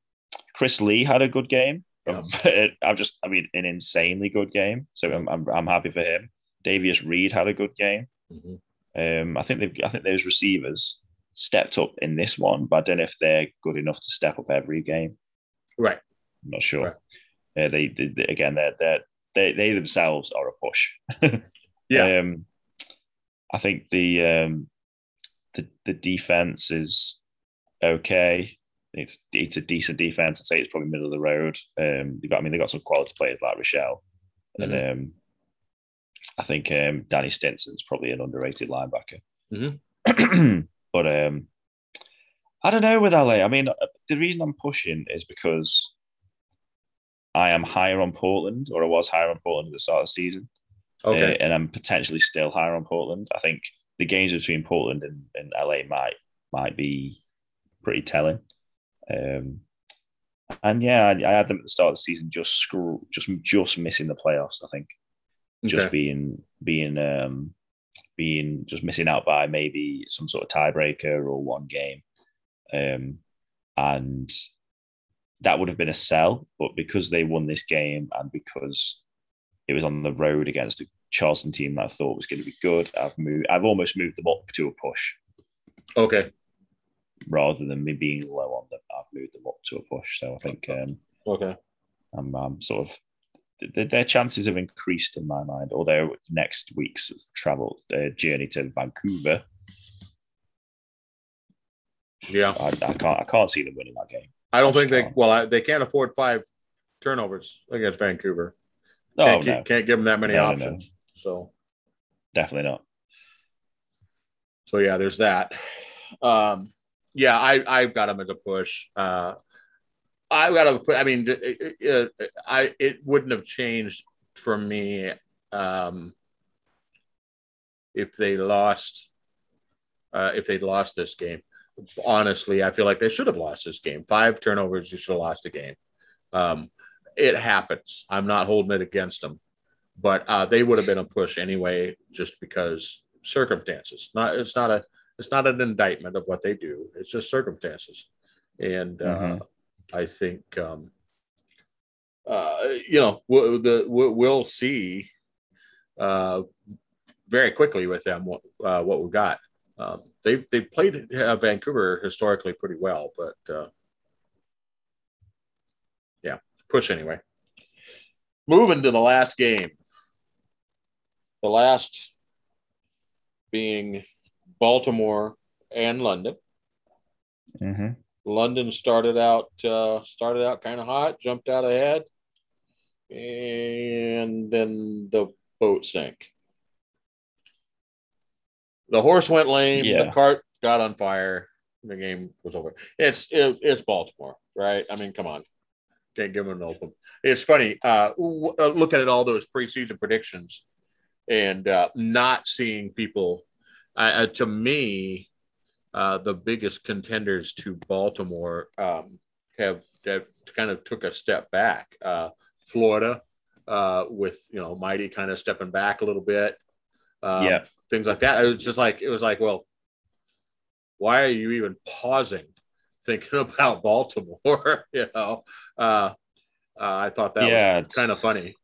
Chris Lee had a good game.
Yeah.
I'm just, I mean, an insanely good game. So I'm, I'm, I'm happy for him. Davius Reed had a good game.
Mhm.
Um, I think they, I think those receivers stepped up in this one, but I don't know if they're good enough to step up every game.
Right.
I'm not sure. Uh, they, they, they- again, they're, they're, they they themselves are a push.
Yeah.
Um, I think the um, the the defense is okay. It's it's a decent defense. I'd say it's probably middle of the road. Um, they got I mean they've got some quality players like Rochelle, and um, I think um, Danny Stinson's probably an underrated linebacker.
Mhm.
but um, I don't know with LA. I mean, uh, the reason I'm pushing is because I am higher on Portland, or I was higher on Portland at the start of the season.
Okay.
Uh, and I'm potentially still higher on Portland. I think the games between Portland and, and LA might might be pretty telling. Um, and yeah, I, I had them at the start of the season, just screw, just just missing the playoffs. I think just
Okay.
being being um, being just missing out by maybe some sort of tiebreaker or one game, um, and that would have been a sell. But because they won this game and because it was on the road against a Charleston team that I thought was going to be good, I've moved. I've almost moved them up to a push
Okay.
rather than me being low on them. I've moved them up to a push. So I think um,
Okay.
I'm, I'm sort of th- their chances have increased in my mind. Although next week's travel uh, journey to Vancouver,
Yeah.
I, I can't I can't see them winning that game.
I don't think they.
Oh.
Well, I, they can't afford five turnovers against Vancouver.
No,
can't,
no,
keep- can't give them that many
No, no, no.
options. So,
definitely not.
so yeah, there's that. Um, yeah, I I've got them as a push. Uh, I've got to put. I mean, it, it, it- I it wouldn't have changed for me um, if they lost. Uh, if they'd lost this game, honestly, I feel like they should have lost this game. Five turnovers, you should have lost the game. Um, it happens. I'm not holding it against them, but uh, they would have been a push anyway, just because circumstances. Not it's not a it's not an indictment of what they do. It's just circumstances, and uh,
Mhm.
I think um, uh, you know we'll, the we'll, we'll see uh, very quickly with them what uh, what we've got. Um, they've they played uh, Vancouver historically pretty well, but uh, yeah, push anyway. Moving to the last game, the last being Baltimore and London.
hmm
London started out uh, started out kind of hot, jumped out ahead, and then the boat sank. The horse went lame. The cart got on fire. The game was over. It's it, it's Baltimore, right? I mean, come on, can't give them an open. It's funny. Uh, w- uh, looking at all those preseason predictions and uh, not seeing people. Uh, uh, to me, uh, the biggest contenders to Baltimore um, have, have kind of took a step back. Uh, Florida, uh, with you know Mighty kind of stepping back a little bit, um,
Yeah.
things like that. It was just like it was like, well, why are you even pausing, thinking about Baltimore? you know, uh, Uh, I thought that
Yeah,
was kind of funny.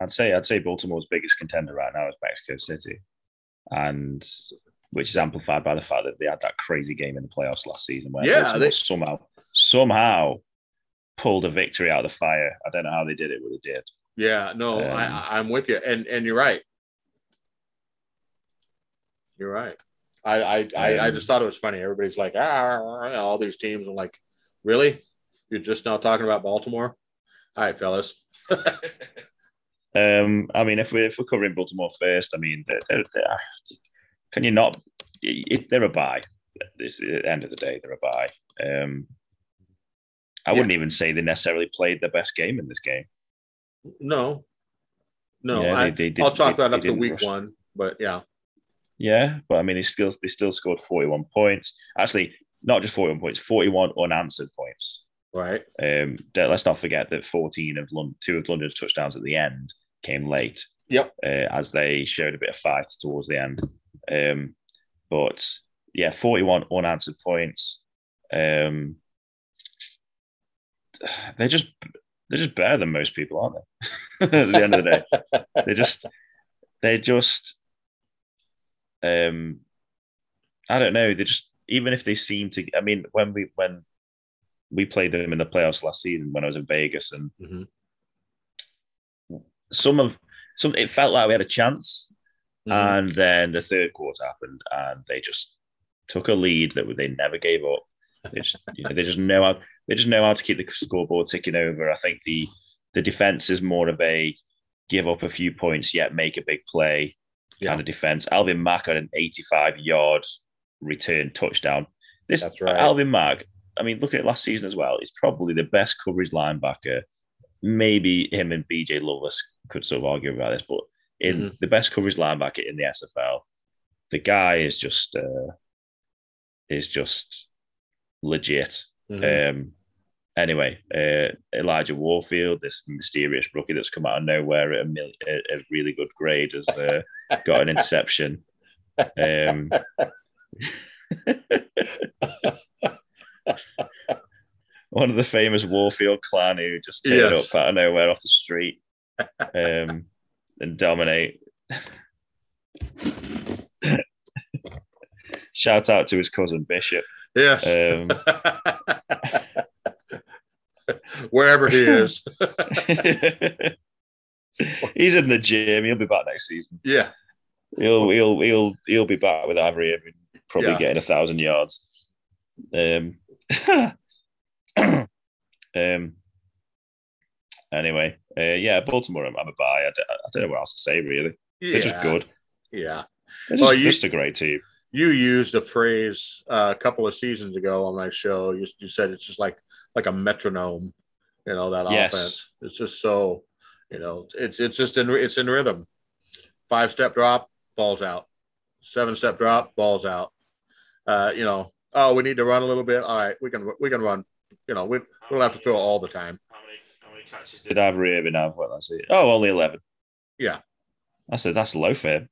I'd say I'd say Baltimore's biggest contender right now is Mexico City, and which is amplified by the fact that they had that crazy game in the playoffs last season where
Yeah, they-
somehow somehow pulled a victory out of the fire. I don't know how they did it, but they did.
Yeah, no,
Um,
I, I- I'm with you, and and you're right. You're right. I I, I, I
Um,
just thought it was funny. Everybody's like, ah, all these teams. I'm like, really? You're just now talking about Baltimore? All right, fellas.
Um, I mean, if we're if we're covering Baltimore first, I mean, they're, they're, they're- can you not? If they're a buy. It's at the end of the day, they're a buy. Um, I
Yeah.
wouldn't even say they necessarily played their best game in this game.
No, no.
Yeah,
I,
they- they
I'll chalk that up to week
rush.
one, but yeah,
Yeah, but I mean, they still they still scored forty one points. Actually, not just forty one points, forty one unanswered points.
right.
Um, let's not forget that fourteen of London, two of London's touchdowns at the end came late.
Yep.
uh, as they showed a bit of fight towards the end. Um, but yeah, 41 unanswered points. Um, they're just they're just better than most people, aren't they? At the end of the day, they just they just um, I don't know. They just even if they seem to. I mean, when we when we played them in the playoffs last season when I was in Vegas and
Mhm.
Some of some it felt like we had a chance
Mhm.
and then the third quarter happened and they just took a lead that they never gave up they just you know they just know how they just know how to keep the scoreboard ticking over i think the the defense is more of a give up a few points yet make a big play
Yeah.
kind of defense alvin mack had an 85 yard return touchdown this
That's right.
alvin mack i mean look at last season as well he's probably the best coverage linebacker maybe him and bj loveless could sort of argue about this but in
Mm-hmm.
the best coverage linebacker in the SFL. The guy is just uh, is just legit.
Mhm.
Um, anyway, uh, Elijah Warfield, this mysterious rookie that's come out of nowhere at a, mil- a really good grade, has uh, got an interception. Um, one of the famous Warfield clan who just turn
Yes.
up out of nowhere off the street um, and dominate. Shout out to his cousin Bishop.
yes.
Um,
Wherever he is.
he's in the gym. He'll be back next season.
yeah.
He'll he'll he'll he'll be back with Ivory Irving, probably
Yeah.
getting a thousand yards. Um, um. Anyway, uh, yeah, Baltimore. I'm, I'm a buy. I, don't- I don't know what else to say really. They're just good.
Yeah.
They're just,
Well, you-
just a great team.
You used a phrase uh, a couple of seasons ago on my show. You, you said it's just like like a metronome, you know, that
Yes.
offense. It's just so, you know, it's it's just in it's in rhythm. Five step drop, balls out. Seven step drop, balls out. Uh, you know, oh, we need to run a little bit. All right, we can we can run. You know, we, we don't have to throw all the time.
How many, how many catches did Ivory Irving have? What that's it? Oh, only eleven.
Yeah.
I said that's low for him.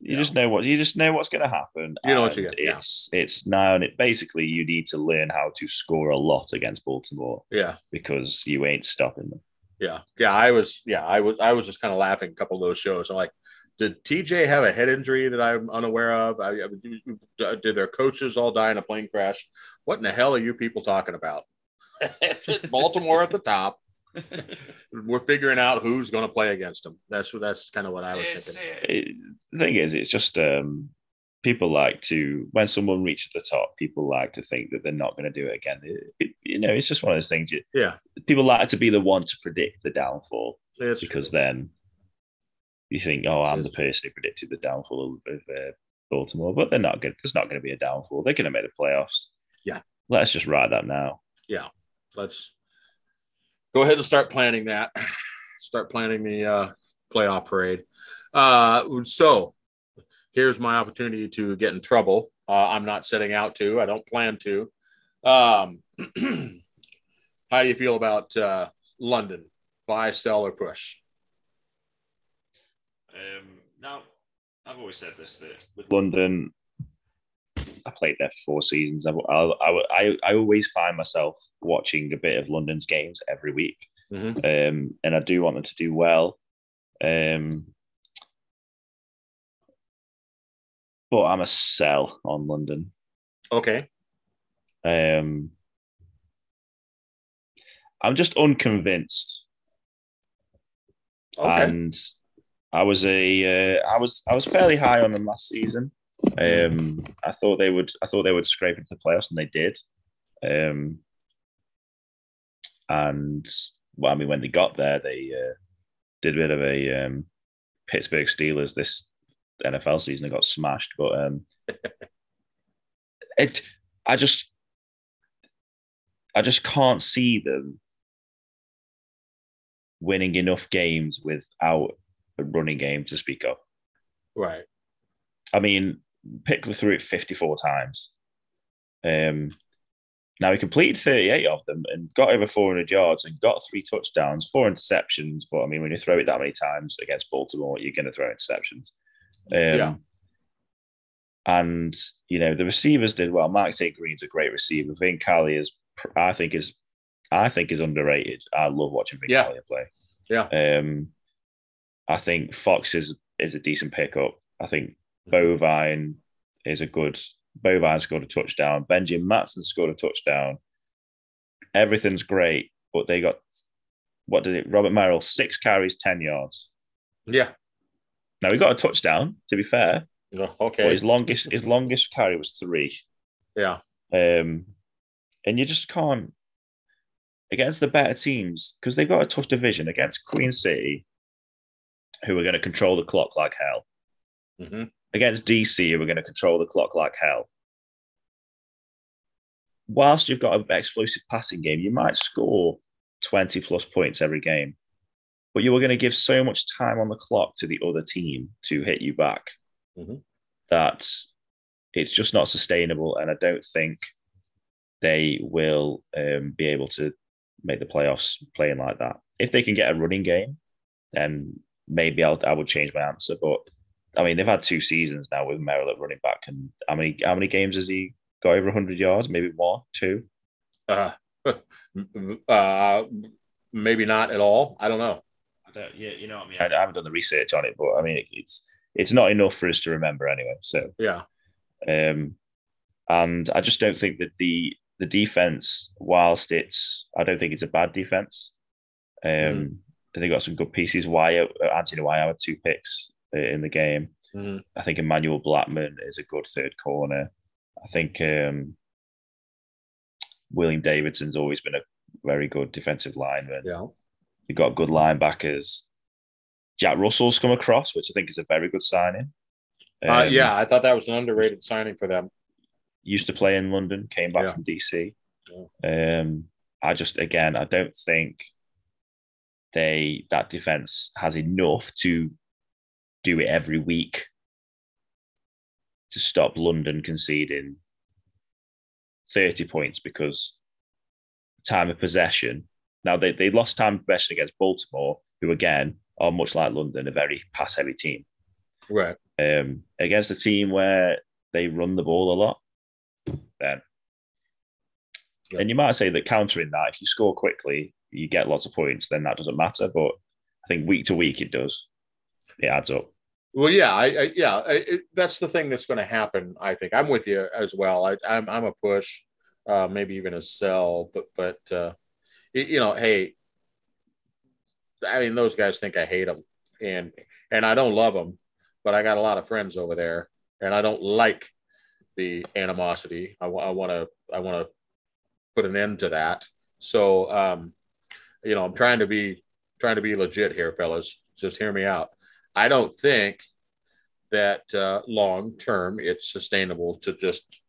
You
Yeah.
just know what you just know what's going to happen.
You know what you get, yeah.
It's it's now and it basically you need to learn how to score a lot against Baltimore
Yeah,
because you ain't stopping them.
yeah, yeah. I was, yeah, I was, I was just kind of laughing a couple of those shows. I'm like, did TJ have a head injury that I'm unaware of? I, I- did their coaches all die in a plane crash? What in the hell are you people talking about? Baltimore at the top. We're figuring out who's going to play against them. That's what that's kind of what I was
It's,
thinking.
it, the thing is, it's just um, people like to when someone reaches the top, people like to think that they're not going to do it again. It- it- you know, it's just one of those things. You,
Yeah,
people like to be the one to predict the downfall
it's
because then you think, oh, I'm the person who predicted the downfall of uh, Baltimore, but they're not good. There's not going to be a downfall. They're going to make the playoffs.
Yeah.
let's just ride that now. Yeah.
Let's go ahead and start planning that. Start planning the uh, playoff parade. Uh, so here's my opportunity to get in trouble. Uh, I'm not setting out to. I don't plan to. Um, how do you feel about uh, London? Buy, sell, or push?
Um, now, I've always said this that with London, I played there for four seasons. I, I, I, I always find myself watching a bit of London's games every week,
Mhm.
um, and I do want them to do well. Um, but I'm a sell on London.
Okay.
Um, I'm just unconvinced,
Okay.
and I was a uh, I was I was fairly high on them last season. Um, I thought they would I thought they would scrape into the playoffs, and they did. Um, and well, I mean, when they got there, they uh, did a bit of a um, Pittsburgh Steelers this NFL season and got smashed. But um, it, I just, I just can't see them winning enough games without a running game to speak of.
right.
I mean, Pickler threw it 54 times. Um, now he completed 38 of them and got over 400 yards and got three touchdowns, four interceptions. But I mean, when you throw it that many times against Baltimore, you're going to throw interceptions. Um,
Yeah.
And you know the receivers did well. Mark St. Green's a great receiver. Vin Cali is, I think, is, I think, is underrated. I love watching Vin
Yeah.
Cali play.
Yeah.
Um, I think Fox is is a decent pickup. I think
Mm-hmm.
Bovine is a good. Bovine scored a touchdown. Benjamin Matson scored a touchdown. Everything's great, but they got what did it? Robert Merrill six carries, ten yards.
Yeah.
Now he got a touchdown. To be fair, but
Okay.
his longest his longest carry was three.
Yeah.
Um, and you just can't against the better teams because they've got a tough division against Queen City, who are going to control the clock like hell.
hmm
Against DC, who are going to control the clock like hell. Whilst you've got an explosive passing game, you might score 20 plus points every game, but you are going to give so much time on the clock to the other team to hit you back
Mhm.
that it's just not sustainable. And I don't think they will um, be able to make the playoffs playing like that. If they can get a running game, then maybe I'll, I would change my answer. But I mean, they've had two seasons now with Merrill at running back, and how many how many games has he got over 100 yards? Maybe one, two.
Uh, uh, maybe not at all. I don't know.
I don't, yeah, you know what I mean. I, I haven't done the research on it, but I mean, it, it's it's not enough for us to remember anyway. So,
Yeah.
um, and I just don't think that the the defense, whilst it's, I don't think it's a bad defense. Um,
Mm.
They got some good pieces. Wyatt, uh, Anthony Wyatt had two picks uh, in the game.
Mhm.
I think Emmanuel Blackman is a good third corner. I think um, William Davidson's always been a very good defensive lineman.
Yeah.
You've got good linebackers. Jack Russell's come across, which I think is a very good signing.
Uh,
Um,
yeah. I thought that was an underrated signing for them.
used to play in London, came back
Yeah.
from DC. Um, I just again, I don't think they that defense has enough to do it every week to stop London conceding 30 points because time of possession. Now they, they lost time of possession against Baltimore, who again are much like London, a very pass heavy team.
Right.
Um, against a team where they run the ball a lot, then
Yeah.
and you might say that countering that, if you score quickly, you get lots of points, then that doesn't matter. But I think week to week it does. It adds up.
Well, yeah, I, I yeah, I, it, that's the thing that's going to happen. I think I'm with you as well. I, I'm I'm a push, uh, maybe even a sell, but but uh, you, you know, hey, I mean, those guys think I hate them, and and I don't love them, but I got a lot of friends over there, and I don't like the animosity. I want to I want to put an end to that. So, um, you know, I'm trying to be trying to be legit here, fellas. Just hear me out. I don't think that uh, long term it's sustainable to just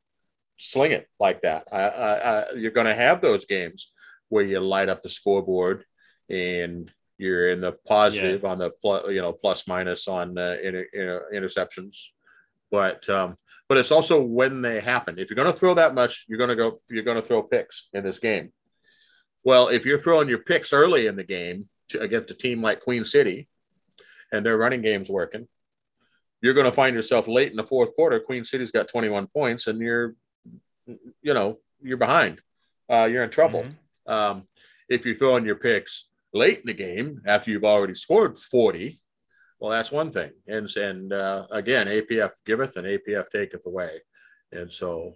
sling it like that. I, I, I, you're going to have those games where you light up the scoreboard and you're in the positive on the plus, you know plus minus on uh, inter, inter, interceptions, but um, but it's also when they happen. If you're going to throw that much, you're going to go. You're going to throw picks in this game. Well, if you're throwing your picks early in the game to, against a team like Queen City, and their running game's working, you're going to find yourself late in the fourth quarter. Queen City's got 21 points, and you're, you know, you're behind. Uh, you're in trouble. Mm-hmm. Um, if you're throwing your picks late in the game after you've already scored 40, well, that's one thing. And and uh, again, APF giveth and APF taketh away. And so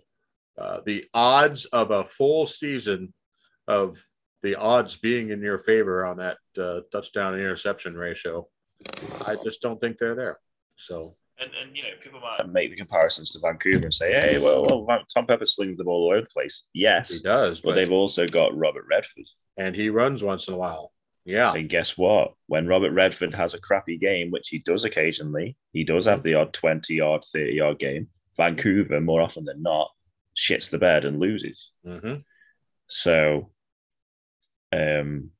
uh, the odds of a full season of the odds being in your favor on that uh, touchdown interception ratio, I just don't think they're there. So.
And, and you know people might make the comparisons to Vancouver and say, "Hey, well, well Tom Pepper slings the ball all over the place." Yes,
he does,
but, but they've also got Robert Redford,
and he runs once in a while. Yeah.
And guess what? When Robert Redford has a crappy game, which he does occasionally, he does have the odd 20 yard, 30 yard game. Vancouver, more often than not, shits the bed and loses.
Mm-hmm.
So um,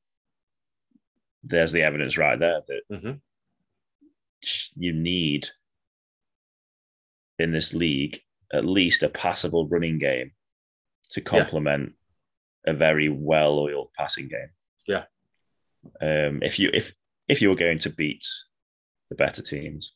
there's the evidence right there that
mm-hmm.
you need in this league at least a passable running game to complement yeah. a very well oiled passing game.
Yeah.
Um, if you if if you're going to beat the better teams.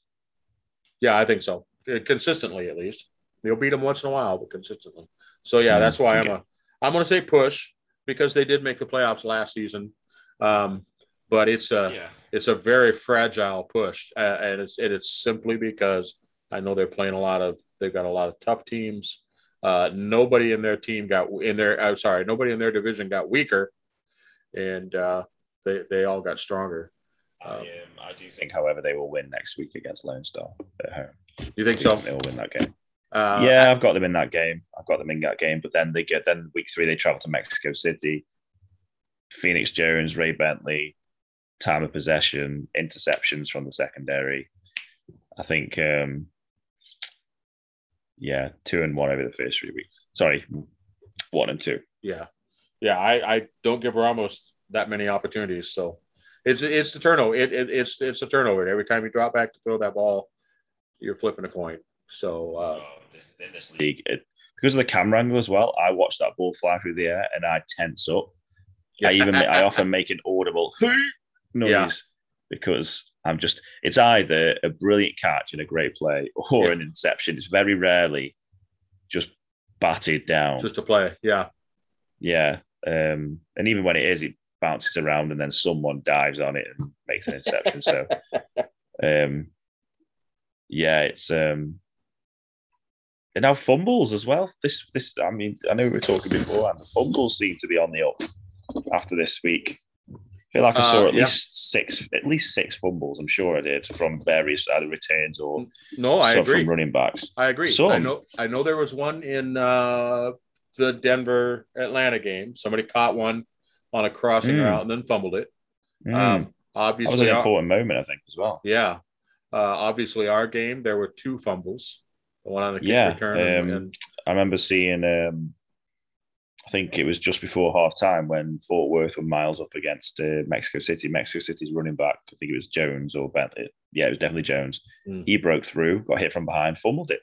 Yeah, I think so. Consistently, at least. You'll beat them once in a while, but consistently. So yeah, mm, that's why I'm a I'm going to say push because they did make the playoffs last season. Um, but it's a yeah. it's a very fragile push, uh, and it's and it's simply because I know they're playing a lot of they've got a lot of tough teams. Uh, nobody in their team got in their I'm sorry, nobody in their division got weaker, and uh, they they all got stronger.
Um, I, I do think, however, they will win next week against Lone Star at home.
You think so?
Think they will win that game. Uh, yeah, I've got them in that game. I've got them in that game. But then they get then week three they travel to Mexico City. Phoenix Jones, Ray Bentley, time of possession, interceptions from the secondary. I think, um, yeah, two and one over the first three weeks. Sorry, one and two.
Yeah, yeah. I, I don't give Ramos that many opportunities, so it's it's the turnover. It, it it's it's a turnover. Every time you drop back to throw that ball, you're flipping a coin. So uh,
this, in this league, it, because of the camera angle as well, I watch that ball fly through the air and I tense up. Yeah. I even I often make an audible noise yeah. because I'm just it's either a brilliant catch and a great play or yeah. an inception. It's very rarely just batted down.
Just a play, yeah,
yeah. Um, and even when it is, it bounces around and then someone dives on it and makes an inception. so, um, yeah, it's um, and now fumbles as well. This, this, I mean, I know we were talking before, and the fumbles seem to be on the up after this week. I feel like I saw uh, at yeah. least six, at least six fumbles. I'm sure I did from various either returns or
no, I agree
from running backs.
I agree. Some. I know, I know there was one in uh, the Denver Atlanta game. Somebody caught one on a crossing mm. route and then fumbled it.
Mm. Um, obviously, that was an important moment, I think, as well.
Yeah. Uh, obviously, our game there were two fumbles. The one on the
yeah, return. Um, and... I remember seeing. Um, I think it was just before half time when Fort Worth were miles up against uh, Mexico City. Mexico City's running back, I think it was Jones or Bentley. Yeah, it was definitely Jones. Mm. He broke through, got hit from behind, fumbled it.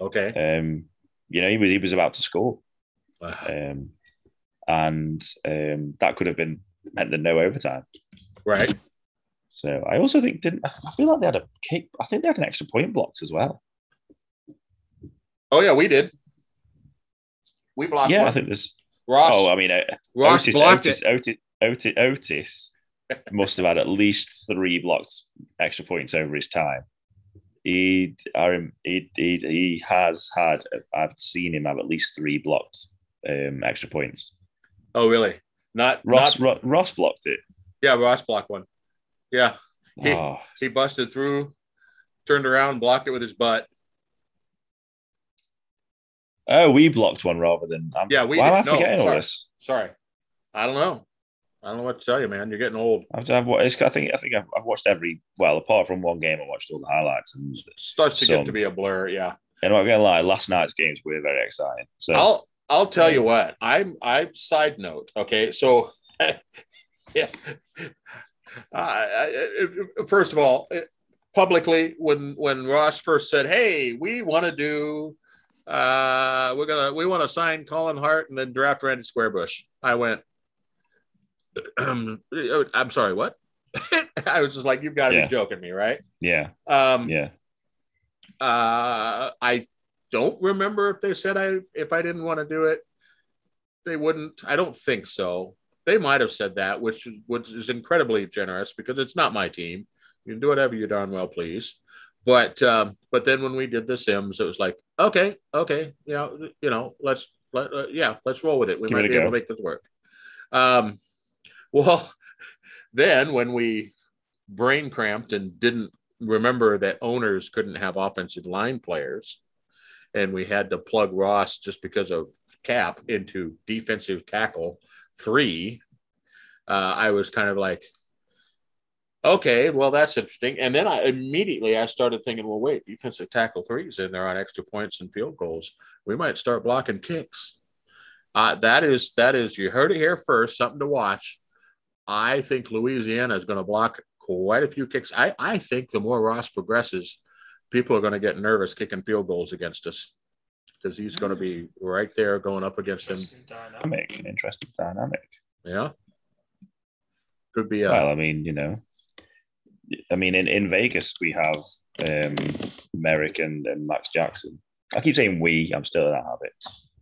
Okay.
Um, you know, he was he was about to score. Wow. Um, and um, that could have been meant the no overtime.
Right.
So I also think didn't I feel like they had a kick. I think they had an extra point blocked as well.
Oh yeah, we did. We blocked.
Yeah,
one.
I think there's.
Ross.
Oh, I mean, uh, Ross Otis, blocked Otis, it. Otis, Otis, Otis must have had at least three blocked extra points over his time. He, he, he, he has had. I've seen him have at least three blocked um, extra points.
Oh, really? Not
Ross.
Not...
Ross blocked it.
Yeah, Ross blocked one. Yeah, he oh. he busted through, turned around, blocked it with his butt.
Oh, we blocked one rather than.
Um, yeah, we. Why did. am I forgetting no, sorry. all this? Sorry, I don't know. I don't know what to tell you, man. You're getting old.
I've, I've, I think I think I've, I've, watched every well, apart from one game, I watched all the highlights and
it starts to some, get to be a blur. Yeah,
and I'm not gonna lie, last night's games were very exciting. So
I'll I'll tell you what. I'm I side note. Okay, so yeah. Uh, first of all, publicly, when when Ross first said, "Hey, we want to do, uh, we're gonna we want to sign Colin Hart and then draft Randy Squarebush," I went, "I'm sorry, what?" I was just like, "You've got to yeah. be joking me, right?"
Yeah.
Um,
yeah.
Uh, I don't remember if they said I if I didn't want to do it, they wouldn't. I don't think so. They might have said that, which is which is incredibly generous because it's not my team. You can do whatever you darn well please. But um, but then when we did the Sims, it was like, okay, okay, you know, you know, let's let uh, yeah, let's roll with it. We
Give
might
it
be able to make this work. Um, well, then when we brain cramped and didn't remember that owners couldn't have offensive line players, and we had to plug Ross just because of cap into defensive tackle three, uh, I was kind of like, okay, well that's interesting. And then I immediately I started thinking, well, wait, defensive tackle three is in there on extra points and field goals. We might start blocking kicks. Uh, that is that is you heard it here first. Something to watch. I think Louisiana is going to block quite a few kicks. I, I think the more Ross progresses, people are going to get nervous kicking field goals against us because he's going to be right there going up against them.
Dynamic, an interesting dynamic.
Yeah. Could be a
Well, I mean, you know, I mean, in, in Vegas we have um, Merrick and, and Max Jackson. I keep saying we. I'm still in that habit.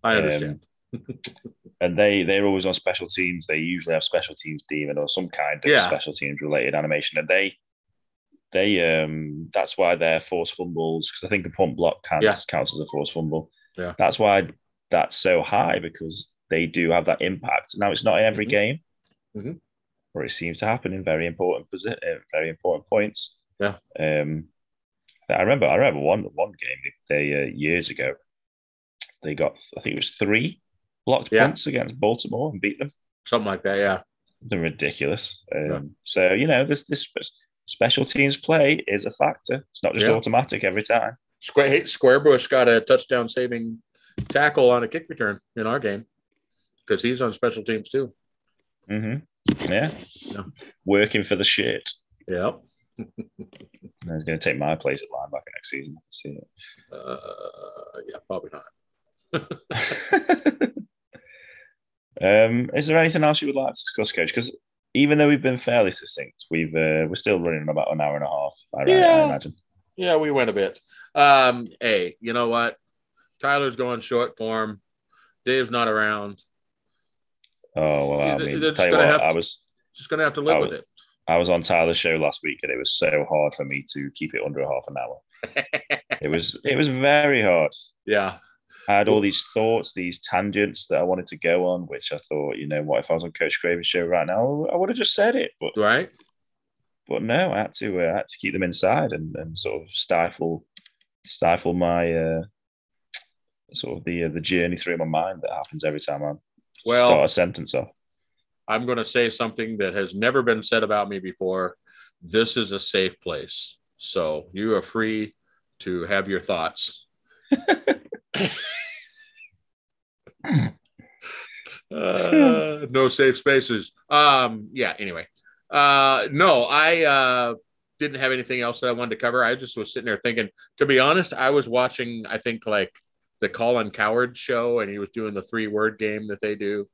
I understand.
and they they're always on special teams. They usually have special teams demon or some kind of
Yeah.
special teams related animation, and they they um that's why they're force fumbles because I think a punt block counts
Yeah.
counts as a force fumble.
Yeah.
that's why that's so high because they do have that impact. Now it's not in every
Mhm.
game,
Mhm.
Or it seems to happen in very important posi- uh, very important points.
Yeah.
Um, I remember I remember one one game they uh, years ago. They got I think it was three blocked
Yeah.
punts against Baltimore and beat them.
Something like that. Yeah.
They're ridiculous. Um,
Yeah.
So you know this this special teams play is a factor. It's not just
Yeah.
automatic every time.
Square, hey, Square Bush got a touchdown saving tackle on a kick return in our game because he's on special teams too.
Hmm Yeah.
Yeah.
working for the shit.
Yeah.
He's going to take my place at linebacker next season. Let's see
Uh, yeah, probably not.
um, is there anything else you would like to discuss, Coach? Because even though we've been fairly succinct, we've uh, we're still running about an hour and a half. I,
Yeah.
I imagine.
Yeah, we went a bit. Um, hey, you know what? Tyler's going short form. Dave's not around.
Oh well, I
They're
mean,
just
tell you
gonna
what,
have
I
to-
was
Just gonna have to live
I
with it.
I was on Tyler's show last week, and it was so hard for me to keep it under a half an hour. it was it was very hard.
Yeah.
I had all these thoughts, these tangents that I wanted to go on, which I thought, you know, what if I was on Coach Craven's show right now? I would have just said it, but
Right.
but no, I had to uh, I had to keep them inside and, and sort of stifle stifle my uh, sort of the uh, the journey through my mind that happens every time I
Well-
start a sentence off.
I'm going to say something that has never been said about me before. This is a safe place. So you are free to have your thoughts. uh, no safe spaces. Um, yeah, anyway. Uh, no, I uh, didn't have anything else that I wanted to cover. I just was sitting there thinking, to be honest, I was watching, I think, like the Colin Cowherd show, and he was doing the three word game that they do.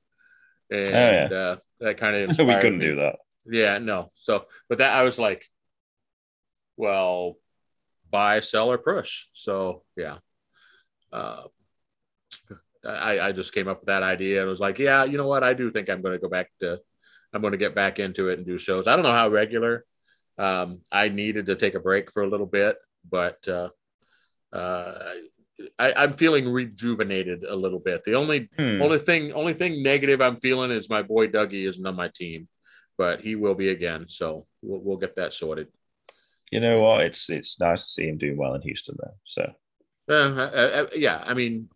And uh, that kind of so
we couldn't do that.
yeah, no. So, but that I was like, well, buy, sell, or push. So, yeah. Uh, I, I just came up with that idea and was like, yeah, you know what? I do think I'm going to go back to, I'm going to get back into it and do shows. I don't know how regular. Um, I needed to take a break for a little bit, but uh, uh, I, I'm feeling rejuvenated a little bit. The only
Hmm.
only thing, only thing negative I'm feeling is my boy Dougie isn't on my team, but he will be again. So we'll, we'll get that sorted.
You know what? It's it's nice to see him doing well in Houston though. So
Uh, uh, uh, yeah, I mean,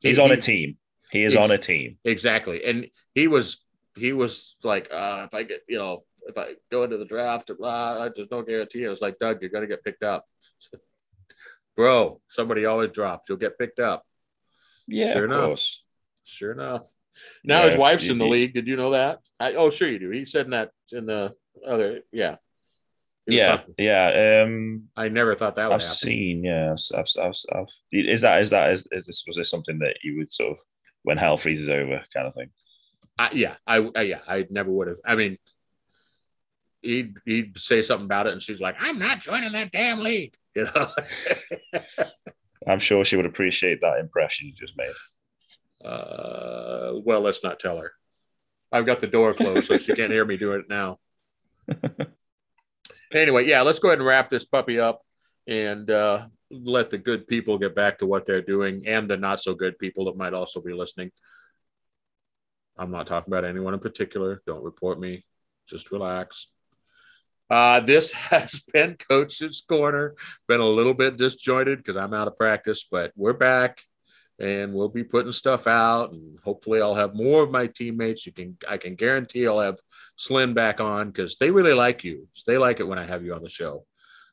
he's
he-
on a team. He is on a team.
exactly, and he was he was like, uh, if I get you know if I go into the draft, uh, there's no guarantee. I was like, Doug, you're gonna get picked up, bro. Somebody always drops. You'll get picked up.
Yeah,
Sure
of
enough.
course.
Sure enough. Now
Yeah,
his wife's
you-
in the
you-
league. Did you know that? I, oh, sure you do. He said that in the other. Yeah.
Yeah,
talking-
yeah. Um,
I never thought that would
I've
happen.
seen. Yeah, I've, I've, I've, I've, is that is that is, is this was this something that you would sort of when hell freezes over kind of thing?
I, yeah, I, I yeah, I never would have. I mean, he'd he'd say something about it, and she's like, "I'm not joining that damn league." You know.
I'm sure she would appreciate that impression you just made.
Uh, well, let's not tell her. I've got the door closed, so she can't hear me do it now. anyway, yeah, let's go ahead and wrap this puppy up and uh, let the good people get back to what they're doing and the not so good people that might also be listening. I'm not talking about anyone in particular. Don't report me. Just relax. Uh, this has been Coach's Corner. Been a little bit disjointed because I'm out of practice, but we're back and we'll be putting stuff out and hopefully I'll have more of my teammates. You can I can guarantee I'll have Slim back on because they really like you. They like it when I have you on the show.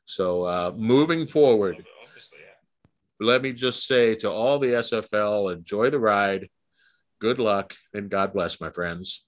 So uh, moving forward, let me just say to all the SFL, enjoy the ride. Good luck and God bless, my friends.